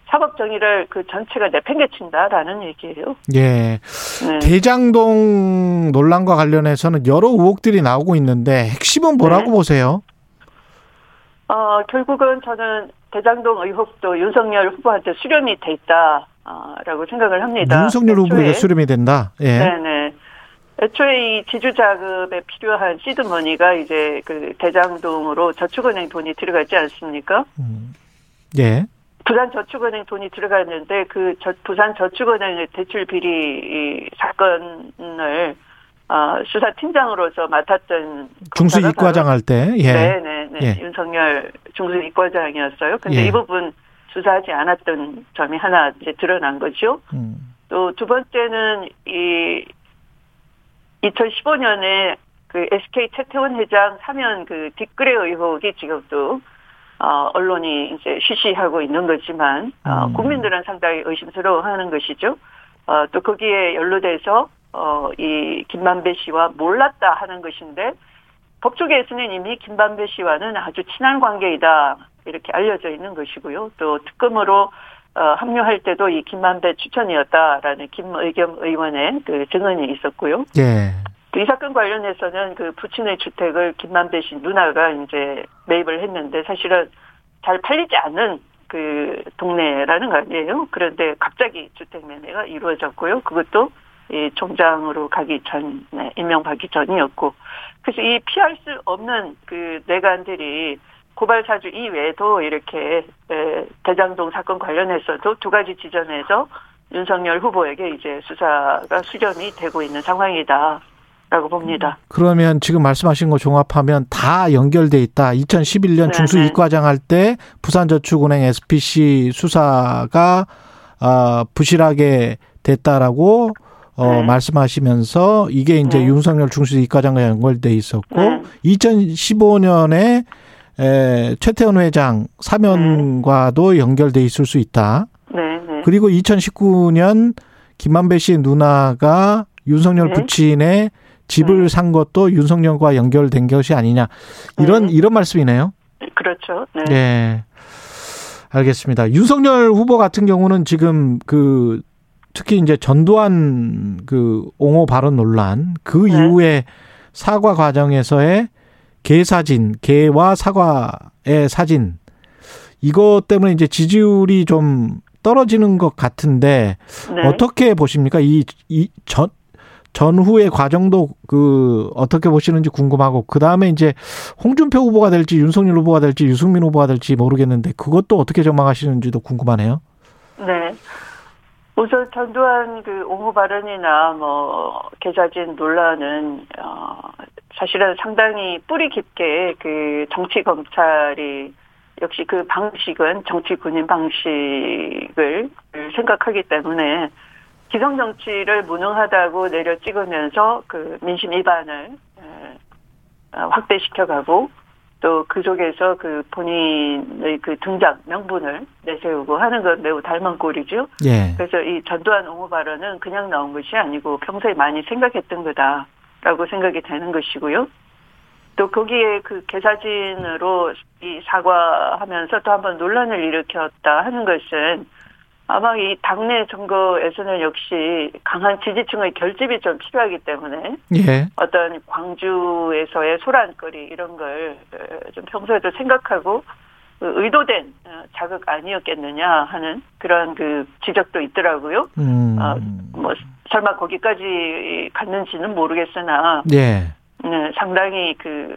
Speaker 8: 사법 정의를 그 전체가 내팽개친다라는 얘기예요.
Speaker 2: 예.
Speaker 8: 네.
Speaker 2: 대장동 논란과 관련해서는 여러 의혹들이 나오고 있는데 핵심은 뭐라고
Speaker 8: 네.
Speaker 2: 보세요?
Speaker 8: 어, 결국은 저는 대장동 의혹도 윤석열 후보한테 수렴이 돼 있다라고 생각을 합니다.
Speaker 2: 윤석열 후보에게
Speaker 8: 애초에-
Speaker 2: 수렴이 된다. 예.
Speaker 8: 네네. 애초에 이 지주 자금에 필요한 seed money가 이제 그 대장동으로 저축은행 돈이 들어갔지 않습니까?
Speaker 2: 음. 예.
Speaker 8: 부산 저축은행 돈이 들어갔는데 그 저, 부산 저축은행의 대출 비리 이 사건을 어, 수사팀장으로서 맡았던
Speaker 2: 중수 이과장
Speaker 8: 바로-
Speaker 2: 할 때. 예.
Speaker 8: 네네 네.
Speaker 2: 예.
Speaker 8: 윤석열 중수 이과장이었어요. 근데
Speaker 2: 예.
Speaker 8: 이 부분 수사하지 않았던 점이 하나 이제 드러난 거죠.
Speaker 2: 음.
Speaker 8: 또두 번째는 이 2015년에 그 SK 최태원 회장 사면 그 뒷거래 의혹이 지금 또 어, 언론이 이제 쉬쉬하고 있는 거지만 어,
Speaker 2: 음.
Speaker 8: 국민들은 상당히 의심스러워하는 것이죠. 어, 또 거기에 연루돼서 어, 이 김만배 씨와 몰랐다 하는 것인데 법조계에서는 이미 김만배 씨와는 아주 친한 관계이다 이렇게 알려져 있는 것이고요. 또 특검으로 어, 합류할 때도 이 김만배 추천이었다라는 김의겸 의원의 그 증언이 있었고요.
Speaker 2: 예.
Speaker 8: 이 사건 관련해서는 그 부친의 주택을 김만배 씨 누나가 이제 매입을 했는데 사실은 잘 팔리지 않는 그 동네라는 거 아니에요. 그런데 갑자기 주택 매매가 이루어졌고요. 그것도 이 총장으로 가기 전, 네, 임명받기 전이었고. 그래서 이 피할 수 없는 그 내관들이 고발 사주 이외에도 이렇게 대장동 사건 관련해서도 두 가지 지점에서 윤석열 후보에게 이제 수사가 수렴이 되고 있는 상황이다. 라고 봅니다.
Speaker 2: 그러면 지금 말씀하신 거 종합하면 다 연결돼 있다. 2011년 중수 이과장 할 때 부산저축은행 SPC 수사가 어, 부실하게 됐다라고 어, 네. 말씀하시면서 이게 이제 네. 윤석열 중수 이과장과 연결돼 있었고 네. 2015년에 에, 최태원 회장 사면과도 연결돼 있을 수 있다.
Speaker 8: 네, 네.
Speaker 2: 그리고 2019년 김만배 씨의 누나가 윤석열 네. 부친의 집을 네. 산 것도 윤석열과 연결된 것이 아니냐 이런 네. 이런 말씀이네요.
Speaker 8: 그렇죠. 네.
Speaker 2: 네. 알겠습니다. 윤석열 후보 같은 경우는 지금 그 특히 이제 전두환 그 옹호 발언 논란 그 네. 이후에 사과 과정에서의 개 사진, 개와 사과의 사진 이것 때문에 이제 지지율이 좀 떨어지는 것 같은데 네. 어떻게 보십니까? 이이전 전후의 과정도 그 어떻게 보시는지 궁금하고 그 다음에 이제 홍준표 후보가 될지 윤석열 후보가 될지 유승민 후보가 될지 모르겠는데 그것도 어떻게 전망하시는지도 궁금하네요.
Speaker 8: 네. 우선 전두환 그 옹호 발언이나 뭐 계좌진 논란은 어 사실은 상당히 뿌리 깊게 그 정치 검찰이 역시 그 방식은 정치 군인 방식을 생각하기 때문에 기성 정치를 무능하다고 내려 찍으면서 그 민심 위반을 어, 확대시켜가고 또그 속에서 그 본인의 그 등장 명분을 내세우고 하는 건 매우 닮은 꼴이죠.
Speaker 2: 예.
Speaker 8: 그래서 이 전두환 옹호 발언은 그냥 나온 것이 아니고 평소에 많이 생각했던 거다라고 생각이 되는 것이고요. 또 거기에 그 개사진으로 이 사과하면서 또 한번 논란을 일으켰다 하는 것은 아마 이 당내 선거에서는 역시 강한 지지층의 결집이 좀 필요하기 때문에
Speaker 2: 예.
Speaker 8: 어떤 광주에서의 소란거리 이런 걸 좀 평소에도 생각하고 그 의도된 어, 자극 아니었겠느냐 하는 그런 그 지적도 있더라고요.
Speaker 2: 음.
Speaker 8: 어, 뭐 설마 거기까지 갔는지는 모르겠으나
Speaker 2: 예.
Speaker 8: 네, 상당히 그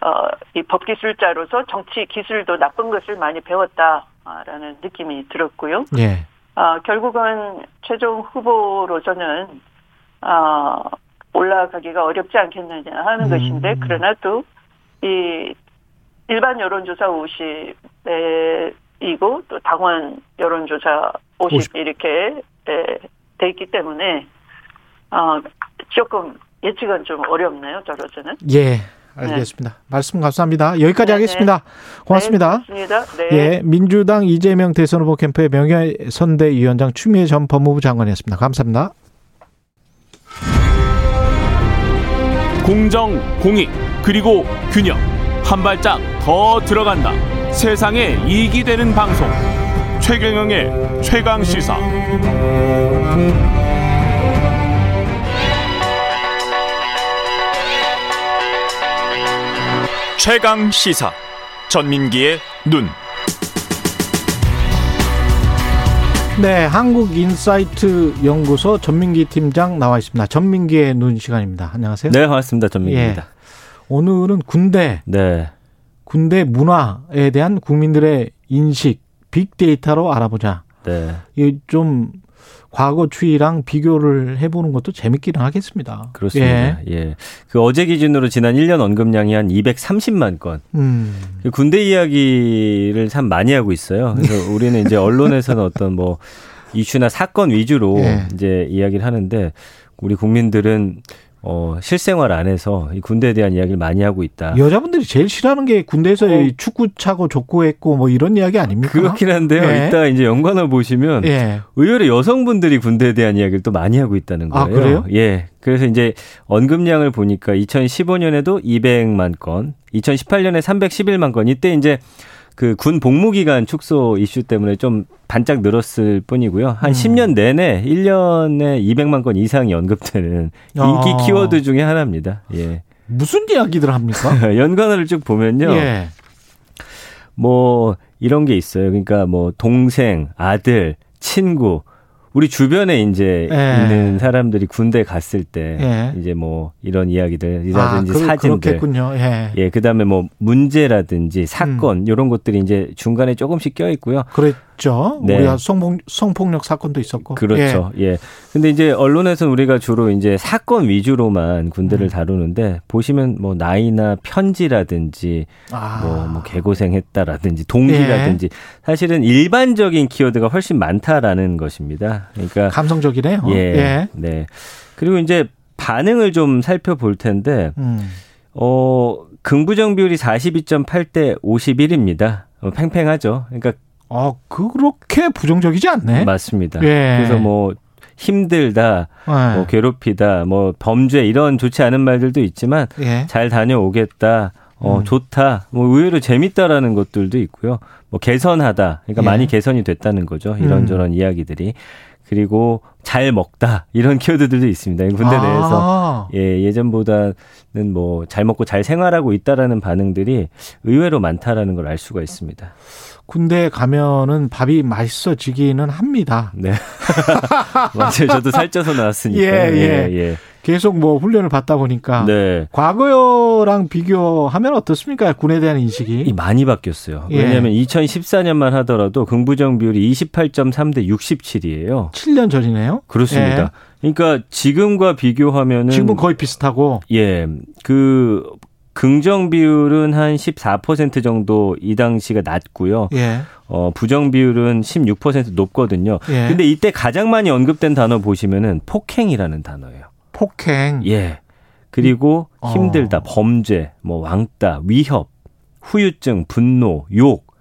Speaker 8: 어, 이 법기술자로서 정치 기술도 나쁜 것을 많이 배웠다 라는 느낌이 들었고요.
Speaker 2: 예.
Speaker 8: 어, 결국은 최종 후보로서는 어, 올라가기가 어렵지 않겠느냐 하는 음. 것인데 그러나 또 이 일반 여론조사 50이고 또 당원 여론조사 50, 50. 이렇게 돼 있기 때문에 어, 조금 예측은 좀 어렵네요, 저로서는.
Speaker 2: 예. 알겠습니다. 네. 말씀 감사합니다. 여기까지 네네. 하겠습니다. 고맙습니다.
Speaker 8: 네, 고맙습니다. 네.
Speaker 2: 예, 민주당 이재명 대선 후보 캠프의 명예선대위원장 추미애 전 법무부 장관이었습니다. 감사합니다.
Speaker 7: 공정, 공익, 그리고 균형. 한 발짝 더 들어간다. 세상에 이익이 되는 방송. 최경영의 최강 시사. 최강 시사 전민기의 눈.
Speaker 2: 네, 한국 인사이트 연구소 전민기 팀장 나와 있습니다. 전민기의 눈 시간입니다. 안녕하세요.
Speaker 9: 네, 반갑습니다. 전민기입니다. 예.
Speaker 2: 오늘은 군대,
Speaker 9: 네,
Speaker 2: 군대 문화에 대한 국민들의 인식, 빅데이터로 알아보자.
Speaker 9: 네.
Speaker 2: 이좀 과거 추이랑 비교를 해보는 것도 재밌기는 하겠습니다.
Speaker 9: 그렇습니다. 예. 예. 그 어제 기준으로 지난 1년 언급량이 한 230만 건.
Speaker 2: 음.
Speaker 9: 그 군대 이야기를 참 많이 하고 있어요. 그래서 우리는 이제 언론에서는 어떤 뭐 이슈나 사건 위주로 예. 이제 이야기를 하는데 우리 국민들은 어, 실생활 안에서 이 군대에 대한 이야기를 많이 하고 있다.
Speaker 2: 여자분들이 제일 싫어하는 게 군대에서 어. 축구 차고 족구 했고 뭐 이런 이야기 아닙니까?
Speaker 9: 그렇긴 한데요. 예. 이따 이제 연관을 보시면 예. 의외로 여성분들이 군대에 대한 이야기를 또 많이 하고 있다는 아, 거예요.
Speaker 2: 아, 그래요?
Speaker 9: 예. 그래서 이제 언급량을 보니까 2015년에도 200만 건, 2018년에 311만 건. 이때 이제 그 군 복무 기간 축소 이슈 때문에 좀 반짝 늘었을 뿐이고요. 한 음. 10년 내내 1년에 200만 건 이상이 언급되는 인기 아. 키워드 중에 하나입니다. 예.
Speaker 2: 무슨 이야기들 합니까?
Speaker 9: 연관어를 쭉 보면요. 예. 뭐 이런 게 있어요. 그러니까 뭐 동생, 아들, 친구 우리 주변에 이제 예. 있는 사람들이 군대 갔을 때 예. 이제 뭐 이런 이야기들이라든지 아, 그, 사진들
Speaker 2: 그렇겠군요. 예.
Speaker 9: 예, 그다음에 뭐 문제라든지 사건 음. 이런 것들이 이제 중간에 조금씩 껴 있고요.
Speaker 2: 그 랬죠. 네. 우리가 성폭, 성폭력 사건도 있었고.
Speaker 9: 그렇죠. 예. 예. 근데 이제 언론에서는 우리가 주로 이제 사건 위주로만 군대를 음. 다루는데 보시면 뭐 나이나 편지라든지 아. 뭐, 뭐 개고생했다라든지 동기라든지 예. 사실은 일반적인 키워드가 훨씬 많다라는 것입니다. 그러니까
Speaker 2: 감성적이네요.
Speaker 9: 예. 예. 네. 그리고 이제 반응을 좀 살펴볼 텐데 음. 어 긍부정 비율이 42.8 대 51입니다. 어, 팽팽하죠. 그러니까
Speaker 2: 아, 그렇게 부정적이지 않네.
Speaker 9: 맞습니다. 예. 그래서 뭐 힘들다, 예. 뭐 괴롭히다, 뭐 범죄 이런 좋지 않은 말들도 있지만 예. 잘 다녀오겠다. 어, 음. 좋다. 뭐 의외로 재밌다라는 것들도 있고요. 뭐 개선하다. 그러니까 예. 많이 개선이 됐다는 거죠. 이런저런 음. 이야기들이. 그리고 잘 먹다 이런 키워드들도 있습니다. 군대 아. 내에서 예 예전보다는 뭐 잘 먹고 잘 생활하고 있다라는 반응들이 의외로 많다라는 걸 알 수가 있습니다.
Speaker 2: 군대 가면은 밥이 맛있어지기는 합니다.
Speaker 9: 네. 맞아요. 저도 살쪄서 나왔으니까.
Speaker 2: 예, 예. 예, 예. 계속 뭐 훈련을 받다 보니까 네. 과거랑 비교하면 어떻습니까? 군에 대한 인식이
Speaker 9: 많이 바뀌었어요. 예. 왜냐하면 2014년만 하더라도 긍부정 비율이 28.3 대 67이에요.
Speaker 2: 7년 전이네요.
Speaker 9: 그렇습니다. 예. 그러니까 지금과 비교하면은
Speaker 2: 지금은 거의 비슷하고
Speaker 9: 예. 그 긍정 비율은 한 14% 정도 이 당시가 낮고요. 예. 어, 부정 비율은 16% 높거든요. 예. 근데 이때 가장 많이 언급된 단어 보시면은 폭행이라는 단어예요.
Speaker 2: 폭행.
Speaker 9: 예. 그리고 어. 힘들다, 어. 범죄, 뭐 왕따, 위협, 후유증, 분노, 욕.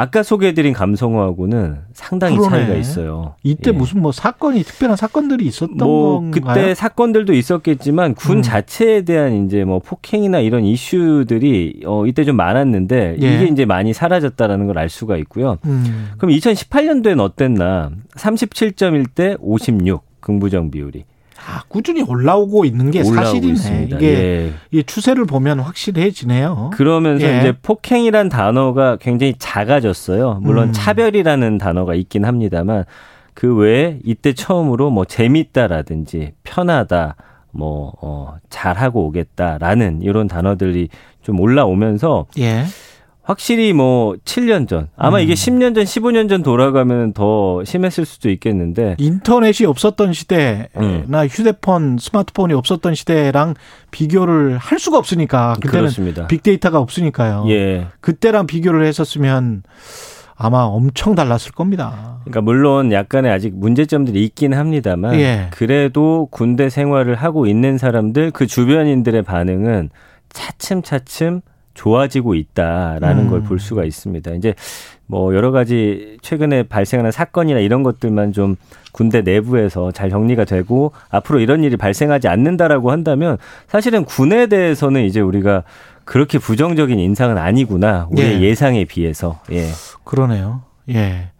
Speaker 9: 아까 소개해드린 감성어하고는 상당히 그러네. 차이가 있어요.
Speaker 2: 이때 예. 무슨 뭐 사건이 특별한 사건들이 있었던 뭐
Speaker 9: 건가요? 그때 사건들도 있었겠지만 군 음. 자체에 대한 이제 뭐 폭행이나 이런 이슈들이 어 이때 좀 많았는데 예. 이게 이제 많이 사라졌다라는 걸 알 수가 있고요. 음. 그럼 2018년도엔 어땠나? 37.1대 56 긍부정 비율이.
Speaker 2: 아, 꾸준히 올라오고 있는 게 사실이네. 있습니다. 이게 예. 이 추세를 보면 확실해지네요.
Speaker 9: 그러면서 예. 이제 폭행이란 단어가 굉장히 작아졌어요. 물론 음. 차별이라는 단어가 있긴 합니다만 그 외에 이때 처음으로 뭐 재밌다라든지 편하다, 뭐 어, 잘하고 오겠다라는 이런 단어들이 좀 올라오면서 예. 확실히 뭐 7년 전 아마 음. 이게 10년 전 15년 전 돌아가면 더 심했을 수도 있겠는데
Speaker 2: 인터넷이 없었던 시대나 음. 휴대폰 스마트폰이 없었던 시대랑 비교를 할 수가 없으니까 그때는 그렇습니다. 빅데이터가 없으니까요. 예. 그때랑 비교를 했었으면 아마 엄청 달랐을 겁니다.
Speaker 9: 그러니까 물론 약간의 아직 문제점들이 있긴 합니다만 예. 그래도 군대 생활을 하고 있는 사람들 그 주변인들의 반응은 차츰차츰 좋아지고 있다라는 음. 걸볼 수가 있습니다. 이제 뭐 여러 가지 최근에 발생하는 사건이나 이런 것들만 좀 군대 내부에서 잘 정리가 되고 앞으로 이런 일이 발생하지 않는다라고 한다면 사실은 군에 대해서는 이제 우리가 그렇게 부정적인 인상은 아니구나. 우리의 예. 예상에 비해서. 예.
Speaker 2: 그러네요. 예.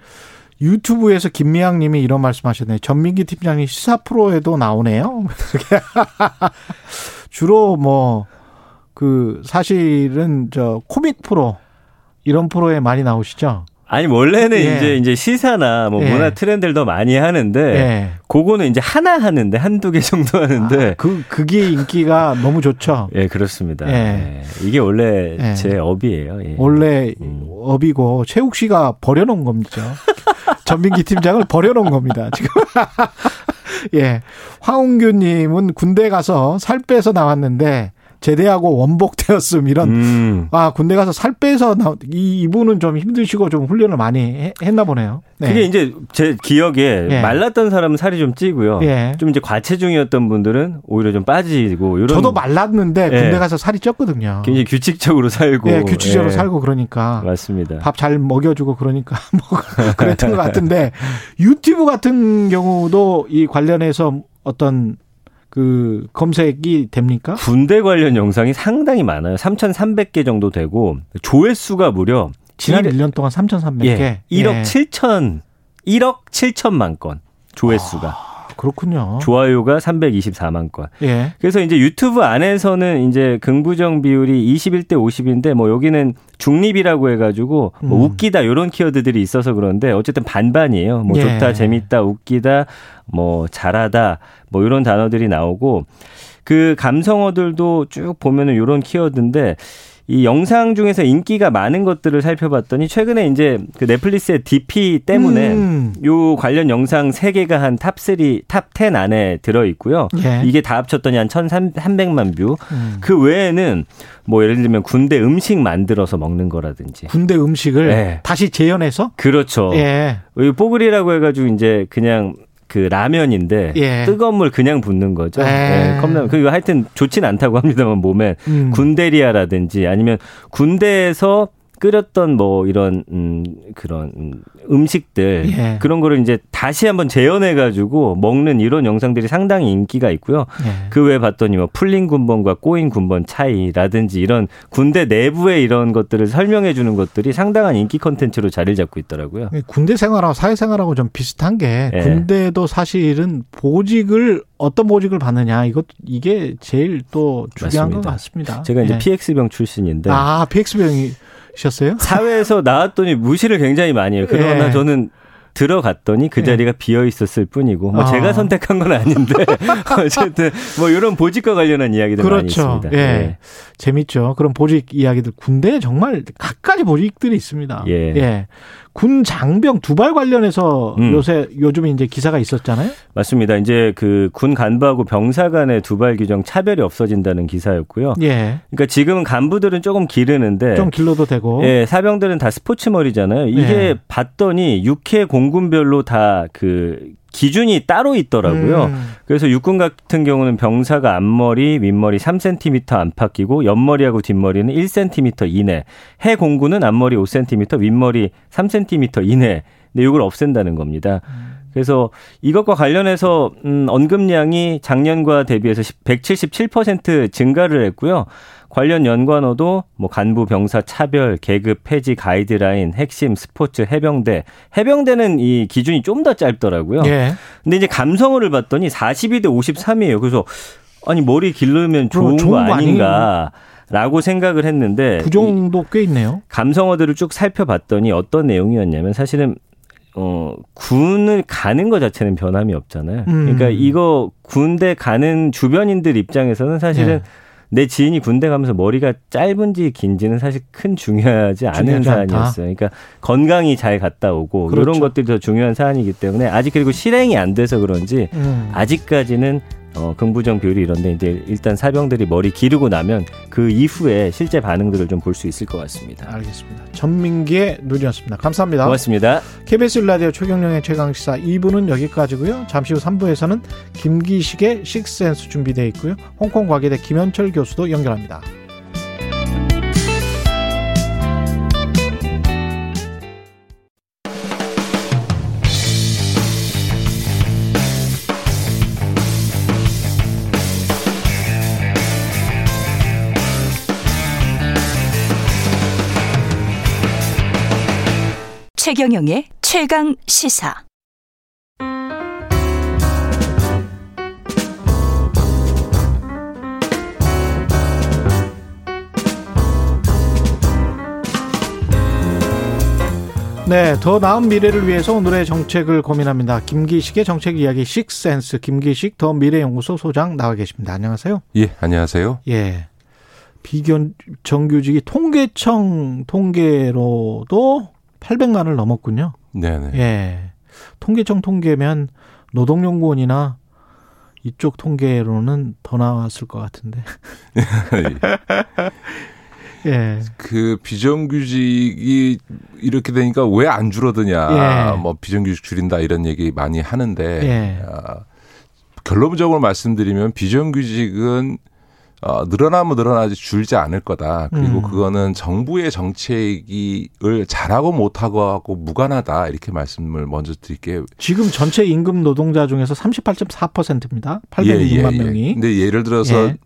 Speaker 2: 유튜브에서 김미양 님이 이런 말씀하셨네요. 전민기 팀장님 시사 프로에도 나오네요. 주로 뭐 그 사실은 저 코믹 프로 이런 프로에 많이 나오시죠?
Speaker 9: 아니 원래는 예. 이제 이제 시사나 뭐 예. 문화 트렌드를 더 많이 하는데 예. 그거는 이제 하나 하는데 한두 개 정도 하는데
Speaker 2: 아, 그 그게 인기가 너무 좋죠.
Speaker 9: 예, 그렇습니다. 예. 예. 이게 원래 예. 제 업이에요. 예.
Speaker 2: 원래 음. 업이고 최욱 씨가 버려 놓은 겁니다. 전민기 팀장을 버려 놓은 겁니다. 지금. 예. 황웅규 님은 군대 가서 살 빼서 나왔는데 제대하고 원복되었음 이런 음. 아 군대 가서 살 빼서 나, 이 이분은 좀 힘드시고 좀 훈련을 많이 했나 보네요.
Speaker 9: 네. 그게 이제 제 기억에 예. 말랐던 사람은 살이 좀 찌고요. 예. 좀 이제 과체중이었던 분들은 오히려 좀 빠지고 이런
Speaker 2: 저도 말랐는데 예. 군대 가서 살이 쪘거든요.
Speaker 9: 굉장히 규칙적으로 살고
Speaker 2: 예, 규칙적으로 예. 살고 그러니까
Speaker 9: 맞습니다.
Speaker 2: 밥 잘 먹여주고 그러니까 뭐 그랬던 것 같은데 유튜브 같은 경우도 이 관련해서 어떤 그 검색이 됩니까?
Speaker 9: 군대 관련 영상이 상당히 많아요. 3,300개 정도 되고 조회수가 무려
Speaker 2: 지난 1, 년 동안 3,300개.
Speaker 9: 예, 1억 예. 7천 1억 7천만 건 조회수가. 아.
Speaker 2: 그렇군요.
Speaker 9: 좋아요가 324만 건. 예. 그래서 이제 유튜브 안에서는 이제 긍부정 비율이 21대 50인데 뭐 여기는 중립이라고 해가지고 뭐 음. 웃기다 이런 키워드들이 있어서 그런데 어쨌든 반반이에요. 뭐 예. 좋다, 재밌다, 웃기다, 뭐 잘하다, 뭐 이런 단어들이 나오고 그 감성어들도 쭉 보면은 이런 키워드인데 이 영상 중에서 인기가 많은 것들을 살펴봤더니 최근에 이제 그 넷플릭스의 DP 때문에 음. 요 관련 영상 3개가 한 top 3, top 10 안에 들어 있고요. 예. 이게 다 합쳤더니 한 1,300만 뷰. 음. 그 외에는 뭐 예를 들면 군대 음식 만들어서 먹는 거라든지.
Speaker 2: 군대 음식을 네. 다시 재현해서?
Speaker 9: 그렇죠. 예. 뽀글이라고 해 가지고 이제 그냥 그 라면인데 예. 뜨거운 물 그냥 붓는 거죠. 예. 예, 컵라면. 그리고 하여튼 좋진 않다고 합니다만 몸에 음. 군대리아라든지 아니면 군대에서 끓였던 뭐 이런 음 그런 음식들 예. 그런 거를 이제 다시 한번 재현해 가지고 먹는 이런 영상들이 상당히 인기가 있고요. 예. 그 외에 봤더니 뭐 풀린 군번과 꼬인 군번 차이라든지 이런 군대 내부의 이런 것들을 설명해 주는 것들이 상당한 인기 컨텐츠로 자리를 잡고 있더라고요.
Speaker 2: 군대 생활하고 사회 생활하고 좀 비슷한 게 예. 군대도 사실은 보직을 어떤 보직을 받느냐 이것 이게 제일 또 중요한 맞습니다. 것 같습니다.
Speaker 9: 제가 이제 예. PX병 출신인데
Speaker 2: 아 PX병이 셨어요?
Speaker 9: 사회에서 나왔더니 무시를 굉장히 많이 해요. 그러나 예. 저는 들어갔더니 그 예. 자리가 예. 비어 있었을 뿐이고 뭐 아. 제가 선택한 건 아닌데 어쨌든 뭐 이런 보직과 관련한 이야기들 그렇죠. 많이 있습니다. 예.
Speaker 2: 예. 재밌죠. 그런 보직 이야기들 군대에 정말 각가지 보직들이 있습니다. 예. 예. 군 장병 두발 관련해서 음. 요새 요즘에 이제 기사가 있었잖아요.
Speaker 9: 맞습니다. 이제 그 군 간부하고 병사 간의 두발 규정 차별이 없어진다는 기사였고요. 예. 그러니까 지금은 간부들은 조금 기르는데
Speaker 2: 좀 길러도 되고.
Speaker 9: 예, 사병들은 다 스포츠 머리잖아요. 이게 예. 봤더니 육해 공군별로 다 그 기준이 따로 있더라고요. 음. 그래서 육군 같은 경우는 병사가 앞머리, 윗머리 3cm 안팎이고 옆머리하고 뒷머리는 1cm 이내. 해 공군은 앞머리 5cm, 윗머리 3cm 이내. 근데 이걸 없앤다는 겁니다. 음. 그래서 이것과 관련해서 음 언급량이 작년과 대비해서 177% 증가를 했고요. 관련 연관어도 뭐 간부 병사 차별, 계급 폐지 가이드라인, 핵심 스포츠 해병대. 해병대는 이 기준이 좀 더 짧더라고요. 예. 근데 이제 감성어를 봤더니 42대 53이에요. 그래서 아니 머리 길르면 좋은, 좋은 거 아닌가. 라고 생각을 했는데
Speaker 2: 부정도 꽤 있네요.
Speaker 9: 감성어들을 쭉 살펴봤더니 어떤 내용이었냐면 사실은 어, 군을 가는 것 자체는 변함이 없잖아요. 음. 그러니까 이거 군대 가는 주변인들 입장에서는 사실은 네. 내 지인이 군대 가면서 머리가 짧은지 긴지는 사실 큰 중요하지 않은 사안이었어요. 그러니까 건강이 잘 갔다 오고 그렇죠. 이런 것들이 더 중요한 사안이기 때문에 아직 그리고 실행이 안 돼서 그런지 음. 아직까지는 어, 긍부정 비율이 이런데 이제 일단 사병들이 머리 기르고 나면 그 이후에 실제 반응들을 좀 볼 수 있을 것 같습니다.
Speaker 2: 알겠습니다. 전민기의 눈이었습니다. 감사합니다.
Speaker 9: 고맙습니다.
Speaker 2: KBS 라디오 최경령의 최강시사 2부는 여기까지고요. 잠시 후 3부에서는 김기식의 식센스 준비되어 있고요. 홍콩 과기대 김현철 교수도 연결합니다.
Speaker 3: 최경영의 최강 시사.
Speaker 2: 네, 더 나은 미래를 위해서 오늘의 정책을 고민합니다. 김기식의 정책 이야기 식센스 김기식 더 미래연구소 소장 나와 계십니다. 안녕하세요.
Speaker 10: 예, 안녕하세요.
Speaker 2: 예. 비견 정규직이 통계청 통계로도 800만을 넘었군요.
Speaker 10: 네네.
Speaker 2: 예. 통계청 통계면 노동연구원이나 이쪽 통계로는 더 나왔을 것 같은데.
Speaker 10: 예. 그 비정규직이 이렇게 되니까 왜 안 줄어드냐. 예. 뭐 비정규직 줄인다 이런 얘기 많이 하는데 예. 아, 결론적으로 말씀드리면 비정규직은 어, 늘어나면 늘어나지 줄지 않을 거다. 그리고 음. 그거는 정부의 정책을 잘하고 못하고 하고 무관하다. 이렇게 말씀을 먼저 드릴게요.
Speaker 2: 지금 전체 임금 노동자 중에서 38.4%입니다. 806만 예, 예, 예. 명이.
Speaker 10: 근데 예를 들어서 예.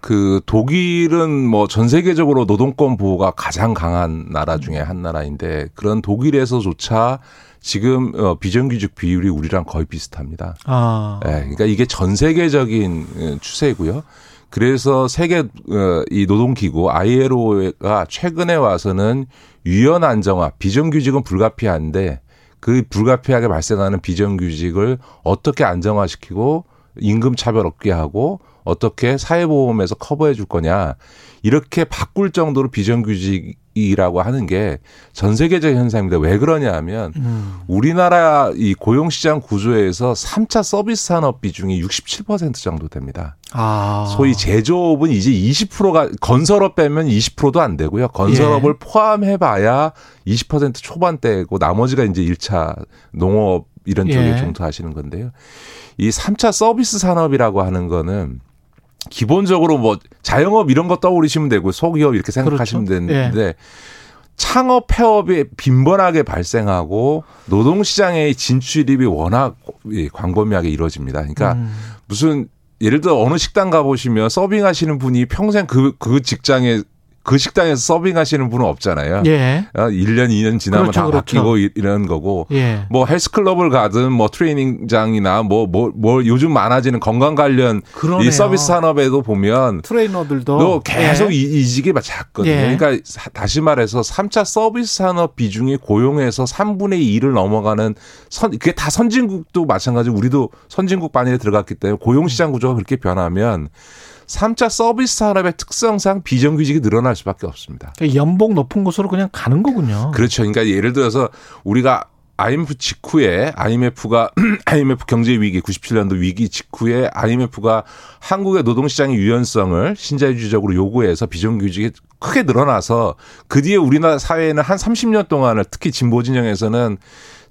Speaker 10: 그 독일은 뭐 전 세계적으로 노동권 보호가 가장 강한 나라 중에 한 나라인데 그런 독일에서조차 지금 어 비정규직 비율이 우리랑 거의 비슷합니다. 아. 예, 그러니까 이게 전 세계적인 어, 추세고요. 그래서 세계 어, 이 노동기구 ILO가 최근에 와서는 유연 안정화, 비정규직은 불가피한데 그 불가피하게 발생하는 비정규직을 어떻게 안정화시키고 임금 차별 없게 하고 어떻게 사회보험에서 커버해 줄 거냐 이렇게 바꿀 정도로 비정규직이라고 하는 게 전 세계적 현상입니다. 왜 그러냐 하면 음. 우리나라 이 고용시장 구조에서 3차 서비스 산업 비중이 67% 정도 됩니다. 아. 소위 제조업은 이제 20%가 건설업 빼면 20%도 안 되고요. 건설업을 예. 포함해 봐야 20% 초반대고 나머지가 이제 1차 농업 이런 쪽에 예. 종사하시는 건데요. 이 3차 서비스 산업이라고 하는 거는 기본적으로 뭐 자영업 이런 거 떠올리시면 되고 소기업 이렇게 생각하시면 그렇죠. 되는데 예. 창업 폐업이 빈번하게 발생하고 노동 시장의 진출입이 워낙 광범위하게 이루어집니다. 그러니까 음. 무슨 예를 들어 어느 식당 가보시면 서빙하시는 분이 평생 그, 그 직장에 그 식당에서 서빙하시는 분은 없잖아요. 예. 1년, 어, 2년 지나면 그렇죠, 다 그렇죠. 바뀌고 이런 거고. 예. 뭐 헬스클럽을 가든 뭐 트레이닝장이나 뭐, 뭐, 뭐 요즘 많아지는 건강 관련 그러네요. 이 서비스 산업에도 보면
Speaker 2: 트레이너들도
Speaker 10: 계속 예. 이직이 작거든요. 예. 그러니까 다시 말해서 3차 서비스 산업 비중이 고용에서 3분의 2를 넘어가는 선, 그게 다 선진국도 마찬가지로 우리도 선진국 반열에 들어갔기 때문에 고용시장 구조가 그렇게 변하면 3차 서비스 산업의 특성상 비정규직이 늘어날 수밖에 없습니다.
Speaker 2: 그러니까 연봉 높은 곳으로 그냥 가는 거군요.
Speaker 10: 그렇죠. 그러니까 예를 들어서 우리가 IMF 직후에 IMF가 IMF 경제 위기 97년도 위기 직후에 IMF가 한국의 노동시장의 유연성을 신자유주의적으로 요구해서 비정규직이 크게 늘어나서 그 뒤에 우리나라 사회에는 한 30년 동안을 특히 진보 진영에서는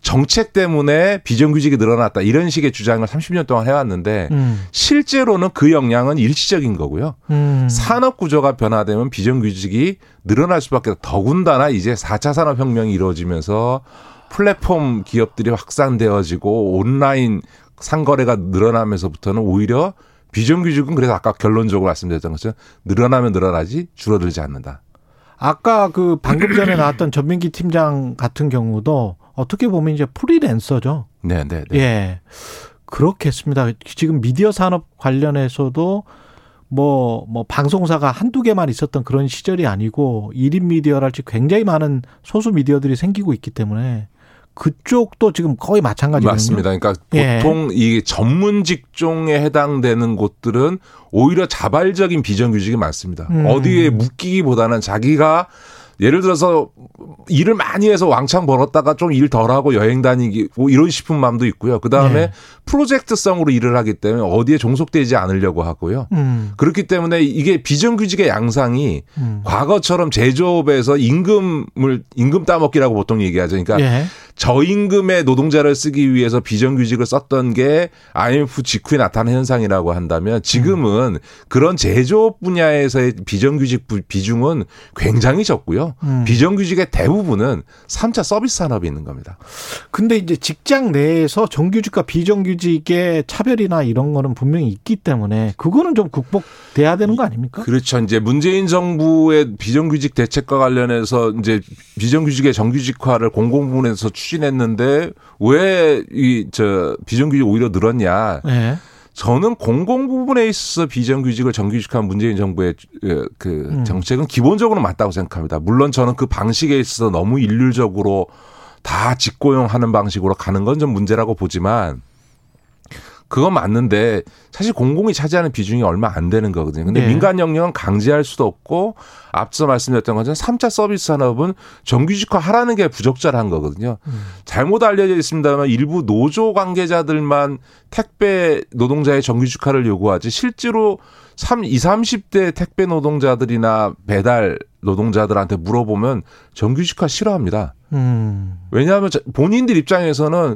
Speaker 10: 정책 때문에 비정규직이 늘어났다 이런 식의 주장을 30년 동안 해왔는데 음. 실제로는 그 영향은 일시적인 거고요. 음. 산업 구조가 변화되면 비정규직이 늘어날 수밖에 더군다나 이제 4차 산업 혁명이 이루어지면서 플랫폼 기업들이 확산되어지고 온라인 상거래가 늘어나면서부터는 오히려 비정규직은 그래서 아까 결론적으로 말씀드렸던 것처럼 늘어나면 늘어나지 줄어들지 않는다.
Speaker 2: 아까 그 방금 전에 나왔던 전민기 팀장 같은 경우도 어떻게 보면 이제 프리랜서죠.
Speaker 10: 네, 네, 네.
Speaker 2: 예. 그렇겠습니다. 지금 미디어 산업 관련해서도 뭐, 뭐, 방송사가 한두 개만 있었던 그런 시절이 아니고, 1인 미디어랄지 굉장히 많은 소수 미디어들이 생기고 있기 때문에, 그쪽도 지금 거의 마찬가지거든요.
Speaker 10: 맞습니다. 그러니까 예. 보통 이 전문 직종에 해당되는 곳들은 오히려 자발적인 비정규직이 많습니다. 음. 어디에 묶이기보다는 자기가 예를 들어서 일을 많이 해서 왕창 벌었다가 좀 일 덜하고 여행 다니기 뭐 이런 싶은 마음도 있고요. 그 다음에 네. 프로젝트성으로 일을 하기 때문에 어디에 종속되지 않으려고 하고요. 음. 그렇기 때문에 이게 비정규직의 양상이 음. 과거처럼 제조업에서 임금을 임금 따먹기라고 보통 얘기하죠. 그러니까 예. 저임금의 노동자를 쓰기 위해서 비정규직을 썼던 게 IMF 직후에 나타난 현상이라고 한다면 지금은 음. 그런 제조업 분야에서의 비정규직 비중은 굉장히 적고요. 음. 비정규직의 대부분은 3차 서비스 산업이 있는 겁니다.
Speaker 2: 근데 이제 직장 내에서 정규직과 비정규직의 차별이나 이런 거는 분명히 있기 때문에 그거는 좀 극복돼야 되는 거 아닙니까?
Speaker 10: 그렇죠. 이제 문재인 정부의 비정규직 대책과 관련해서 이제 비정규직의 정규직화를 공공부문에서 추 진했는데 왜 이 저 비정규직 오히려 늘었냐? 네. 저는 공공 부분에 있어서 비정규직을 정규직한 문재인 정부의 그 음. 정책은 기본적으로 맞다고 생각합니다. 물론 저는 그 방식에 있어서 너무 일률적으로 다 직고용하는 방식으로 가는 건 좀 문제라고 보지만 그건 맞는데 사실 공공이 차지하는 비중이 얼마 안 되는 거거든요. 근데 네. 민간 영역은 강제할 수도 없고 앞서 말씀드렸던 것처럼 3차 서비스 산업은 정규직화 하라는 게 부적절한 거거든요. 음. 잘못 알려져 있습니다만 일부 노조 관계자들만 택배 노동자의 정규직화를 요구하지 실제로 3, 20, 30대 택배 노동자들이나 배달 노동자들한테 물어보면 정규직화 싫어합니다. 음. 왜냐하면 본인들 입장에서는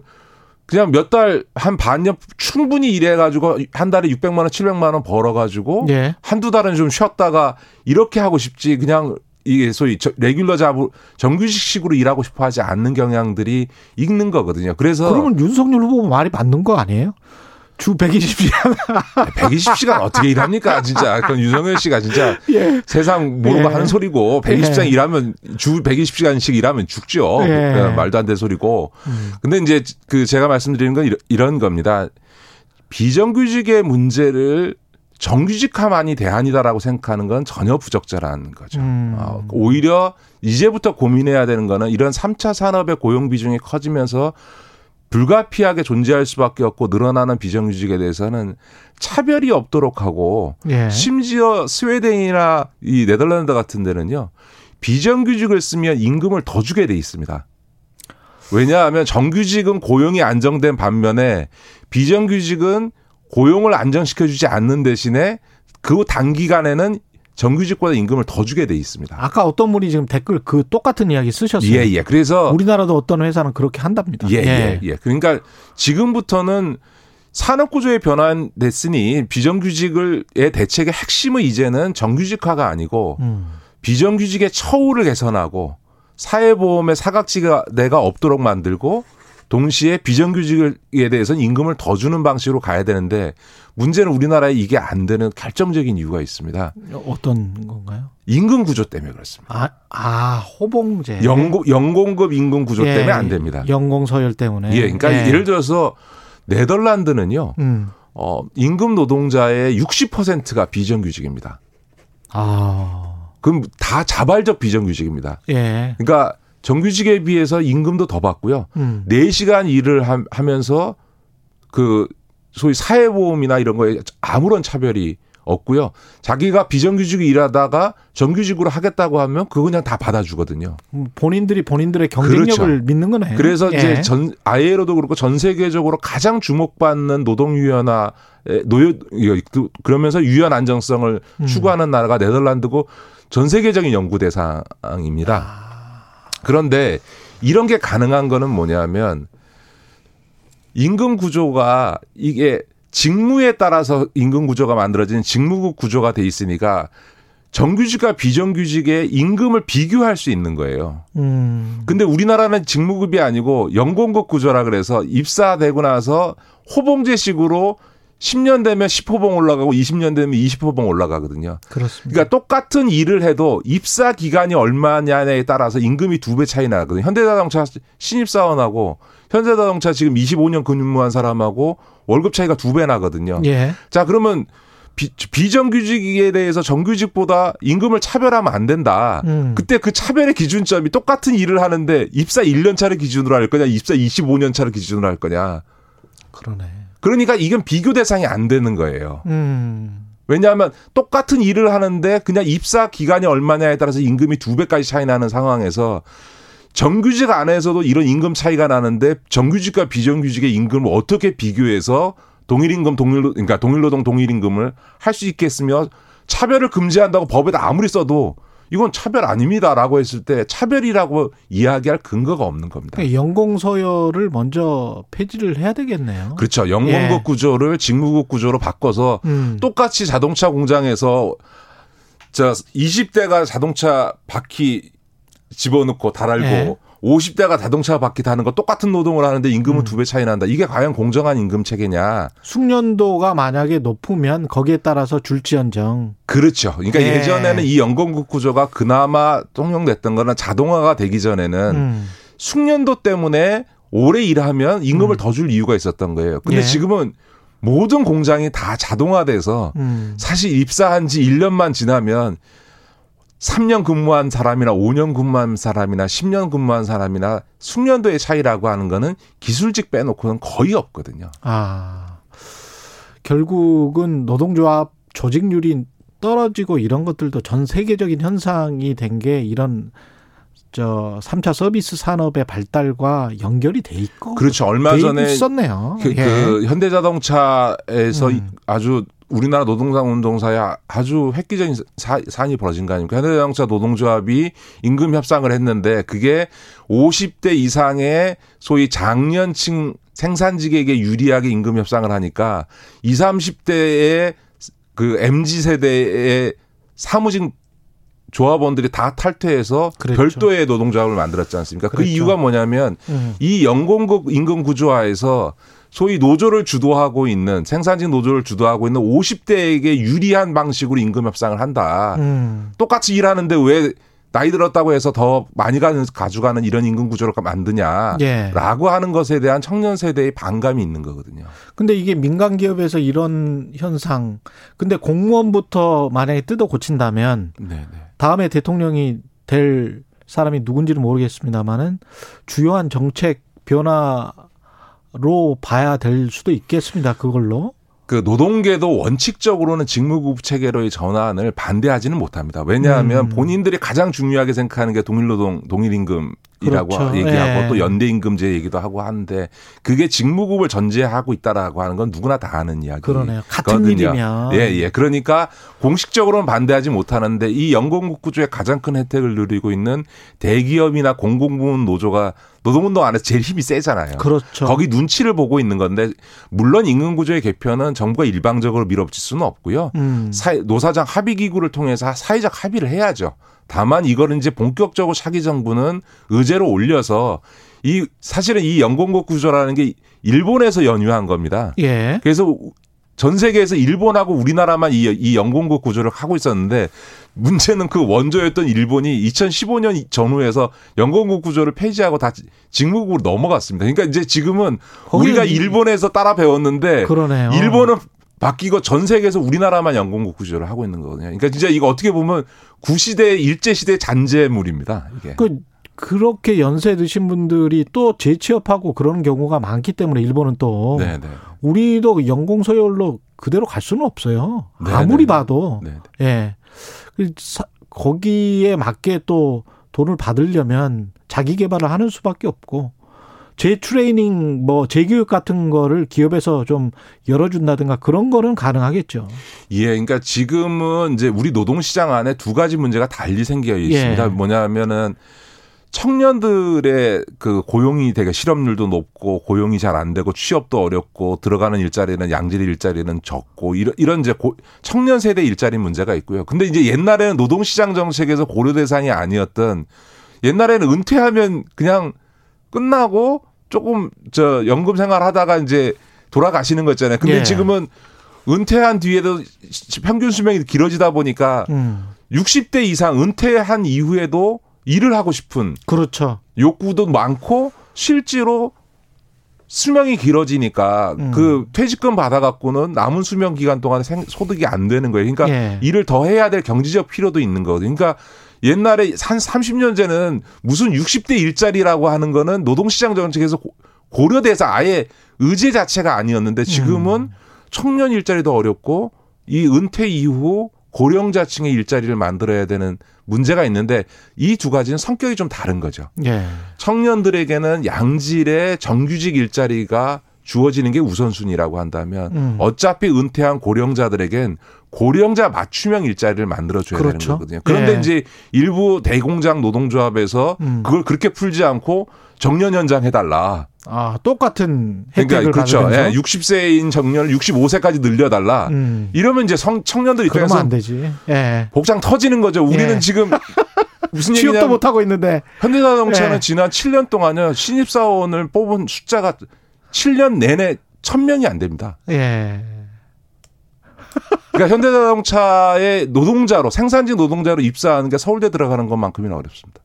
Speaker 10: 그냥 몇 달 한 반년 충분히 일해 가지고 한 달에 600만 원, 700만 원 벌어 가지고
Speaker 2: 예.
Speaker 10: 한두 달은 좀 쉬었다가 이렇게 하고 싶지 그냥 이게 소위 저- 레귤러 잡을 정규직식으로 일하고 싶어 하지 않는 경향들이 있는 거거든요. 그래서
Speaker 2: 그러면 윤석열 후보 말이 맞는 거 아니에요? 주 120시간
Speaker 10: 120시간 어떻게 일합니까? 진짜. 그건 유정현 씨가 진짜
Speaker 2: 예.
Speaker 10: 세상 모르고
Speaker 2: 예.
Speaker 10: 하는 소리고 120시간
Speaker 2: 예.
Speaker 10: 일하면 주 120시간씩 일하면 죽죠.
Speaker 2: 예. 음.
Speaker 10: 그냥 말도 안 되는 소리고. 근데 이제 그 제가 말씀드리는 건 이런- 이런 겁니다. 비정규직의 문제를 정규직화만이 대안이다라고 생각하는 건 전혀 부적절한 거죠.
Speaker 2: 음.
Speaker 10: 어, 오히려 이제부터 고민해야 되는 거는 이런 3차 산업의 고용 비중이 커지면서 불가피하게 존재할 수밖에 없고 늘어나는 비정규직에 대해서는 차별이 없도록 하고
Speaker 2: 예.
Speaker 10: 심지어 스웨덴이나 이 네덜란드 같은 데는요 비정규직을 쓰면 임금을 더 주게 돼 있습니다. 왜냐하면 정규직은 고용이 안정된 반면에 비정규직은 고용을 안정시켜주지 않는 대신에 그 단기간에는 정규직보다 임금을 더 주게 돼 있습니다.
Speaker 2: 아까 어떤 분이 지금 댓글 그 똑같은 이야기 쓰셨어요.
Speaker 10: 예, 예. 그래서
Speaker 2: 우리나라도 어떤 회사는 그렇게 한답니다.
Speaker 10: 예, 예, 예. 그러니까 지금부터는 산업 구조의 변환됐으니 비정규직을의 대책의 핵심은 이제는 정규직화가 아니고
Speaker 2: 음.
Speaker 10: 비정규직의 처우를 개선하고 사회보험의 사각지가 내가 없도록 만들고 동시에 비정규직에 대해서는 임금을 더 주는 방식으로 가야 되는데 문제는 우리나라에 이게 안 되는 결정적인 이유가 있습니다.
Speaker 2: 어떤 건가요?
Speaker 10: 임금 구조 때문에 그렇습니다.
Speaker 2: 아, 아 호봉제.
Speaker 10: 연공, 연공급 임금 구조
Speaker 2: 예,
Speaker 10: 때문에 안 됩니다.
Speaker 2: 연공 서열 때문에.
Speaker 10: 예, 그러니까 예를 들어서 네덜란드는요.
Speaker 2: 음.
Speaker 10: 어, 임금 노동자의 60%가 비정규직입니다.
Speaker 2: 아.
Speaker 10: 그럼 다 자발적 비정규직입니다.
Speaker 2: 예.
Speaker 10: 그러니까 정규직에 비해서 임금도 더 받고요.
Speaker 2: 음.
Speaker 10: 4시간 일을 함- 하면서 그 소위 사회보험이나 이런 거에 아무런 차별이 없고요. 자기가 비정규직으로 일하다가 정규직으로 하겠다고 하면 그거 그냥 다 받아주거든요.
Speaker 2: 음, 본인들이 본인들의 경쟁력을
Speaker 10: 그렇죠.
Speaker 2: 믿는 거네요.
Speaker 10: 그래서
Speaker 2: 예.
Speaker 10: 이제 전 아이에로도 그렇고 전 세계적으로 가장 주목받는 노동 유연화 노여 그러면서 유연 안정성을
Speaker 2: 음.
Speaker 10: 추구하는 나라가 네덜란드고 전 세계적인 연구 대상입니다. 그런데 이런 게 가능한 거는 뭐냐면 임금 구조가 이게 직무에 따라서 임금 구조가 만들어진 직무국 구조가 돼 있으니까 정규직과 비정규직의 임금을 비교할 수 있는 거예요.
Speaker 2: 음.
Speaker 10: 근데 우리나라는 직무급이 아니고 연공급 구조라 그래서 입사되고 나서 호봉제식으로 10년 되면 10호봉 올라가고 20년 되면 20호봉 올라가거든요.
Speaker 2: 그렇습니다.
Speaker 10: 그러니까 똑같은 일을 해도 입사 기간이 얼마냐에 따라서 임금이 두 배 차이 나거든요. 현대자동차 신입사원하고 현대자동차 지금 25년 근무한 사람하고 월급 차이가 두 배 나거든요.
Speaker 2: 예.
Speaker 10: 자, 그러면 비, 비정규직에 대해서 정규직보다 임금을 차별하면 안 된다.
Speaker 2: 음.
Speaker 10: 그때 그 차별의 기준점이 똑같은 일을 하는데 입사 1년 차를 기준으로 할 거냐, 입사 25년 차를 기준으로 할 거냐.
Speaker 2: 그러네.
Speaker 10: 그러니까 이건 비교 대상이 안 되는 거예요.
Speaker 2: 음.
Speaker 10: 왜냐하면 똑같은 일을 하는데 그냥 입사 기간이 얼마냐에 따라서 임금이 두 배까지 차이 나는 상황에서 정규직 안에서도 이런 임금 차이가 나는데 정규직과 비정규직의 임금을 어떻게 비교해서 동일 임금 동일 그러니까 동일 노동 동일 임금을 할 수 있겠으며 차별을 금지한다고 법에다 아무리 써도 이건 차별 아닙니다라고 했을 때 차별이라고 이야기할 근거가 없는 겁니다.
Speaker 2: 그러니까 연공 서열을 먼저 폐지를 해야 되겠네요.
Speaker 10: 그렇죠. 연공급
Speaker 2: 예.
Speaker 10: 구조를 직무급 구조로 바꿔서
Speaker 2: 음.
Speaker 10: 똑같이 자동차 공장에서 저 20대가 자동차 바퀴 집어넣고 달알고
Speaker 2: 예.
Speaker 10: 50대가 자동차 바퀴 다는 거 똑같은 노동을 하는데 임금은
Speaker 2: 음.
Speaker 10: 두배 차이 난다. 이게 과연 공정한 임금 체계냐?
Speaker 2: 숙련도가 만약에 높으면 거기에 따라서 줄지언정.
Speaker 10: 그렇죠. 그러니까
Speaker 2: 예.
Speaker 10: 예. 전에는이 연공급 구조가 그나마 통용됐던 거는 자동화가 되기 전에는
Speaker 2: 음.
Speaker 10: 숙련도 때문에 오래 일하면 임금을 더줄 이유가 있었던 거예요. 근데
Speaker 2: 예.
Speaker 10: 지금은 모든 공장이 다 자동화돼서
Speaker 2: 음.
Speaker 10: 사실 입사한 지 1년만 지나면 3년 근무한 사람이나 5년 근무한 사람이나 10년 근무한 사람이나 숙련도의 차이라고 하는 거는 기술직 빼놓고는 거의 없거든요.
Speaker 2: 아. 결국은 노동조합 조직률이 떨어지고 이런 것들도 전 세계적인 현상이 된 게 이런 저 3차 서비스 산업의 발달과 연결이 돼 있고
Speaker 10: 그렇죠. 얼마
Speaker 2: 돼
Speaker 10: 전에
Speaker 2: 있었네요.
Speaker 10: 그,
Speaker 2: 예.
Speaker 10: 그 현대자동차에서
Speaker 2: 음.
Speaker 10: 아주 우리나라 노동당 운동사에 아주 획기적인 사, 안이 벌어진 거 아닙니까? 현대자동차 노동조합이 임금 협상을 했는데 그게 50대 이상의 소위 장년층 생산직에게 유리하게 임금 협상을 하니까 20, 30대의 그 MZ 세대의 사무직 조합원들이 다 탈퇴해서 그랬죠. 별도의 노동조합을 만들었지 않습니까? 그 그랬죠. 그 이유가 뭐냐면 음. 이 연공급 임금 구조화에서 소위 노조를 주도하고 있는 생산직 노조를 주도하고 있는 50대에게 유리한 방식으로 임금 협상을 한다. 음. 똑같이 일하는데 왜 나이 들었다고 해서 더 많이 가는 가져가는 이런 임금 구조를 만드냐라고 예. 하는 것에 대한 청년 세대의 반감이 있는 거거든요.
Speaker 2: 근데 이게 민간 기업에서 이런 현상 근데 공무원부터 만약에 뜯어 고친다면 네네. 네. 다음에 대통령이 될 사람이 누군지는 모르겠습니다만은 주요한 정책 변화 로 봐야 될 수도 있겠습니다. 그걸로.
Speaker 10: 그 노동계도 원칙적으로는 직무구분 체계로의 전환을 반대하지는 못합니다. 왜냐하면 음. 본인들이 가장 중요하게 생각하는 게 동일노동, 동일임금 이라고 그렇죠. 얘기하고 예. 또 연대임금제 얘기도 하고 하는데 그게 직무급을 전제하고 있다라고 하는 건 누구나 다 아는 이야기.
Speaker 2: 그러네요. 같은 일이면.
Speaker 10: 예, 예. 그러니까 공식적으로는 반대하지 못하는데 이 연공국 구조의 가장 큰 혜택을 누리고 있는 대기업이나 공공부문 노조가 노동운동 안에서 제일 힘이 세잖아요.
Speaker 2: 그렇죠.
Speaker 10: 거기 눈치를 보고 있는 건데 물론 임금 구조의 개편은 정부가 일방적으로 밀어붙일 수는 없고요. 음. 노사장 합의 기구를 통해서 사회적 합의를 해야죠. 다만 이거를 이제 본격적으로 차기 정부는 의제로 올려서 이 사실은 이 연공국 구조라는 게 일본에서 연유한 겁니다.
Speaker 2: 예.
Speaker 10: 그래서 전 세계에서 일본하고 우리나라만 이, 이 연공국 구조를 하고 있었는데 문제는 그 원조였던 일본이 2015년 전후에서 연공국 구조를 폐지하고 다 직무국으로 넘어갔습니다. 그러니까 이제 지금은 우리가 일본에서 따라 배웠는데
Speaker 2: 그러네요.
Speaker 10: 일본은 바뀌고 전 세계에서 우리나라만 연공국 구조를 하고 있는 거거든요. 그러니까 진짜 이거 어떻게 보면 구시대 일제 시대 잔재물입니다. 이게.
Speaker 2: 그 그렇게 연세 드신 분들이 또 재취업하고 그런 경우가 많기 때문에 일본은 또 네네. 네. 우리도 연공 서열로 그대로 갈 수는 없어요. 네네. 아무리 네. 봐도 네네. 네. 예. 그 거기에 맞게 또 돈을 받으려면 자기 개발을 하는 수밖에 없고 재트레이닝 뭐 재교육 같은 거를 기업에서 좀 열어준다든가 그런 거는 가능하겠죠.
Speaker 10: 예, 그러니까 지금은 이제 우리 노동시장 안에 두 가지 문제가 달리 생겨 있습니다. 예. 뭐냐면은 청년들의 그 고용이 되게 실업률도 높고 고용이 잘 안 되고 취업도 어렵고 들어가는 일자리는 양질 일자리는 적고 이런 이런 이제 고, 청년 세대 일자리 문제가 있고요. 근데 이제 옛날에는 노동시장 정책에서 고려 대상이 아니었던 옛날에는 은퇴하면 그냥 끝나고 조금 저 연금 생활 하다가 이제 돌아가시는 거잖아요. 근데 예. 지금은 은퇴한 뒤에도 평균 수명이 길어지다 보니까 음. 60대 이상 은퇴한 이후에도 일을 하고 싶은
Speaker 2: 그렇죠.
Speaker 10: 욕구도 많고 실제로 수명이 길어지니까 음. 그 퇴직금 받아갖고는 남은 수명 기간 동안에 생, 소득이 안 되는 거예요. 그러니까 예. 일을 더 해야 될 경제적 필요도 있는 거거든요. 그러니까 옛날에 한 30년 전에는 무슨 60대 일자리라고 하는 거는 노동시장 정책에서 고 려돼서 아예 의제 자체가 아니었는데 지금은 음. 청년 일자리도 어렵고 이 은퇴 이후 고령자층의 일자리를 만들어야 되는 문제가 있는데 이 두 가지는 성격이 좀 다른 거죠.
Speaker 2: 예.
Speaker 10: 청년들에게는 양질의 정규직 일자리가 주어지는 게 우선순위라고 한다면 음. 어차피 은퇴한 고령자들에겐 고령자 맞춤형 일자리를 만들어줘야 그렇죠. 되는 거거든요. 그런데 예. 이제 일부 대공장 노동조합에서 음. 그걸 그렇게 풀지 않고 정년 연장 해달라.
Speaker 2: 아 똑같은 혜택을
Speaker 10: 그러니까 그렇죠. 예, 60세인 정년을 65세까지 늘려달라. 음. 이러면 이제 성, 청년들 입장에서
Speaker 2: 안 되지. 예.
Speaker 10: 복장 터지는 거죠. 우리는 예. 지금
Speaker 2: 무슨 취업도 못 하고 있는데
Speaker 10: 현대자동차는 예. 지난 7년 동안요 신입 사원을 뽑은 숫자가 7년 내내 1000명이 안 됩니다.
Speaker 2: 예.
Speaker 10: 그러니까 현대자동차의 노동자로 생산직 노동자로 입사하는 게 서울대 들어가는 것만큼이나 어렵습니다.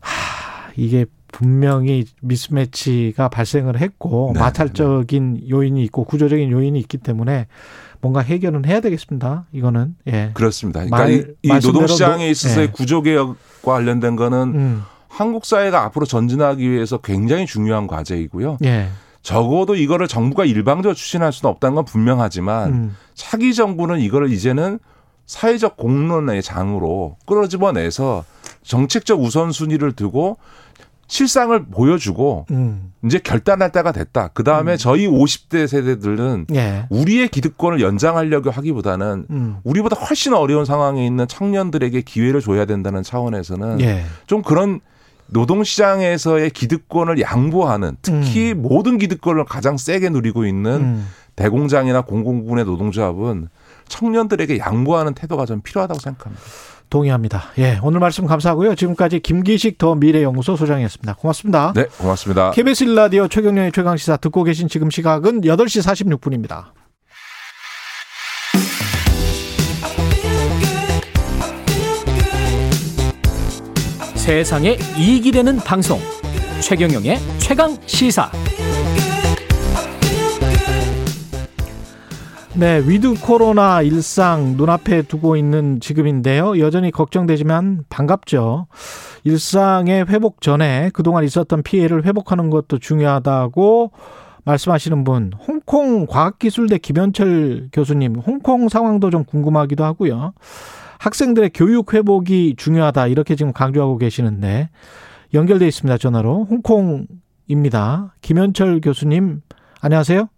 Speaker 2: 하, 이게 분명히 미스매치가 발생을 했고 네, 마찰적인 네. 요인이 있고 구조적인 요인이 있기 때문에 뭔가 해결은 해야 되겠습니다. 이거는 예.
Speaker 10: 그렇습니다. 그러니까 말, 이, 이 노동시장에 있어서의 예. 구조 개혁과 관련된 거는 음. 한국 사회가 앞으로 전진하기 위해서 굉장히 중요한 과제이고요.
Speaker 2: 예.
Speaker 10: 적어도 이거를 정부가 일방적으로 추진할 수는 없다는 건 분명하지만 음. 차기 정부는 이거를 이제는 사회적 공론의 장으로 끌어집어내서 정책적 우선순위를 두고 실상을 보여주고 음. 이제 결단할 때가 됐다. 그 다음에 음. 저희 50대 세대들은 예. 우리의 기득권을 연장하려고 하기보다는 음. 우리보다 훨씬 어려운 상황에 있는 청년들에게 기회를 줘야 된다는 차원에서는 예. 좀 그런 노동시장에서의 기득권을 양보하는 특히 음. 모든 기득권을 가장 세게 누리고 있는 음. 대공장이나 공공부문의 노동조합은 청년들에게 양보하는 태도가 좀 필요하다고 생각합니다.
Speaker 2: 동의합니다. 예, 오늘 말씀 감사하고요. 지금까지 김기식 더 미래연구소 소장이었습니다. 고맙습니다.
Speaker 10: 네, 고맙습니다.
Speaker 2: KBS 일라디오 최경련의 최강시사 듣고 계신 지금 시각은 8시 46분입니다.
Speaker 1: 세상에 이익이 되는 방송 최경영의 최강 시사
Speaker 2: 네, 위드 코로나 일상 눈앞에 두고 있는 지금인데요. 여전히 걱정되지만 반갑죠. 일상의 회복 전에 그동안 있었던 피해를 회복하는 것도 중요하다고 말씀하시는 분, 홍콩 과학기술대 김현철 교수님, 홍콩 상황도 좀 궁금하기도 하고요. 학생들의 교육 회복이 중요하다 이렇게 지금 강조하고 계시는데 연결돼 있습니다 전화로 홍콩입니다. 김현철 교수님 안녕하세요.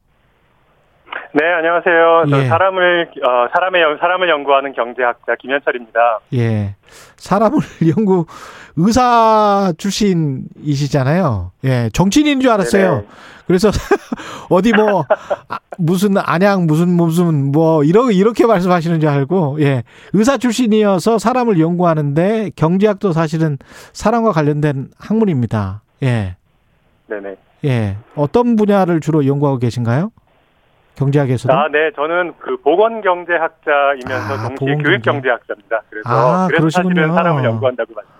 Speaker 11: 네, 안녕하세요. 예. 사람을 어, 사람의 사람을 연구하는 경제학자 김현철입니다.
Speaker 2: 예. 사람을 연구 의사 출신이시잖아요. 예. 정치인인 줄 알았어요. 네네. 그래서 어디 뭐 아, 무슨 안양 무슨 무슨 뭐 이러 이렇게 말씀하시는 줄 알고 예. 의사 출신이어서 사람을 연구하는데 경제학도 사실은 사람과 관련된 학문입니다. 예.
Speaker 11: 네네.
Speaker 2: 예. 어떤 분야를 주로 연구하고 계신가요? 경제학에서도?
Speaker 11: 아, 네. 저는 그 보건 경제학자이면서 아, 동시에 보건경제. 교육 경제학자입니다. 그래서 아, 그래서 그러시군요. 사실은 사람을 연구한다고 말씀드렸습니다.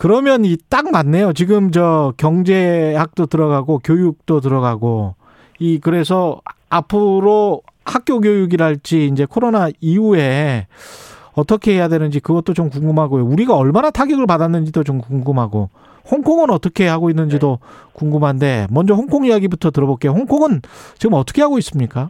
Speaker 2: 그러면 이 딱 맞네요. 지금 저 경제학도 들어가고 교육도 들어가고 이 그래서 앞으로 학교 교육이랄지 이제 코로나 이후에 어떻게 해야 되는지 그것도 좀 궁금하고요. 우리가 얼마나 타격을 받았는지도 좀 궁금하고 홍콩은 어떻게 하고 있는지도 네. 궁금한데 먼저 홍콩 이야기부터 들어볼게요. 홍콩은 지금 어떻게 하고 있습니까?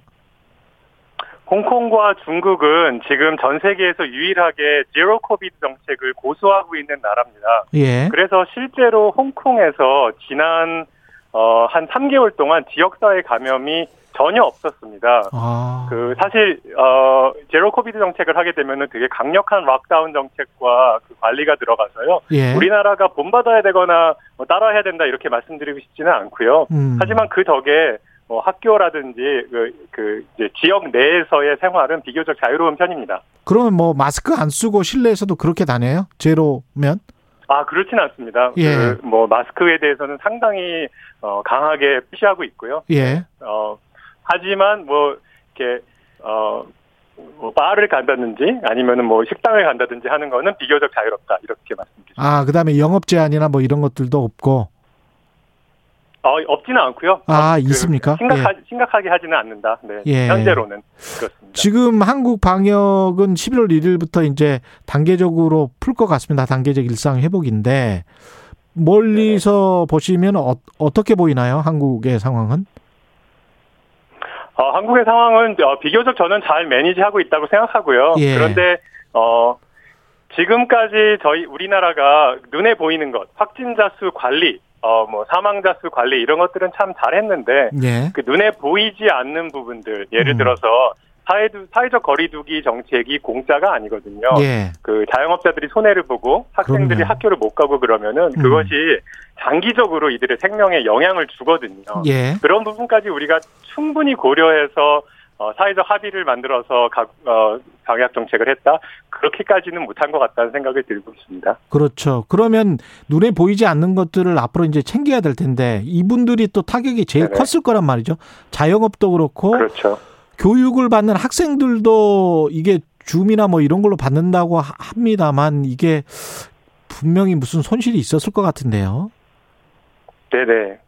Speaker 11: 홍콩과 중국은 지금 전 세계에서 유일하게 제로 코비드 정책을 고수하고 있는 나라입니다. 예. 그래서 실제로 홍콩에서 지난 어, 한 3개월 동안 지역사회 감염이 전혀 없었습니다. 아. 그 사실 어 zero COVID 정책을 하게 되면은 되게 강력한 lockdown 정책과 그 관리가 들어가서요. 예. 우리나라가 본받아야 되거나 뭐 따라해야 된다 이렇게 말씀드리고 싶지는 않고요. 음. 하지만 그 덕에 뭐 학교라든지 그, 그 이제 지역 내에서의 생활은 비교적 자유로운 편입니다.
Speaker 2: 그러면 뭐 마스크 안 쓰고 실내에서도 그렇게 다녀요? 제로면?
Speaker 11: 아 그렇지는 않습니다. 예. 그 뭐 마스크에 대해서는 상당히 어, 강하게 피시하고 있고요.
Speaker 2: 예.
Speaker 11: 어 하지만 뭐 이렇게 어. 뭐 바를 간다든지 아니면은 뭐 식당을 간다든지 하는 거는 비교적 자유롭다 이렇게 말씀드립니다.
Speaker 2: 아 그다음에 영업 제한이나 뭐 이런 것들도 없고.
Speaker 11: 어, 없지는 않고요.
Speaker 2: 아, 그 있습니까?
Speaker 11: 심각하, 예. 심각하게 하지는 않는다. 네. 예. 현재로는 그렇습니다.
Speaker 2: 지금 한국 방역은 11월 1일부터 이제 단계적으로 풀 것 같습니다. 단계적 일상 회복인데 멀리서 네. 보시면 어, 어떻게 보이나요? 한국의 상황은?
Speaker 11: 어, 한국의 상황은 어, 비교적 저는 잘 매니지하고 있다고 생각하고요. 예. 그런데 어, 지금까지 저희 우리나라가 눈에 보이는 것, 확진자 수 관리, 어, 뭐, 사망자 수 관리, 이런 것들은 참 잘했는데, 예. 그 눈에 보이지 않는 부분들, 예를 음. 들어서, 사회, 사회적 거리두기 정책이 공짜가 아니거든요. 예. 그 자영업자들이 손해를 보고 학생들이 그럼요. 학교를 못 가고 그러면은 음. 그것이 장기적으로 이들의 생명에 영향을 주거든요. 예. 그런 부분까지 우리가 충분히 고려해서 어, 사회적 합의를 만들어서 각, 어, 방역 정책을 했다. 그렇게까지는 못한 것 같다는 생각을 들고 있습니다.
Speaker 2: 그렇죠. 그러면 눈에 보이지 않는 것들을 앞으로 이제 챙겨야 될 텐데 이분들이 또 타격이 제일 네네. 컸을 거란 말이죠. 자영업도 그렇고.
Speaker 11: 그렇죠.
Speaker 2: 교육을 받는 학생들도 이게 줌이나 뭐 이런 걸로 받는다고 합니다만 이게 분명히 무슨 손실이 있었을 것 같은데요.
Speaker 11: 네네.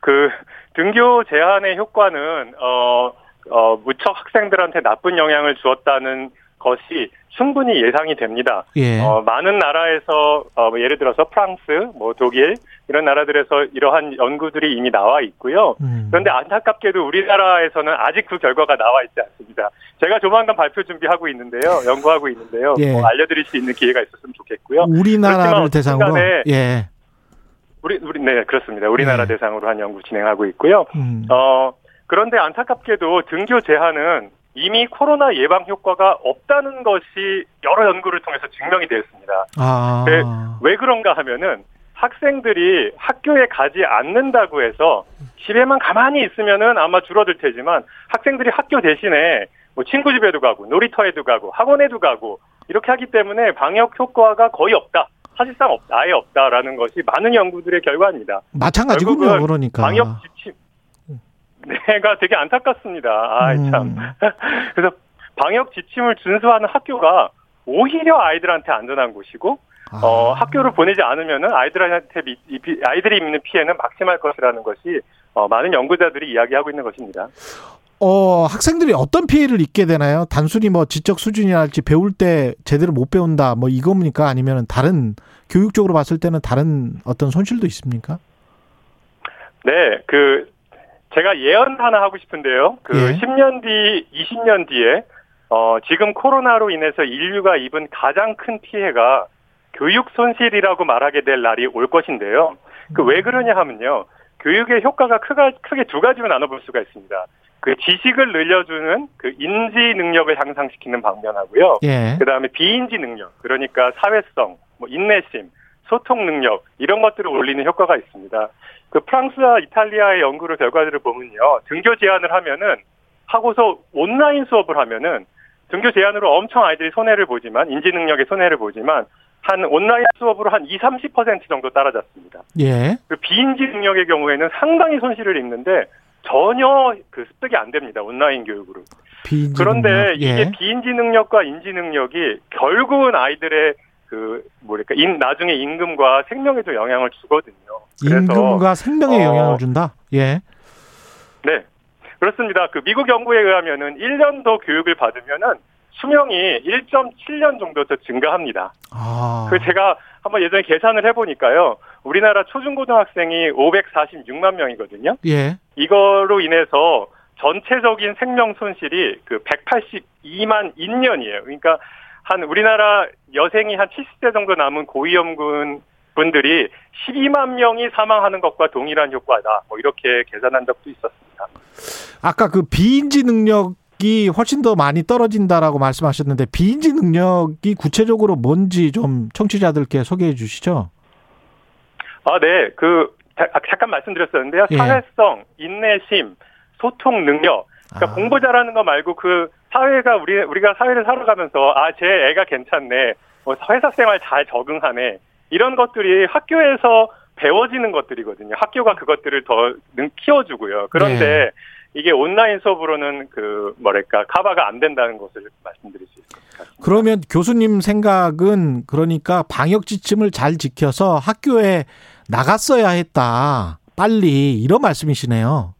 Speaker 11: 그 등교 제한의 효과는 어, 어 무척 학생들한테 나쁜 영향을 주었다는 것이 충분히 예상이 됩니다. 예. 어, 많은 나라에서 어, 뭐 예를 들어서 프랑스, 뭐 독일 이런 나라들에서 이러한 연구들이 이미 나와 있고요. 음. 그런데 안타깝게도 우리나라에서는 아직 그 결과가 나와 있지 않습니다. 제가 조만간 발표 준비하고 있는데요, 연구하고 있는데요. 예. 뭐 알려드릴 수 있는 기회가 있었으면 좋겠고요.
Speaker 2: 우리나라를 대상으로.
Speaker 11: 예. 우리 우리 네 그렇습니다. 우리나라 네. 대상으로 한 연구 진행하고 있고요. 음. 어 그런데 안타깝게도 등교 제한은 이미 코로나 예방 효과가 없다는 것이 여러 연구를 통해서 증명이 되었습니다. 아. 네, 왜 그런가 하면은 학생들이 학교에 가지 않는다고 해서 집에만 가만히 있으면은 아마 줄어들 테지만 학생들이 학교 대신에 뭐 친구 집에도 가고 놀이터에도 가고 학원에도 가고 이렇게 하기 때문에 방역 효과가 거의 없다. 사실상 없, 아예 없다라는 것이 많은 연구들의 결과입니다.
Speaker 2: 마찬가지군요, 그러니까.
Speaker 11: 방역 지침, 내가 되게 안타깝습니다. 아, 음. 참. 그래서 방역 지침을 준수하는 학교가 오히려 아이들한테 안전한 곳이고, 아. 어, 학교를 보내지 않으면은 아이들한테 미, 아이들이 입는 피해는 막심할 것이라는 것이 어, 많은 연구자들이 이야기하고 있는 것입니다.
Speaker 2: 어, 학생들이 어떤 피해를 입게 되나요? 단순히 뭐 지적 수준이랄지 배울 때 제대로 못 배운다 뭐 이겁니까? 아니면 다른 교육적으로 봤을 때는 다른 어떤 손실도 있습니까?
Speaker 11: 네, 그 제가 예언 하나 하고 싶은데요. 그 예. 10년 뒤, 20년 뒤에 어, 지금 코로나로 인해서 인류가 입은 가장 큰 피해가 교육 손실이라고 말하게 될 날이 올 것인데요. 그 왜 그러냐 하면요. 교육의 효과가 크가, 크게 두 가지로 나눠볼 수가 있습니다. 그 지식을 늘려주는 그 인지 능력을 향상시키는 방면하고요. 예. 그 다음에 비인지 능력, 그러니까 사회성, 뭐 인내심, 소통 능력 이런 것들을 올리는 효과가 있습니다. 그 프랑스와 이탈리아의 연구를 결과들을 보면요, 등교 제한을 하면은 하고서 온라인 수업을 하면은 등교 제한으로 엄청 아이들이 손해를 보지만 인지 능력에 손해를 보지만 한 온라인 수업으로 한 2, 30% 정도 따라잡습니다. 예. 그 비인지 능력의 경우에는 상당히 손실을 입는데 전혀 그 습득이 안 됩니다. 온라인 교육으로. 그런데 능력. 예. 이게 비인지 능력과 인지 능력이 결국은 아이들의 그 뭐랄까 인, 나중에 임금과 생명에 도 영향을 주거든요.
Speaker 2: 임금과 생명에 어, 영향을 준다. 예.
Speaker 11: 네. 그렇습니다. 그 미국 연구에 의하면은 1년 더 교육을 받으면은 수명이 1.7년 정도 더 증가합니다. 아. 그 제가 한번 예전에 계산을 해보니까요. 우리나라 초중고등학생이 546만 명이거든요. 예. 이거로 인해서 전체적인 생명 손실이 그 182만 인년이에요. 그러니까 한 우리나라 여생이 한 70대 정도 남은 고위험군 분들이 12만 명이 사망하는 것과 동일한 효과다. 뭐 이렇게 계산한 적도 있었습니다.
Speaker 2: 아까 그 비인지 능력이 훨씬 더 많이 떨어진다라고 말씀하셨는데 비인지 능력이 구체적으로 뭔지 좀 청취자들께 소개해 주시죠.
Speaker 11: 아, 네. 그 아, 잠깐 말씀드렸었는데요. 예. 사회성, 인내심, 소통 능력. 그러니까 아. 공부 잘하는 거 말고 그 사회가 우리 우리가 사회를 살아가면서 아 제 애가 괜찮네, 뭐 회사 생활 잘 적응하네 이런 것들이 학교에서 배워지는 것들이거든요. 학교가 그것들을 더 키워주고요. 그런데 네. 이게 온라인 수업으로는 그 뭐랄까 카바가 안 된다는 것을 말씀드릴 수 같습니다.
Speaker 2: 그러면 교수님 생각은 그러니까 방역 지침을 잘 지켜서 학교에 나갔어야 했다. 빨리 이런 말씀이시네요.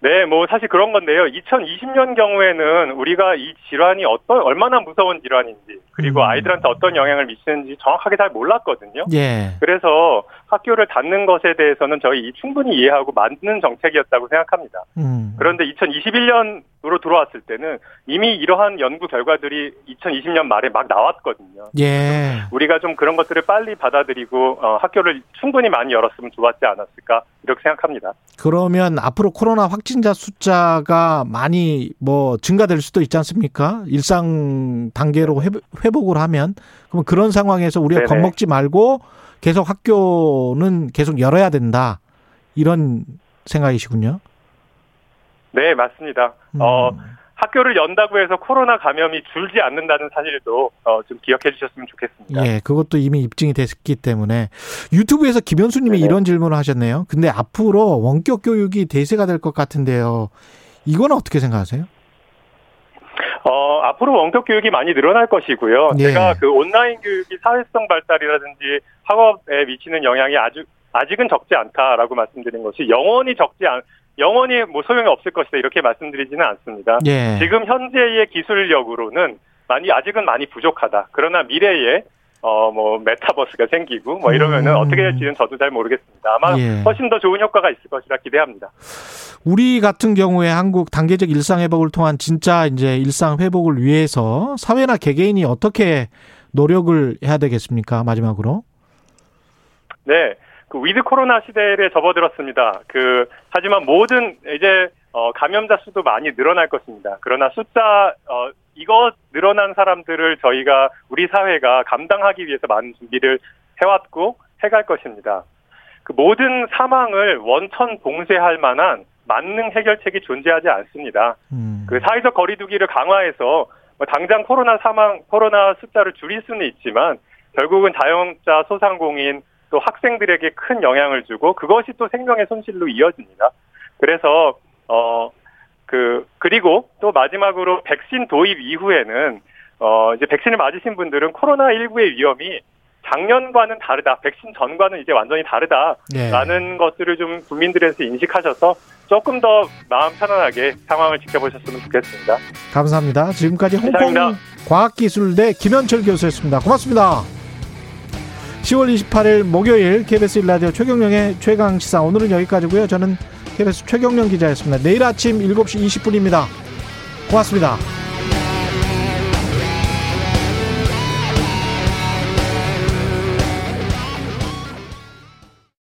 Speaker 11: 네, 뭐 사실 그런 건데요. 2020년 경우에는 우리가 이 질환이 어떤 얼마나 무서운 질환인지 그리고 음. 아이들한테 어떤 영향을 미치는지 정확하게 잘 몰랐거든요. 예. 그래서 학교를 닫는 것에 대해서는 저희 충분히 이해하고 맞는 정책이었다고 생각합니다. 음. 그런데 2021년으로 들어왔을 때는 이미 이러한 연구 결과들이 2020년 말에 막 나왔거든요. 예. 우리가 좀 그런 것들을 빨리 받아들이고 어, 학교를 충분히 많이 열었으면 좋았지 않았을까 이렇게 생각합니다.
Speaker 2: 그러면 앞으로 코로나 확진자 숫자가 많이 뭐 증가될 수도 있지 않습니까? 일상 단계로 회복을 하면 그럼 그런 상황에서 우리가 네네. 겁먹지 말고 계속 학교는 계속 열어야 된다. 이런 생각이시군요.
Speaker 11: 네, 맞습니다. 음. 어, 학교를 연다고 해서 코로나 감염이 줄지 않는다는 사실도 어, 좀 기억해 주셨으면 좋겠습니다.
Speaker 2: 예, 그것도 이미 입증이 됐기 때문에 유튜브에서 김현수 님이 이런 질문을 하셨네요. 근데 앞으로 원격 교육이 대세가 될 것 같은데요. 이건 어떻게 생각하세요?
Speaker 11: 어, 앞으로 원격 교육이 많이 늘어날 것이고요. 예. 제가 그 온라인 교육이 사회성 발달이라든지 학업에 미치는 영향이 아주 아직은 적지 않다라고 말씀드린 것이 영원히 적지 않 영원히 뭐 소용이 없을 것이다 이렇게 말씀드리지는 않습니다. 예. 지금 현재의 기술력으로는 많이 아직은 많이 부족하다. 그러나 미래에 어 뭐 메타버스가 생기고 뭐 이러면은 음. 어떻게 될지는 저도 잘 모르겠습니다. 아마 예. 훨씬 더 좋은 효과가 있을 것이라 기대합니다.
Speaker 2: 우리 같은 경우에 한국 단계적 일상 회복을 통한 진짜 이제 일상 회복을 위해서 사회나 개개인이 어떻게 노력을 해야 되겠습니까? 마지막으로.
Speaker 11: 네. 그 위드 코로나 시대에 접어들었습니다. 그 하지만 모든 이제 어 감염자 수도 많이 늘어날 것입니다. 그러나 숫자 어 이거 늘어난 사람들을 저희가 우리 사회가 감당하기 위해서 많은 준비를 해왔고 해갈 것입니다. 그 모든 사망을 원천 봉쇄할 만한 만능 해결책이 존재하지 않습니다. 음. 그 사회적 거리두기를 강화해서 뭐 당장 코로나 사망, 코로나 숫자를 줄일 수는 있지만 결국은 자영업자, 소상공인 또 학생들에게 큰 영향을 주고 그것이 또 생명의 손실로 이어집니다. 그래서 어 그 그리고 또 마지막으로 백신 도입 이후에는 어 이제 백신을 맞으신 분들은 코로나 19의 위험이 작년과는 다르다. 백신 전과는 이제 완전히 다르다라는 네. 것들을 좀 국민들에서 인식하셔서 조금 더 마음 편안하게 상황을 지켜보셨으면 좋겠습니다.
Speaker 2: 감사합니다. 지금까지 홍콩 과학기술대 김현철 교수였습니다. 고맙습니다. 10월 28일 목요일 KBS 일라디오 최경령의 최강 시사 오늘은 여기까지고요. 저는 KBS 최경령 기자였습니다. 내일 아침 7시 20분입니다. 고맙습니다.